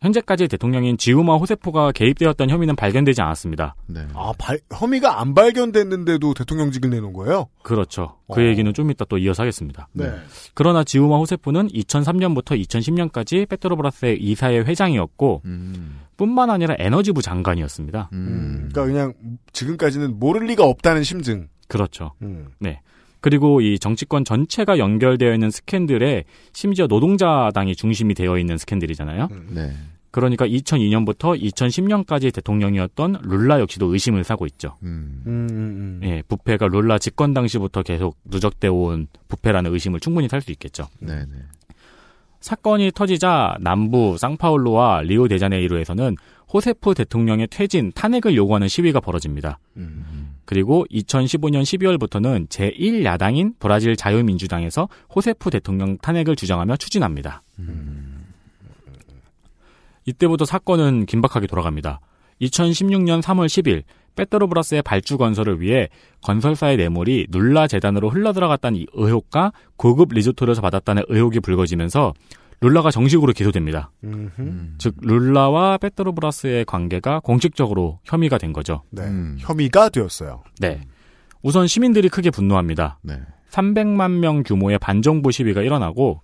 현재까지 대통령인 지우마 호세포가 개입되었던 혐의는 발견되지 않았습니다. 네. 아, 발, 혐의가 안 발견됐는데도 대통령직을 내놓은 거예요? 그렇죠. 그 어. 얘기는 좀 이따 또 이어서 하겠습니다. 네. 그러나 지우마 호세포는 2003년부터 2010년까지 페트로브라스의 이사회 회장이었고 뿐만 아니라 에너지부 장관이었습니다. 그러니까 그냥 지금까지는 모를 리가 없다는 심증. 그렇죠. 음. 네. 그리고 이 정치권 전체가 연결되어 있는 스캔들에 심지어 노동자당이 중심이 되어 있는 스캔들이잖아요. 네. 그러니까 2002년부터 2010년까지 대통령이었던 룰라 역시도 의심을 사고 있죠. 음, 음, 음. 예, 부패가 룰라 집권 당시부터 계속 누적되어 온 부패라는 의심을 충분히 살 수 있겠죠. 네, 네. 사건이 터지자 남부 상파울루와 리오데자네이루에서는 호세프 대통령의 퇴진, 탄핵을 요구하는 시위가 벌어집니다. 그리고 2015년 12월부터는 제1야당인 브라질 자유민주당에서 호세프 대통령 탄핵을 주장하며 추진합니다. 이때부터 사건은 긴박하게 돌아갑니다. 2016년 3월 10일 페트로브라스의 발주 건설을 위해 건설사의 뇌물이 눌라 재단으로 흘러들어갔다는 의혹과 고급 리조트를 받았다는 의혹이 불거지면서 룰라가 정식으로 기소됩니다. 음흠. 즉 룰라와 페트로브라스의 관계가 공식적으로 혐의가 된 거죠. 네. 혐의가 되었어요. 네. 우선 시민들이 크게 분노합니다. 네. 300만 명 규모의 반정부 시위가 일어나고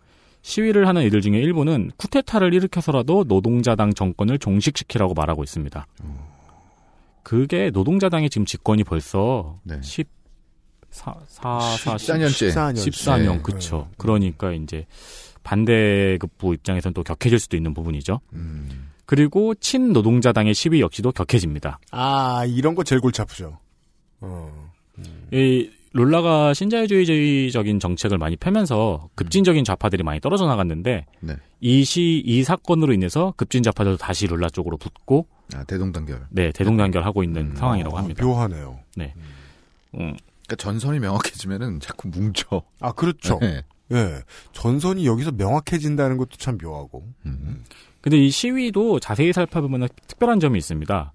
시위를 하는 이들 중에 일부는 쿠데타를 일으켜서라도 노동자당 정권을 종식시키라고 말하고 있습니다. 그게 노동자당의 지금 집권이 벌써 14, 4, 4, 14년째. 14년, 네. 그쵸. 그러니까 이제 반대급부 입장에서는 또 격해질 수도 있는 부분이죠. 음. 그리고 친노동자당의 시위 역시도 격해집니다. 아, 이런 거 제일 골치 아프죠. 어. 이 룰라가 신자유주의적인 정책을 많이 펴면서 급진적인 좌파들이 많이 떨어져 나갔는데 네. 이시 이 사건으로 인해서 급진 좌파들도 다시 룰라 쪽으로 붙고 아, 대동단결. 네 대동단결하고 있는 상황이라고 합니다. 묘하네요. 네. 음. 그러니까 전선이 명확해지면은 자꾸 뭉쳐. 아, 그렇죠. 네. 예. 전선이 여기서 명확해진다는 것도 참 묘하고. 근데 이 시위도 자세히 살펴보면 특별한 점이 있습니다.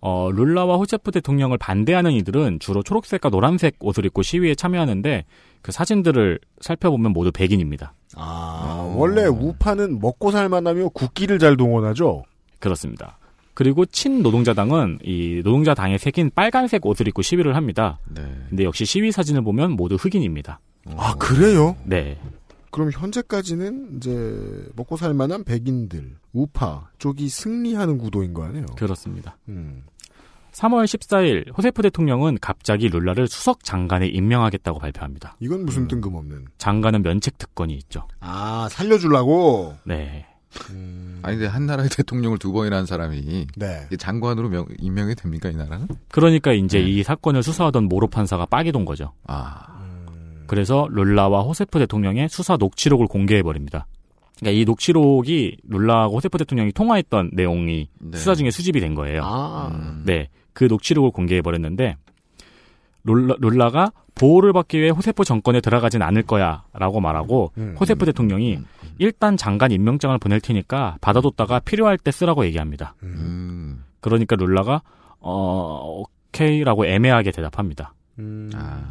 어, 룰라와 호체프 대통령을 반대하는 이들은 주로 초록색과 노란색 옷을 입고 시위에 참여하는데 그 사진들을 살펴보면 모두 백인입니다. 아, 원래 우파는 먹고 살만하며 국기를 잘 동원하죠. 그렇습니다. 그리고 친노동자당은 이 노동자당의 색인 빨간색 옷을 입고 시위를 합니다. 네. 근데 역시 시위 사진을 보면 모두 흑인입니다. 아, 그래요? 네. 그럼 현재까지는 이제 먹고 살 만한 백인들, 우파 쪽이 승리하는 구도인 거 아니에요? 그렇습니다. 음. 3월 14일 호세프 대통령은 갑자기 룰라를 수석 장관에 임명하겠다고 발표합니다. 이건 무슨 뜬금없는. 장관은 면책 특권이 있죠. 아, 살려주려고? 네. 아니 근데 한 나라의 대통령을 두 번이나 한 사람이 네. 장관으로 명, 임명이 됩니까 이 나라는? 그러니까 이제 이 사건을 수사하던 모로 판사가 빡이 돈 거죠. 아. 그래서 룰라와 호세프 대통령의 수사 녹취록을 공개해 버립니다. 그러니까 이 녹취록이 룰라하고 호세프 대통령이 통화했던 내용이 네. 수사 중에 수집이 된 거예요. 아. 네, 그 녹취록을 공개해 버렸는데 룰라, 룰라가 보호를 받기 위해 호세프 정권에 들어가진 않을 거야 라고 말하고 음. 호세프 대통령이 일단 장관 임명장을 보낼 테니까 받아뒀다가 필요할 때 쓰라고 얘기합니다. 음. 그러니까 룰라가 어 오케이라고 애매하게 대답합니다. 음. 아.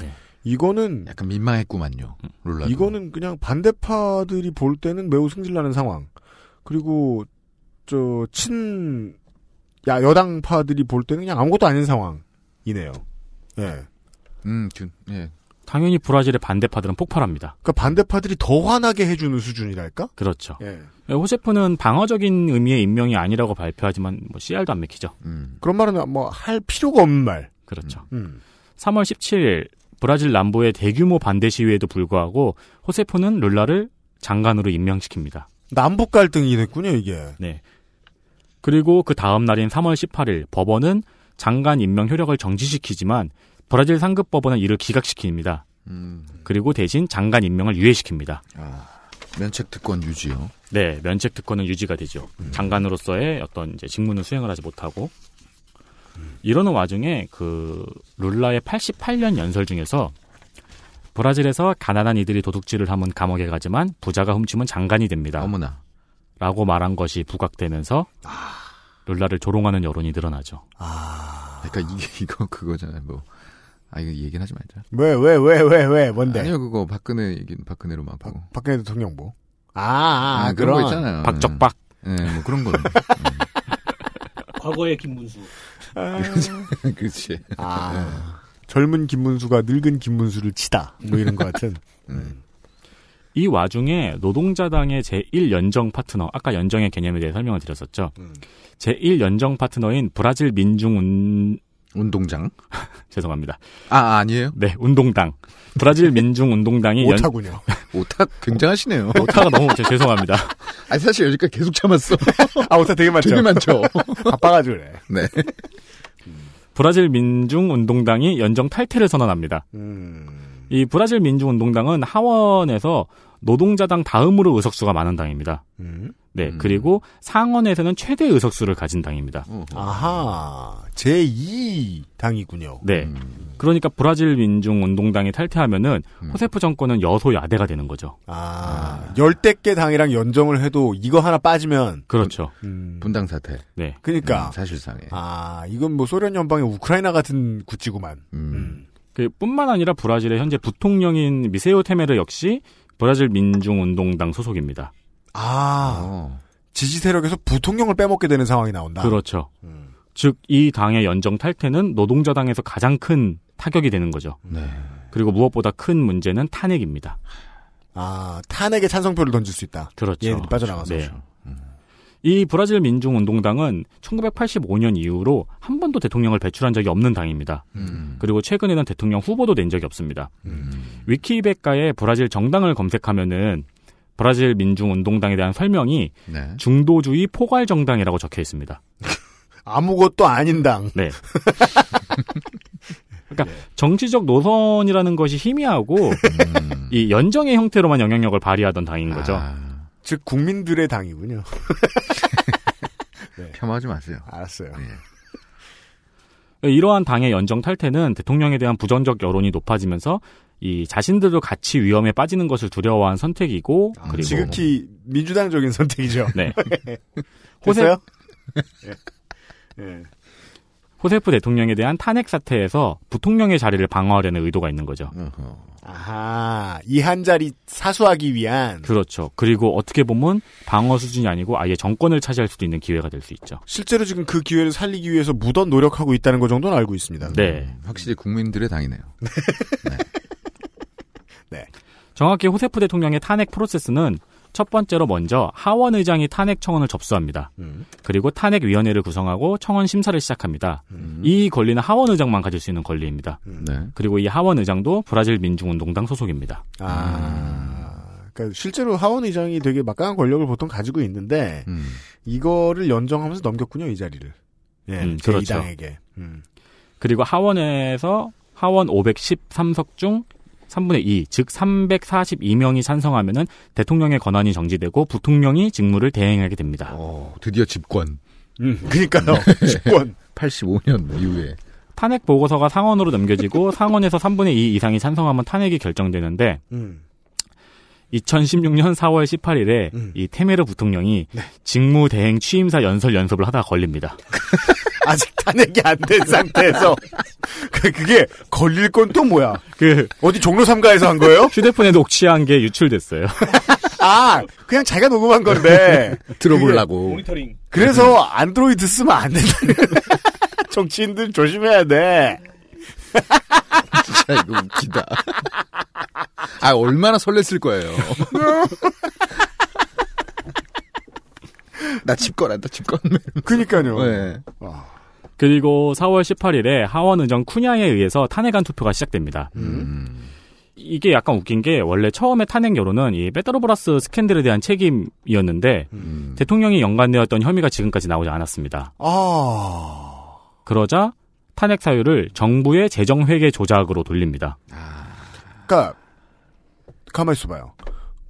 네. 이거는 약간 민망했구만요. 룰라. 이거는 그냥 반대파들이 볼 때는 매우 승질나는 상황. 그리고 저 친 야, 여당파들이 볼 때는 그냥 아무것도 아닌 상황이네요. 예. 음, 균. 예. 당연히 브라질의 반대파들은 폭발합니다. 그러니까 반대파들이 더 화나게 해주는 수준이랄까? 그렇죠. 예. 호세프는 방어적인 의미의 임명이 아니라고 발표하지만 뭐 CR도 안 맥히죠. 음. 그런 말은 뭐 할 필요가 없는 말. 그렇죠. 음. 3월 17일 브라질 남부의 대규모 반대 시위에도 불구하고 호세프는 룰라를 장관으로 임명시킵니다. 남북 갈등이 됐군요, 이게. 네. 그리고 그 다음 날인 3월 18일 법원은 장관 임명 효력을 정지시키지만 브라질 상급 법원은 이를 기각시킵니다. 음. 그리고 대신 장관 임명을 유예시킵니다. 아. 면책 특권 유지요. 네, 면책 특권은 유지가 되죠. 장관으로서의 어떤 이제 직무는 수행을 하지 못하고 이러는 와중에 그 룰라의 88년 연설 중에서 브라질에서 가난한 이들이 도둑질을 하면 감옥에 가지만 부자가 훔치면 장관이 됩니다. 어머나. 라고 말한 것이 부각되면서 룰라를 조롱하는 여론이 늘어나죠. 그러니까 이게 이거 그거잖아요. 뭐. 아 이거 얘기는 하지 말자. 왜, 왜, 왜, 왜, 왜, 뭔데? 아니요 그거 박근혜 얘기 박근혜로 막 박, 박근혜 대통령 뭐? 아, 아, 아, 그런 그런 거 있잖아요. 박적박. 예, 네, 뭐 그런 거. 과거의 김문수. 그렇지. 아. 젊은 김문수가 늙은 김문수를 치다. 뭐 이런 것 같은. 이 와중에 노동자당의 제1연정 파트너, 아까 연정의 개념에 대해 설명을 드렸었죠. 제1연정 파트너인 브라질 민중 운동장? 죄송합니다. 아, 아니에요? 네, 운동당. 브라질 민중운동당이 연- 오타군요. 오타 굉장하시네요. 오타가 너무 제- 죄송합니다. 아니 사실 여기까지 계속 참았어. 아, 오타 되게 많죠? 되게 많죠. 바빠가지고 그래. 네. 브라질 민중운동당이 연정 탈퇴를 선언합니다. 음. 이 브라질 민중운동당은 하원에서 노동자당 다음으로 의석수가 많은 당입니다. 음. 네, 그리고 상원에서는 최대 의석수를 가진 당입니다. 아하. 제2 당이군요. 네. 그러니까 브라질 민중 운동당이 탈퇴하면은 호세프 정권은 여소야대가 되는 거죠. 아, 열댓 개 당이랑 연정을 해도 이거 하나 빠지면. 그렇죠. 분당 사태. 네. 그니까. 음, 사실상에. 아, 이건 뭐 소련 연방의 우크라이나 같은 구찌구만. 음. 그 뿐만 아니라 브라질의 현재 부통령인 미세오 테메르 역시 브라질 민중운동당 소속입니다. 아, 지지 세력에서 부통령을 빼먹게 되는 상황이 나온다. 그렇죠. 즉이 당의 연정 탈퇴는 노동자당에서 가장 큰 타격이 되는 거죠. 네. 그리고 무엇보다 큰 문제는 탄핵입니다. 아, 탄핵에 찬성표를 던질 수 있다. 그렇죠. 얘네들이 빠져나가서. 네. 이 브라질 민중운동당은 1985년 이후로 한 번도 대통령을 배출한 적이 없는 당입니다. 그리고 최근에는 대통령 후보도 낸 적이 없습니다. 위키백과에 브라질 정당을 검색하면은 브라질 민중운동당에 대한 설명이 네. 중도주의 포괄 정당이라고 적혀 있습니다. 아무것도 아닌 당. 네. 그러니까 정치적 노선이라는 것이 희미하고 이 연정의 형태로만 영향력을 발휘하던 당인 거죠. 즉 국민들의 당이군요. 폄하하지 마세요. 알았어요. 이러한 당의 연정 탈퇴는 대통령에 대한 부정적 여론이 높아지면서 이 자신들도 같이 위험에 빠지는 것을 두려워한 선택이고 그리고 아, 지극히 민주당적인 선택이죠. 네. 됐어요? 예. 호세프 대통령에 대한 탄핵 사태에서 부통령의 자리를 방어하려는 의도가 있는 거죠. 아하, 이 한 자리 사수하기 위한. 그렇죠. 그리고 어떻게 보면 방어 수준이 아니고 아예 정권을 차지할 수도 있는 기회가 될 수 있죠. 실제로 지금 그 기회를 살리기 위해서 무던 노력하고 있다는 것 정도는 알고 있습니다. 네. 확실히 국민들의 당이네요. 네. 정확히 호세프 대통령의 탄핵 프로세스는 첫 번째로 먼저 하원 의장이 탄핵 청원을 접수합니다. 그리고 탄핵 위원회를 구성하고 청원 심사를 시작합니다. 이 권리는 하원 의장만 가질 수 있는 권리입니다. 네. 그리고 이 하원 의장도 브라질 민중운동당 소속입니다. 아, 그러니까 실제로 하원 의장이 되게 막강한 권력을 보통 가지고 있는데 음. 이거를 연정하면서 넘겼군요 이 자리를. 예, 음, 제 그렇죠. 음. 그리고 하원에서 하원 513석 중 3분의 2, 즉 342명이 찬성하면은 대통령의 권한이 정지되고 부통령이 직무를 대행하게 됩니다. 드디어 집권. 음, 그러니까요. 집권. 85년 이후에. 탄핵 보고서가 상원으로 넘겨지고 상원에서 3분의 2 이상이 찬성하면 탄핵이 결정되는데 음. 2016년 4월 18일에 이 테메르 부통령이 직무 대행 취임사 연설 연습을 하다가 걸립니다. 아직 탄핵이 안 된 상태에서 그- 그게 걸릴 건 또 뭐야? 그 어디 종로 3가에서 한 거예요? 휴대폰에 녹취한 게 유출됐어요. 아, 그냥 자기가 녹음한 건데. 들어보려고. 모니터링. 그래서 안드로이드 쓰면 안 된다는. 정치인들 조심해야 돼. 진짜 이거 웃기다. 아, 얼마나 설렜을 거예요. 나 집권 한다, 집권. 그니까요. 네. 그리고 4월 18일에 하원 의정 쿠냐에 의해서 탄핵안 투표가 시작됩니다. 이게 약간 웃긴 게 원래 처음에 탄핵 여론은 이 페트로브라스 스캔들에 대한 책임이었는데 대통령이 연관되었던 혐의가 지금까지 나오지 않았습니다. 아. 그러자 탄핵 사유를 정부의 재정 회계 조작으로 돌립니다. 그니까, 가만히 있어봐요.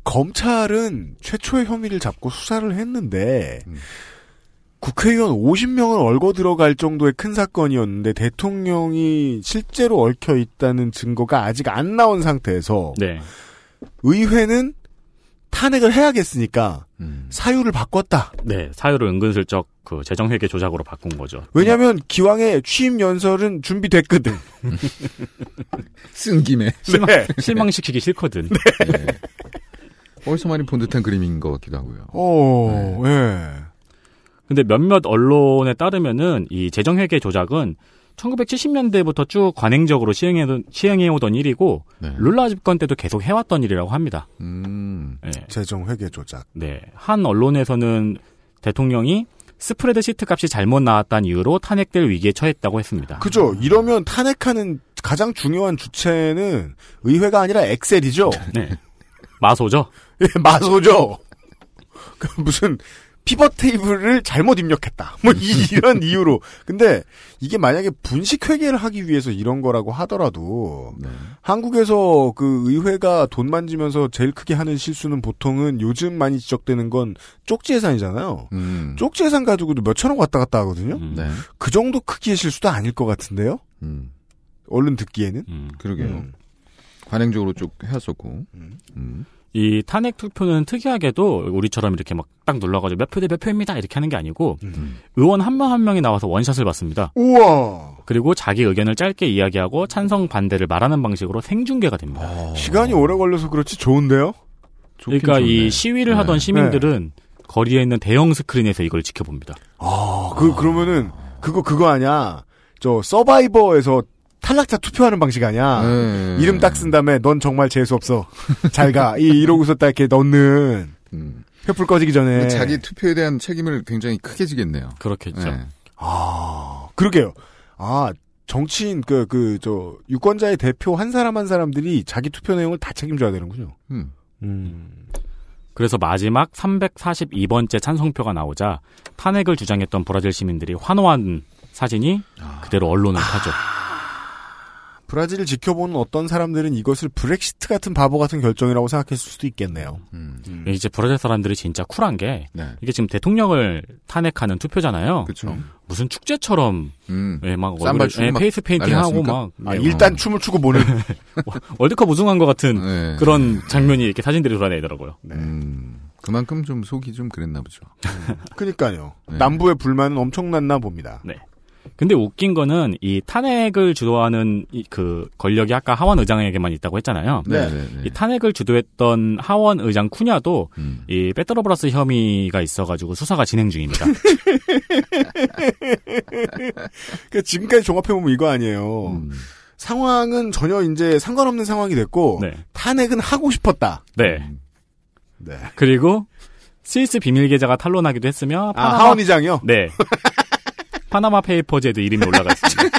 검찰은 최초의 혐의를 잡고 수사를 했는데, 국회의원 50명을 얽어 들어갈 정도의 큰 사건이었는데, 대통령이 실제로 얽혀 있다는 증거가 아직 안 나온 상태에서, 네. 의회는 탄핵을 해야겠으니까, 사유를 바꿨다. 네, 사유를 은근슬쩍 그 재정 회계 조작으로 바꾼 거죠. 왜냐면, 기왕의 취임 연설은 준비됐거든. 쓴 김에. 실망, 네. 실망시키기 싫거든. 어디서 많이 본 듯한 그림인 것 같기도 하고요. 오, 예. 근데 몇몇 언론에 따르면은 이 재정회계 조작은 1970년대부터 쭉 관행적으로 시행해, 시행해오던 일이고 룰라 집권 때도 계속 해왔던 일이라고 합니다. 음. 네. 재정 회계 조작. 네. 한 언론에서는 대통령이 스프레드 시트 값이 잘못 나왔다는 이유로 탄핵될 위기에 처했다고 했습니다. 그죠. 이러면 탄핵하는 가장 중요한 주체는 의회가 아니라 엑셀이죠. 네. 마소죠? 예, 마소죠. 그 무슨 피벗 테이블을 잘못 입력했다. 뭐 이, 런 이유로. 근데 이게 만약에 분식 회계를 하기 위해서 이런 거라고 하더라도 한국에서 그 의회가 돈 만지면서 제일 크게 하는 실수는 보통은 요즘 많이 지적되는 건 쪽지 예산이잖아요. 음. 쪽지 예산 가지고도 몇천억 왔다 갔다 하거든요. 네. 그 정도 크기의 실수도 아닐 것 같은데요. 음. 얼른 듣기에는. 그러게요. 음. 관행적으로 쭉 해왔었고. 음. 이 탄핵 투표는 특이하게도 우리처럼 이렇게 막 딱 눌러가지고 몇 표 대 몇 표입니다 이렇게 하는 게 아니고 의원 한 명 한 명이 나와서 원샷을 받습니다. 우와. 그리고 자기 의견을 짧게 이야기하고 찬성 반대를 말하는 방식으로 생중계가 됩니다. 시간이 오래 걸려서 그렇지 좋은데요? 그러니까 좋네. 이 시위를 하던 네. 시민들은 거리에 있는 대형 스크린에서 이걸 지켜봅니다. 아, 그, 그러면은, 그거, 그거 아니야. 저, 서바이버에서 탈락자 투표하는 방식 아니야. 네. 이름 딱 쓴 다음에, 넌 정말 재수 없어. 잘 가. 이, 이러고서 딱 이렇게 넣는. 음. 횃불 꺼지기 전에. 자기 투표에 대한 책임을 굉장히 크게 지겠네요. 그렇겠죠. 네. 아, 그러게요. 아, 정치인, 그, 그, 저, 유권자의 대표 한 사람 한 사람들이 자기 투표 내용을 다 책임져야 되는군요. 음. 음. 그래서 마지막 342번째 찬성표가 나오자 탄핵을 주장했던 브라질 시민들이 환호한 사진이 그대로 언론을 타죠. 브라질을 지켜보는 어떤 사람들은 이것을 브렉시트 같은 바보 같은 결정이라고 생각했을 수도 있겠네요. 음. 이제 브라질 사람들이 진짜 쿨한 게 네. 이게 지금 대통령을 탄핵하는 투표잖아요. 그렇죠. 무슨 축제처럼 음. 예, 막 추고 예, 막 페이스 페인팅 난리 하고 났습니까? 막 아, 예, 일단 춤을 추고 보는. 월드컵 우승한 것 같은 네. 그런 장면이 이렇게 사진들이 돌아다니더라고요. 음. 그만큼 좀 속이 좀 그랬나 보죠. 그니까요. 네. 남부의 불만은 엄청났나 봅니다. 네. 근데 웃긴 거는 이 탄핵을 주도하는 이 그 권력이 아까 하원 의장에게만 있다고 했잖아요. 네. 네. 네. 이 탄핵을 주도했던 하원 의장 쿠냐도 음. 이 페트로브라스 혐의가 있어가지고 수사가 진행 중입니다. 그 지금까지 종합해 보면 이거 아니에요. 음. 상황은 전혀 이제 상관없는 상황이 됐고, 네. 탄핵은 하고 싶었다. 네. 네. 그리고 스위스 비밀 계좌가 탄로나기도 했으며 아, 하원 의장이요? 네. 파나마 페이퍼즈에도 이름이 올라가 있습니다.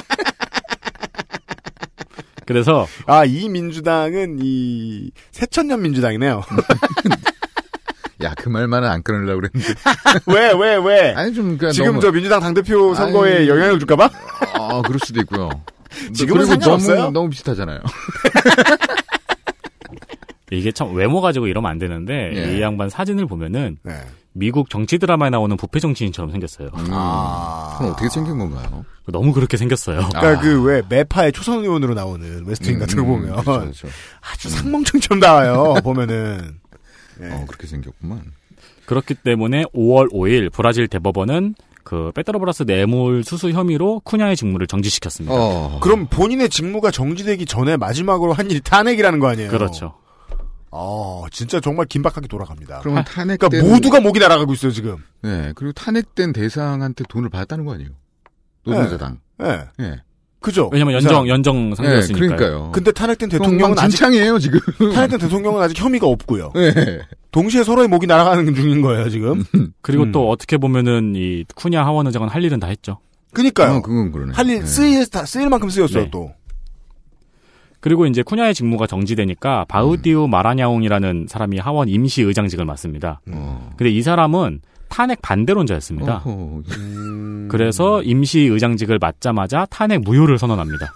그래서 아, 이 민주당은 이 새천년 민주당이네요. 야, 그 말만은 안 끊으려고 그랬는데. 왜, 왜, 왜? 아니, 좀, 그러니까 지금 너무- 저 민주당 당 대표 선거에 아니. 영향을 줄까봐? 아, 그럴 수도 있고요. 지금은 상관없어요. 너무, 너무 비슷하잖아요. 이게 참 외모 가지고 이러면 안 되는데 예. 이 양반 사진을 보면은 네. 미국 정치 드라마에 나오는 부패 정치인처럼 생겼어요. 음. 아. 그럼 어떻게 생긴 건가요? 너무 그렇게 생겼어요. 그러니까 그왜 매파의 초선 의원으로 나오는 웨스트윙 같은 거 음, 보면 그렇죠, 그렇죠. 아주 상멍청처럼 나와요. 보면은. 네. 어, 그렇게 생겼구만. 그렇기 때문에 5월 5일 브라질 대법원은 그 페트로브라스 뇌물 수수 혐의로 쿠냐의 직무를 정지시켰습니다. 어. 그럼 본인의 직무가 정지되기 전에 마지막으로 한 일이 탄핵이라는 거 아니에요? 그렇죠. 아, 진짜 정말 긴박하게 돌아갑니다. 그러면 탄핵 그러니까 된- 모두가 목이 날아가고 있어요, 지금. 네, 그리고 탄핵된 대상한테 돈을 받았다는 거 아니에요? 노동자당. 예. 예. 그죠? 왜냐면 이 연정. 연정 상태였으니까요. 네, 그러니까요. 근데 탄핵된 대통령은 아직 진창이에요 지금. 탄핵된 대통령은 아직 혐의가 없고요. 네. 동시에 서로의 목이 날아가는 중인 거예요, 지금. 그리고 음. 또 어떻게 보면은 이 쿠냐 하원 의장은 할 일은 다 했죠. 그니까요. 어, 그건 그러네. 할일 네. 쓰일 다 쓰일 만큼 쓰였어요, 네. 또. 그리고 이제 쿠냐의 직무가 정지되니까 바우디우 마라냐옹이라는 사람이 하원 임시 의장직을 맡습니다. 어. 근데 이 사람은 탄핵 반대론자였습니다. 어허. 음. 그래서 임시 의장직을 맡자마자 탄핵 무효를 선언합니다.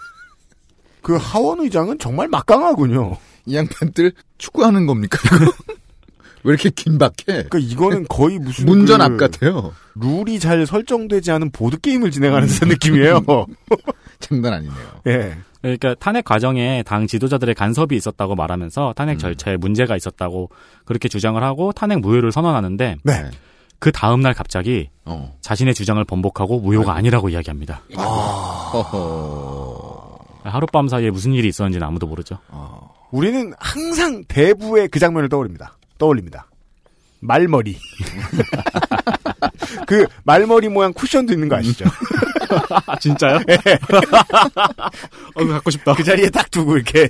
그 하원 의장은 정말 막강하군요. 이 양반들 축구하는 겁니까? 왜 이렇게 긴박해? 그러니까 이거는 거의 무슨 문전 그앞 같아요. 룰이 잘 설정되지 않은 보드 게임을 진행하는 듯한 느낌이에요. 장난 아니네요. 예. 그러니까 탄핵 과정에 당 지도자들의 간섭이 있었다고 말하면서 탄핵 절차에 문제가 있었다고 그렇게 주장을 하고 탄핵 무효를 선언하는데 네. 그 다음 날 갑자기 어. 자신의 주장을 번복하고 무효가 아니라고 이야기합니다. 허허. 하룻밤 사이에 무슨 일이 있었는지는 아무도 모르죠. 우리는 항상 대부의 그 장면을 떠올립니다. 떠올립니다. 말머리. 그 말머리 모양 쿠션도 있는 거 아시죠? 아 진짜요? 어, 갖고 싶다. 그 자리에 딱 두고 이렇게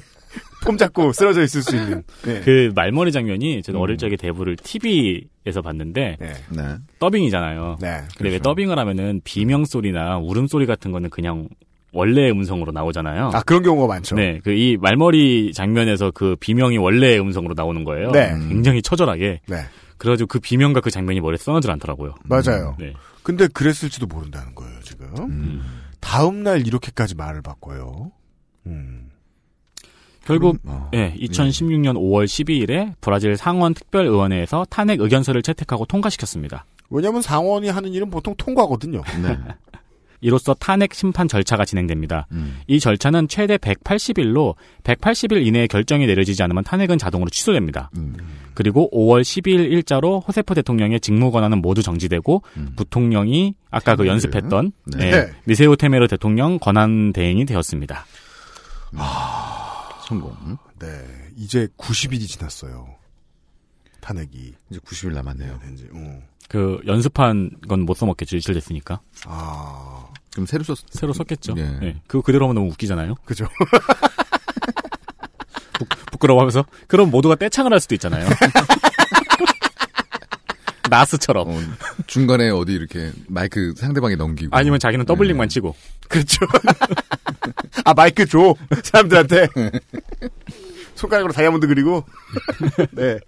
폼 잡고 쓰러져 있을 수 있는. 네. 그 말머리 장면이 저는 어릴 적에 대부를 TV에서 봤는데 네. 네. 더빙이잖아요. 네. 근데 왜 더빙을 하면은 비명 소리나 울음 소리 같은 거는 그냥 원래 음성으로 나오잖아요. 아 그런 경우가 많죠. 네, 그 이 말머리 장면에서 그 비명이 원래 음성으로 나오는 거예요. 네. 굉장히 처절하게. 네. 그래가지고 그 비명과 그 장면이 머리에 써나질 않더라고요. 맞아요. 네. 근데 그랬을지도 모른다는 거예요, 지금. 다음 날 이렇게까지 말을 바꿔요. 음. 결국 어. 예, 2016년 5월 12일에 브라질 상원 특별의원회에서 탄핵 의견서를 채택하고 통과시켰습니다. 왜냐면 상원이 하는 일은 보통 통과거든요. 네. 이로써 탄핵 심판 절차가 진행됩니다. 음. 이 절차는 최대 180일로 180일 이내에 결정이 내려지지 않으면 탄핵은 자동으로 취소됩니다. 음. 그리고 5월 12일 일자로 호세프 대통령의 직무 권한은 모두 정지되고 음. 부통령이 아까 그 테메르. 연습했던 네. 예, 미세오 테메르 대통령 권한 대행이 되었습니다. 성공. 네. 이제 90일이 지났어요. 탄핵이. 이제 90일 남았네요. 된지. 어. 그 연습한 건 못 써먹겠죠 일실됐으니까. 아. 그럼 새로 썼 새로 썼겠죠. 예. 네. 그거 그대로 하면 너무 웃기잖아요. 그죠. 부끄러워하면서 그럼 모두가 떼창을 할 수도 있잖아요. 나스처럼. 어, 중간에 어디 이렇게 마이크 상대방에 넘기고. 아니면 자기는 더블링만 치고. 그렇죠. 아 마이크 줘 사람들한테 손가락으로 다이아몬드 그리고 네.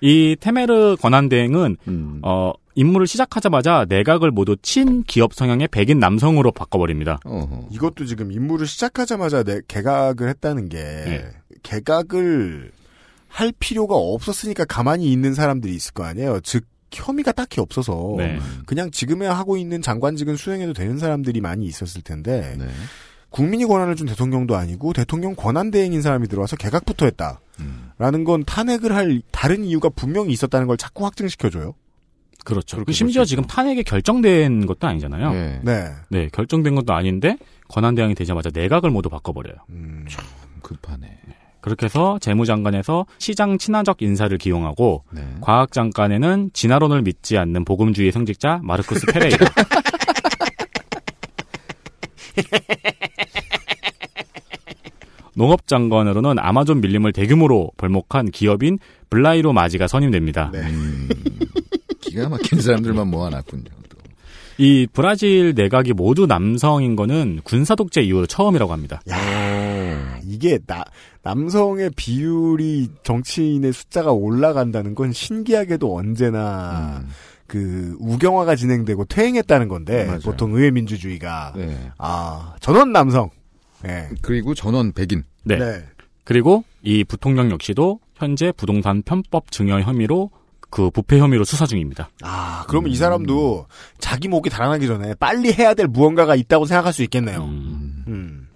이 테메르 권한대행은 음. 어 임무를 시작하자마자 내각을 모두 친 기업 성향의 백인 남성으로 바꿔버립니다. 어허. 이것도 지금 임무를 시작하자마자 내 개각을 했다는 게 네. 개각을 할 필요가 없었으니까 가만히 있는 사람들이 있을 거 아니에요. 즉 혐의가 딱히 없어서 네. 그냥 지금에 하고 있는 장관직은 수행해도 되는 사람들이 많이 있었을 텐데 네. 국민이 권한을 준 대통령도 아니고 대통령 권한 대행인 사람이 들어와서 개각부터 했다. 음. 라는 건 탄핵을 할 다른 이유가 분명히 있었다는 걸 자꾸 확증시켜줘요. 그렇죠. 그렇게 심지어 지금 탄핵이 결정된 것도 아니잖아요. 예. 네. 네, 결정된 것도 아닌데 권한 대행이 되자마자 내각을 모두 바꿔버려요. 음, 급하네. 그렇게 해서 재무장관에서 시장 친화적 인사를 기용하고 네. 과학장관에는 진화론을 믿지 않는 복음주의 성직자 마르쿠스 페레이라. 농업장관으로는 아마존 밀림을 대규모로 벌목한 기업인 블라이로 마지가 선임됩니다. 네. 음, 기가 막힌 사람들만 모아놨군요. 또. 이 브라질 내각이 모두 남성인 거는 군사독재 이후로 처음이라고 합니다. 야, 이게 나 남성의 비율이 정치인의 숫자가 올라간다는 건 신기하게도 언제나 음. 그 우경화가 진행되고 퇴행했다는 건데 맞아요. 보통 의회 민주주의가 네. 아 전원 남성. 예. 그리고 전원 백인. 네. 그리고 이 부통령 역시도 현재 부동산 편법 증여 혐의로 그 부패 혐의로 수사 중입니다. 아, 그러면 이 사람도 자기 목이 달아나기 전에 빨리 해야 될 무언가가 있다고 생각할 수 있겠네요. 음.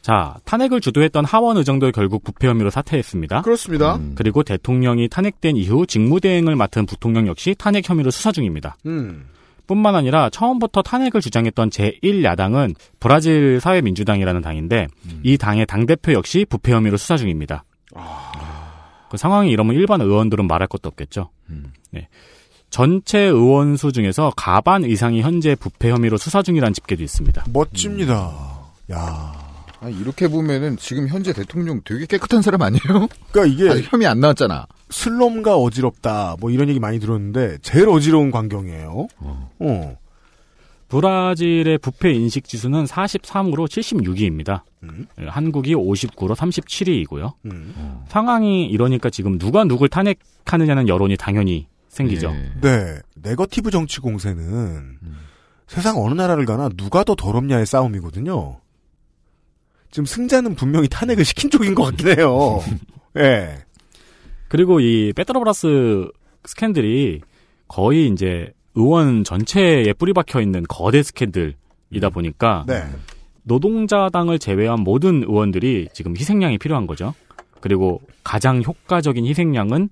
자, 탄핵을 주도했던 하원 의정도 결국 부패 혐의로 사퇴했습니다. 그렇습니다. 음. 그리고 대통령이 탄핵된 이후 직무대행을 맡은 부통령 역시 탄핵 혐의로 수사 중입니다. 음. 뿐만 아니라 처음부터 탄핵을 주장했던 제1야당은 브라질 사회민주당이라는 당인데 이 당의 당대표 역시 부패 혐의로 수사 중입니다. 그 상황이 이러면 일반 의원들은 말할 것도 없겠죠. 음. 네. 전체 의원 수 중에서 가반 이상이 현재 부패 혐의로 수사 중이라는 집계도 있습니다. 멋집니다. 야. 아, 이렇게 보면은 지금 현재 대통령 되게 깨끗한 사람 아니에요? 그러니까 이게 아직 혐의 안 나왔잖아. 슬럼과 어지럽다 뭐 이런 얘기 많이 들었는데 제일 어지러운 광경이에요. 어. 브라질의 부패 인식 지수는 43으로 76위입니다. 음. 한국이 59로 37위이고요. 음. 상황이 이러니까 지금 누가 누굴 탄핵하느냐는 여론이 당연히 생기죠. 예. 네. 네거티브 정치 공세는 세상 어느 나라를 가나 누가 더 더럽냐의 싸움이거든요. 지금 승자는 분명히 탄핵을 시킨 쪽인 것 같긴 해요. 예. 그리고 이 페트로브라스 스캔들이 거의 이제 의원 전체에 뿌리 박혀 있는 거대 스캔들이다 보니까 네. 노동자당을 제외한 모든 의원들이 지금 희생양이 필요한 거죠. 그리고 가장 효과적인 희생양은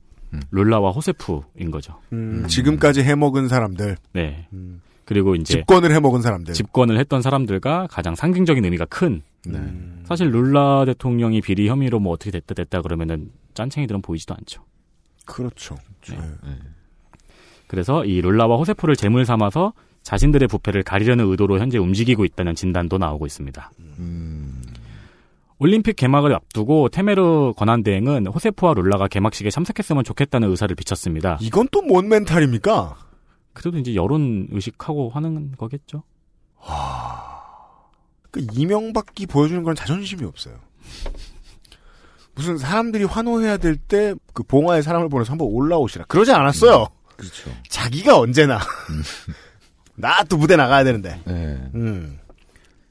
룰라와 호세프인 거죠. 음, 지금까지 해먹은 사람들. 네. 음. 그리고 이제 집권을 해먹은 사람들. 집권을 했던 사람들과 가장 상징적인 의미가 큰. 네. 음. 사실 룰라 대통령이 비리 혐의로 뭐 어떻게 됐다 됐다 그러면은 짠챙이들은 보이지도 않죠. 그렇죠. 네. 네. 그래서 이 룰라와 호세프를 제물 삼아서 자신들의 부패를 가리려는 의도로 현재 움직이고 있다는 진단도 나오고 있습니다. 음. 올림픽 개막을 앞두고 테메르 권한대행은 호세프와 룰라가 개막식에 참석했으면 좋겠다는 의사를 비쳤습니다. 이건 또 뭔 멘탈입니까? 그래도 이제 여론 의식하고 하는 거겠죠. 그 이명박이 보여주는 건 자존심이 없어요. 무슨 사람들이 환호해야 될 때 그 봉화에 사람을 보내서 한번 올라오시라. 그러지 않았어요. 그렇죠. 자기가 언제나 나또 무대 나가야 되는데. 네. 음.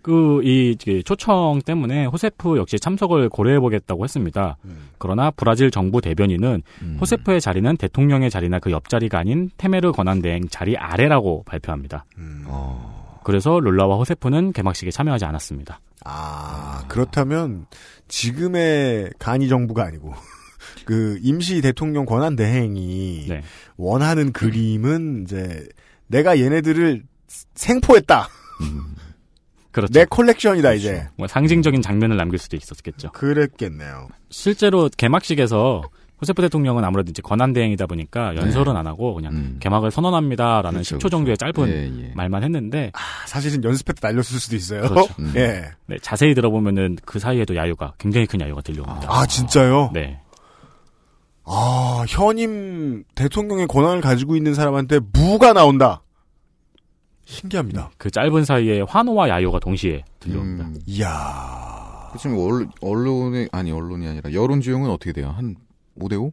그, 이, 이제 초청 때문에 호세프 역시 참석을 고려해 보겠다고 했습니다. 그러나 브라질 정부 대변인은 음. 호세프의 자리는 대통령의 자리나 그 옆자리가 아닌 테메르 권한 대행 자리 아래라고 발표합니다. 어. 그래서 룰라와 호세프는 개막식에 참여하지 않았습니다. 아, 그렇다면 지금의 간이 정부가 아니고 그 임시 대통령 권한 대행이 네. 원하는 그림은 이제 내가 얘네들을 생포했다. 그렇죠. 내 컬렉션이다 이제. 뭐 상징적인 장면을 남길 수도 있었겠죠. 그랬겠네요. 실제로 개막식에서 호세프 대통령은 아무래도 이제 권한 대행이다 보니까 연설은 안 하고 그냥 개막을 선언합니다라는 네. 음. 그렇죠, 10초 정도의 짧은 예, 예. 말만 했는데 아, 사실은 연습회 때 날렸을 수도 있어요. 그렇죠. 예. 네, 자세히 들어보면은 그 사이에도 야유가 굉장히 큰 야유가 들려옵니다. 아, 진짜요? 네. 아, 현임 대통령의 권한을 가지고 있는 사람한테 무가 나온다. 신기합니다. 그 짧은 사이에 환호와 야유가 동시에 들려옵니다. 음. 이야. 지금 언론, 언론의, 아니, 언론이 아니라 여론 지형은 어떻게 돼요? 한 5대5?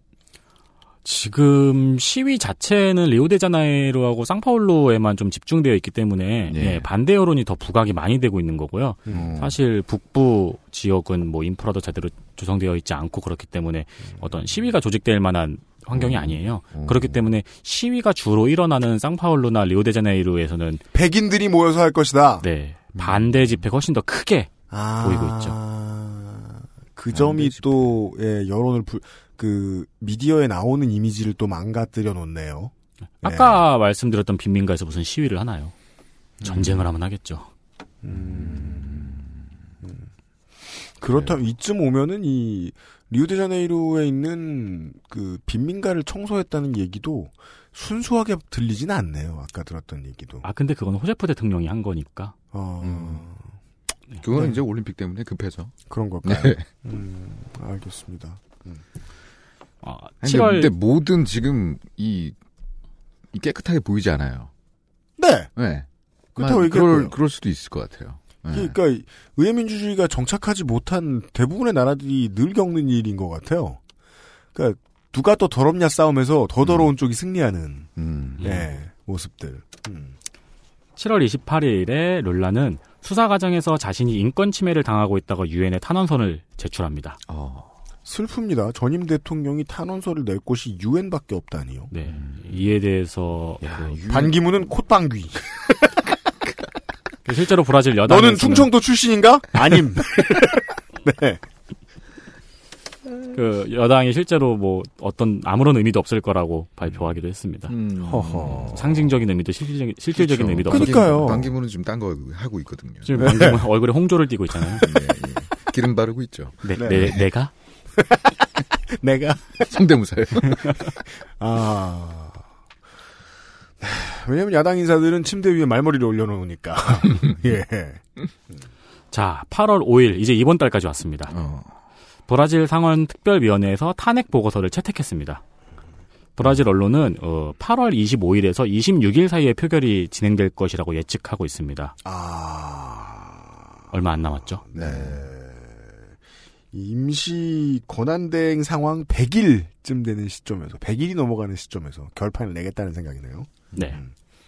지금 시위 자체는 리오데자네이루하고 상파울루에만 좀 집중되어 있기 때문에 예, 반대 여론이 더 부각이 많이 되고 있는 거고요. 음. 사실 북부 지역은 뭐 인프라도 제대로 조성되어 있지 않고 그렇기 때문에 어떤 시위가 조직될 만한 환경이 아니에요. 그렇기 때문에 시위가 주로 일어나는 상파울루나 리오데자네이루에서는 백인들이 모여서 할 것이다. 네. 반대 집회가 훨씬 더 크게 아. 보이고 있죠. 그 점이 또 예, 여론을 불, 그 미디어에 나오는 이미지를 또 망가뜨려 놓네요. 아까 말씀드렸던 빈민가에서 무슨 시위를 하나요? 전쟁을 하면 하겠죠. 그렇다면 이쯤 오면은 이 리우데자네이루에 있는 그 빈민가를 청소했다는 얘기도 순수하게 들리진 않네요. 아까 들었던 얘기도. 아 근데 그건 호세프 대통령이 한 거니까. 어. 그거는 네. 이제 올림픽 때문에 급해서. 그런 걸까요? 네. 음, 알겠습니다. 아, 아니, 근데 모든 지금 이, 이 깨끗하게 보이지 않아요. 네. 네. 그렇다고 만- 얘기했고요. 그럴, 그럴 수도 있을 것 같아요. 네. 그러니까 의회민주주의가 정착하지 못한 대부분의 나라들이 늘 겪는 일인 것 같아요. 그러니까 누가 더 더럽냐 싸움에서 더 더러운 쪽이 승리하는 음. 예, 모습들. 7월 28일에 룰라는 수사 과정에서 자신이 인권 침해를 당하고 있다고 유엔에 탄원서를 제출합니다. 슬픕니다. 전임 대통령이 탄원서를 낼 곳이 유엔밖에 없다니요. 네. 이에 대해서 그 반기문은 콧방귀. 그 실제로 브라질 여당 너는 충청도 출신인가? 아님. 네. 그 여당이 실제로 뭐 어떤 아무런 의미도 없을 거라고 발표하기도 했습니다. 음. 허허. 상징적인 의미도 실질적인, 실질적인 의미도 없을 그러니까요. 반기문은 지금 딴 거 하고 있거든요. 지금 방금 얼굴에 홍조를 띠고 있잖아요. 기름 바르고 있죠. 네, 네. 내, 내가? 내가? 성대모사요. 아. 왜냐면 야당 인사들은 침대 위에 말머리를 올려놓으니까. 예. 자, 8월 5일 이제 이번 달까지 왔습니다. 어. 브라질 상원 특별위원회에서 탄핵 보고서를 채택했습니다. 브라질 언론은 어, 8월 25일에서 26일 사이에 표결이 진행될 것이라고 예측하고 있습니다. 아. 얼마 안 남았죠? 네. 임시 권한대행 상황 100일쯤 되는 시점에서, 100일이 넘어가는 시점에서 결판을 내겠다는 생각이네요. 네.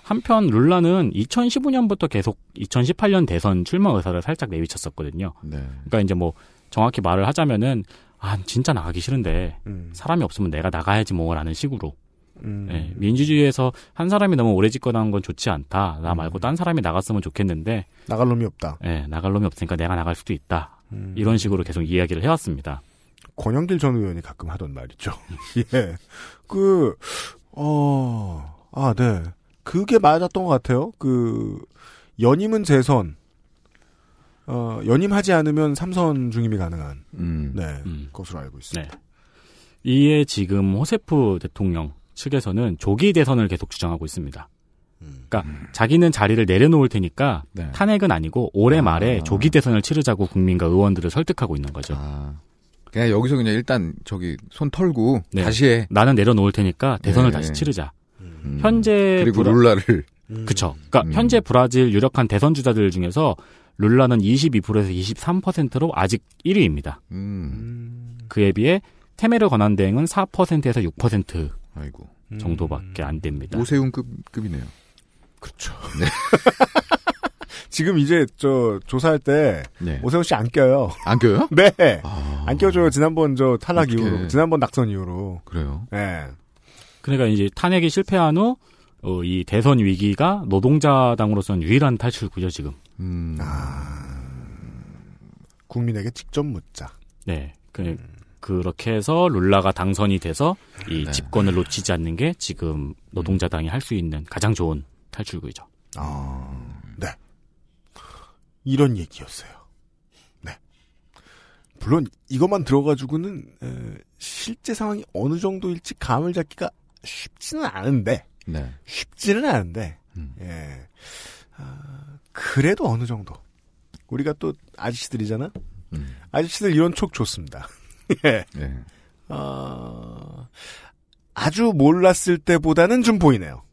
한편 룰라는 2015년부터 계속 2018년 대선 출마 의사를 살짝 내비쳤었거든요. 네. 그러니까 이제 뭐 정확히 말을 하자면은 아 진짜 나가기 싫은데 음. 사람이 없으면 내가 나가야지 뭐라는 식으로 음. 네, 민주주의에서 한 사람이 너무 오래 집권하는 건 좋지 않다. 나 말고 딴 사람이 나갔으면 좋겠는데 나갈 놈이 없다. 네, 나갈 놈이 없으니까 내가 나갈 수도 있다. 음. 이런 식으로 계속 이야기를 해왔습니다. 권영길 전 의원이 가끔 하던 말이죠. 예. 그, 어, 아, 네. 그게 맞았던 것 같아요. 그, 연임은 재선, 어, 연임하지 않으면 삼선 중임이 가능한, 음. 네. 음. 것으로 알고 있습니다. 네. 이에 지금 호세프 대통령 측에서는 조기 대선을 계속 주장하고 있습니다. 그러니까 자기는 자리를 내려놓을 테니까 네. 탄핵은 아니고 올해 아. 말에 조기 대선을 치르자고 국민과 의원들을 설득하고 있는 거죠. 아. 그냥 여기서 그냥 일단 저기 손 털고 네. 다시 해. 나는 내려놓을 테니까 대선을 네. 다시 치르자. 음. 현재 그리고 브라- 룰라를 그쵸. 그러니까 음. 현재 브라질 유력한 대선 주자들 중에서 룰라는 22%에서 23%로 아직 1위입니다. 음. 그에 비해 테메르 권한대행은 4%에서 6% 아이고. 정도밖에 안 됩니다. 오세훈급 급이네요. 그렇죠. 네. 지금 이제 저 조사할 때 네. 오세훈 씨 안 껴요. 안 껴요? 네. 아. 안 껴줘요. 지난번 저 탈락 어떡해. 이후로. 지난번 낙선 이후로. 그래요. 네. 그러니까 이제 탄핵이 실패한 후, 어, 이 대선 위기가 노동자당으로서는 유일한 탈출구죠, 지금. 음. 국민에게 직접 묻자. 네. 그, 그렇게 해서 룰라가 당선이 돼서 이 네. 집권을 놓치지 않는 게 지금 노동자당이 할 수 있는 가장 좋은 탈출구이죠. 아, 네. 이런 얘기였어요. 네. 물론 이것만 들어가지고는 에, 실제 상황이 어느 정도일지 감을 잡기가 쉽지는 않은데 네. 쉽지는 않은데 음. 예 아, 그래도 어느 정도 우리가 또 아저씨들이잖아 음. 아저씨들 이런 촉 좋습니다 예 네. 어, 아주 몰랐을 때보다는 좀 보이네요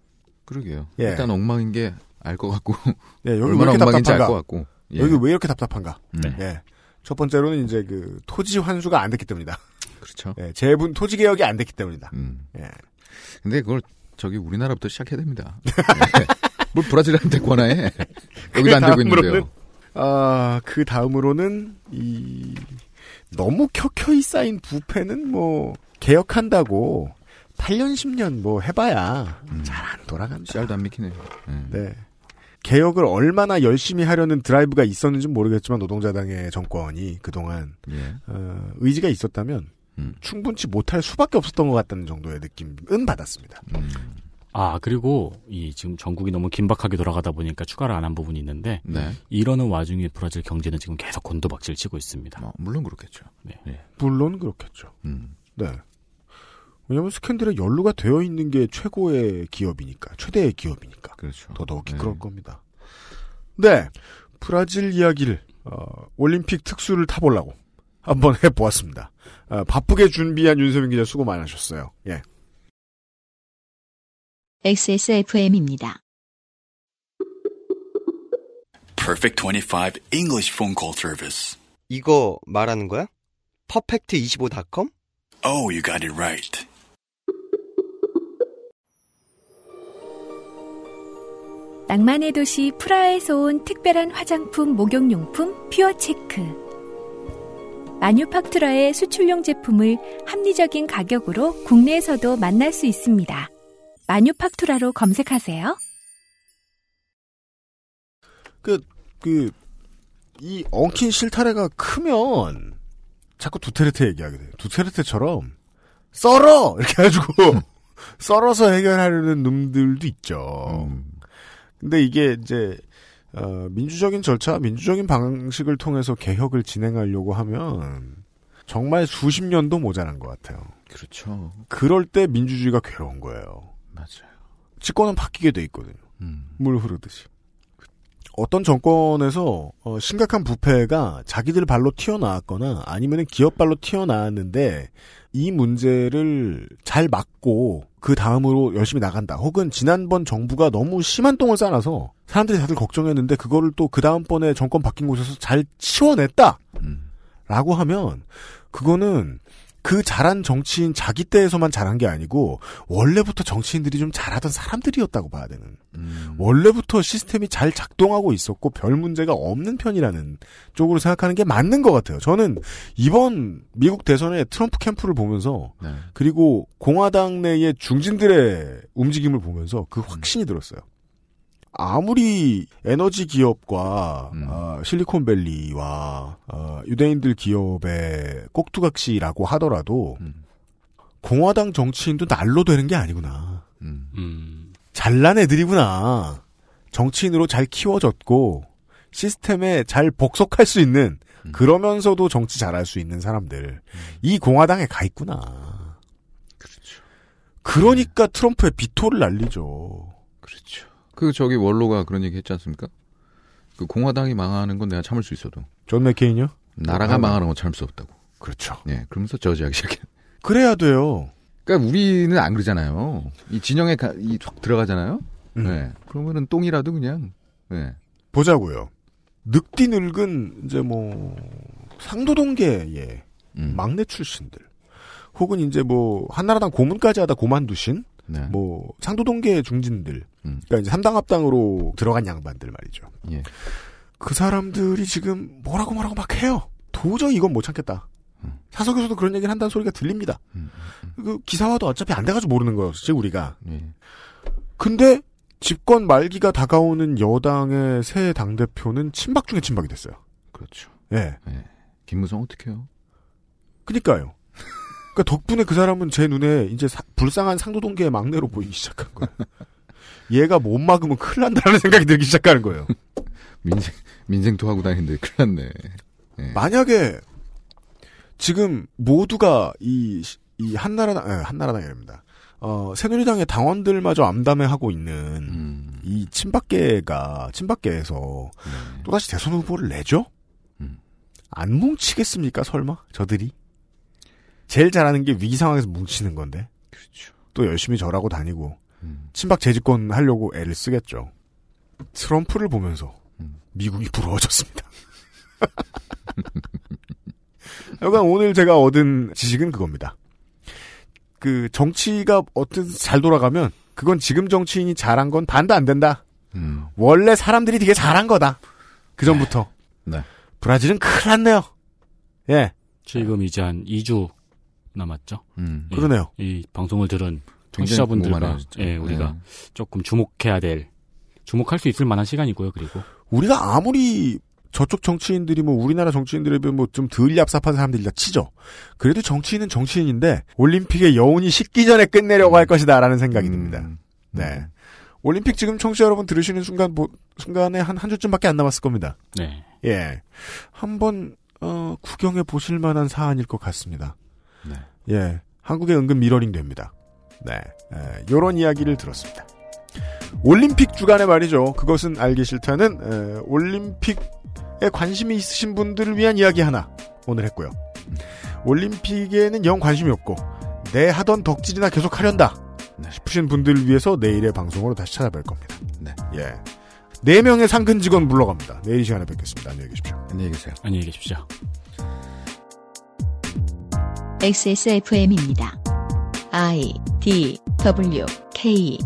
그러게요. 예. 일단 엉망인 게 알 것 같고. 예, 여기 왜 얼마나 이렇게 엉망인지 알 답답한가? 것 같고. 예. 여기 왜 이렇게 답답한가? 네. 예. 첫 번째로는 이제 그 토지 환수가 안 됐기 때문이다. 그렇죠. 예, 재분 토지 개혁이 안 됐기 때문이다. 음. 예. 근데 그걸 저기 우리나라부터 시작해야 됩니다. 네. 뭘 브라질한테 권하해. 여기도 안 되고 있는데요. 아, 그 다음으로는 이 너무 켜켜이 쌓인 부패는 뭐 개혁한다고 8년 10년 뭐 해봐야 잘안 돌아간다. 씨알도 안 믿기네요. 네. 개혁을 얼마나 열심히 하려는 드라이브가 있었는지 는 모르겠지만 노동자당의 정권이 그동안 예. 어, 의지가 있었다면 음. 충분치 못할 수밖에 없었던 것 같다는 정도의 느낌은 받았습니다. 음. 아 그리고 이 지금 전국이 너무 긴박하게 돌아가다 보니까 추가를 안 한 부분이 있는데 네. 이러는 와중에 브라질 경제는 지금 계속 곤두박질 치고 있습니다. 어, 물론 그렇겠죠. 네. 물론 그렇겠죠. 음. 네. 왜냐하면 스캔들에 연루가 되어 있는 게 최고의 기업이니까, 최대의 기업이니까. 그렇죠. 더더욱이 네. 그럴 겁니다. 네. 브라질 이야기를, 어, 올림픽 특수를 타보려고 한번 해보았습니다. 어, 바쁘게 준비한 윤세민 기자 수고 많으셨어요. 예. XSFM입니다. Perfect 25 English phone call service. 이거 말하는 거야? 퍼펙트25.com? Oh, you got it right. 낭만의 도시 프라하에서 온 특별한 화장품 목욕용품 퓨어체크. 마뉴팍투라의 수출용 제품을 합리적인 가격으로 국내에서도 만날 수 있습니다. 마뉴팍투라로 검색하세요. 그, 그, 이 엉킨 실타래가 크면 자꾸 두테르테 얘기하게 돼요. 두테르테처럼 썰어! 이렇게 해가지고 썰어서 해결하려는 놈들도 있죠. 근데 이게 이제 어, 민주적인 절차, 민주적인 방식을 통해서 개혁을 진행하려고 하면 정말 수십 년도 모자란 것 같아요. 그렇죠. 그럴 때 민주주의가 괴로운 거예요. 맞아요. 집권은 바뀌게 돼 있거든요. 음. 물 흐르듯이. 어떤 정권에서 어, 심각한 부패가 자기들 발로 튀어나왔거나 아니면 기업 발로 튀어나왔는데 이 문제를 잘 막고 그 다음으로 열심히 나간다. 혹은 지난번 정부가 너무 심한 똥을 싸놔서 사람들이 다들 걱정했는데 그거를 또 그 다음번에 정권 바뀐 곳에서 잘 치워냈다. 라고 하면 그거는 그 잘한 정치인 자기 때에서만 잘한 게 아니고 원래부터 정치인들이 좀 잘하던 사람들이었다고 봐야 되는 원래부터 시스템이 잘 작동하고 있었고 별 문제가 없는 편이라는 쪽으로 생각하는 게 맞는 것 같아요. 저는 이번 미국 대선의 트럼프 캠프를 보면서 네. 그리고 공화당 내의 중진들의 움직임을 보면서 그 확신이 들었어요. 아무리 에너지 기업과 어, 실리콘밸리와 어, 유대인들 기업의 꼭두각시라고 하더라도 공화당 정치인도 날로 되는 게 아니구나. 음. 잘난 애들이구나. 정치인으로 잘 키워졌고 시스템에 잘 복속할 수 있는 그러면서도 정치 잘할 수 있는 사람들 이 공화당에 가 있구나. 그러니까 트럼프에 비토를 날리죠. 그렇죠. 그 저기 원로가 그런 얘기 했지 않습니까? 그 공화당이 망하는 건 내가 참을 수 있어도 존 맥케인요? 나라가 망하는 건 참을 수 없다고. 그렇죠. 예, 그러면서 저지하기 시작해. 그래야 돼요. 그러니까 우리는 안 그러잖아요. 이 진영에 가, 이확 들어가잖아요. 네. 그러면은 똥이라도 그냥 네. 보자고요. 늑디 늙은 이제 뭐 상도동계의 막내 출신들 혹은 이제 뭐 한나라당 고문까지 하다 고만두신 네. 뭐 상도동계 중진들 그러니까 이제 삼당 합당으로 들어간 양반들 말이죠. 예. 그 사람들이 지금 뭐라고 뭐라고 막 해요. 도저히 이건 못 참겠다. 사석에서도 그런 얘기를 한다는 소리가 들립니다. 그 기사화도 어차피 안 돼가지고 모르는 거였지 우리가. 예. 근데 집권 말기가 다가오는 여당의 새 당 대표는 친박 중에 친박이 됐어요. 그렇죠. 예. 김무성 어떻게요? 그니까요. 그러니까 덕분에 그 사람은 제 눈에 이제 사- 불쌍한 상도동계의 막내로 보이기 시작한 거예요. 얘가 못 막으면 큰일 난다는 생각이 들기 시작하는 거예요. 민생 민생토 하고 다니는데 큰일 났네. 예. 만약에 지금 모두가 이, 이 한나라당, 에, 한나라당이랍니다. 어, 새누리당의 당원들마저 암담해하고 있는 음. 이 친박계가, 친박계에서 네. 또다시 대선 후보를 내죠? 음. 안 뭉치겠습니까, 설마? 저들이? 제일 잘하는 게 위기 상황에서 뭉치는 건데. 그렇죠. 또 열심히 절하고 다니고, 음. 친박 재집권 하려고 애를 쓰겠죠. 트럼프를 보면서 음. 미국이 부러워졌습니다. 여간 오늘 제가 얻은 지식은 그겁니다. 그 정치가 어떤 잘 돌아가면 그건 지금 정치인이 잘한 건 반도 안 된다. 음. 원래 사람들이 되게 잘한 거다. 그 전부터. 네. 브라질은 큰일 났네요. 예. 지금 이제 한 2주 남았죠. 음. 예, 그러네요. 이 방송을 들은 청취자분들과 예, 우리가 네. 조금 주목해야 될 주목할 수 있을 만한 시간이고요. 그리고 우리가 아무리 저쪽 정치인들이 뭐 우리나라 정치인들에 비해 뭐좀 덜 얍삽한 사람들이라 치죠. 그래도 정치인은 정치인인데 올림픽의 여운이 식기 전에 끝내려고 할 것이다라는 생각이 듭니다. 음. 네. 올림픽 지금 청취자 여러분 들으시는 순간 뭐, 순간에 한 한 주쯤밖에 안 남았을 겁니다. 네. 예. 한번 어, 구경해 보실 만한 사안일 것 같습니다. 네. 예. 한국의 은근 미러링 됩니다. 네. 예, 요런 이야기를 들었습니다. 올림픽 주간에 말이죠. 그것은 알기 싫다는 에, 올림픽에 관심이 있으신 분들을 위한 이야기 하나 오늘 했고요. 올림픽에는 영 관심이 없고 내 하던 덕질이나 계속 하련다 싶으신 분들을 위해서 내일의 방송으로 다시 찾아뵐 겁니다. 네. 예. 네 명의 상근 직원 물러갑니다. 내일 이 시간에 뵙겠습니다. 안녕히 계십시오. 안녕히 계세요. 안녕히 계십시오. XSFM입니다. I D W K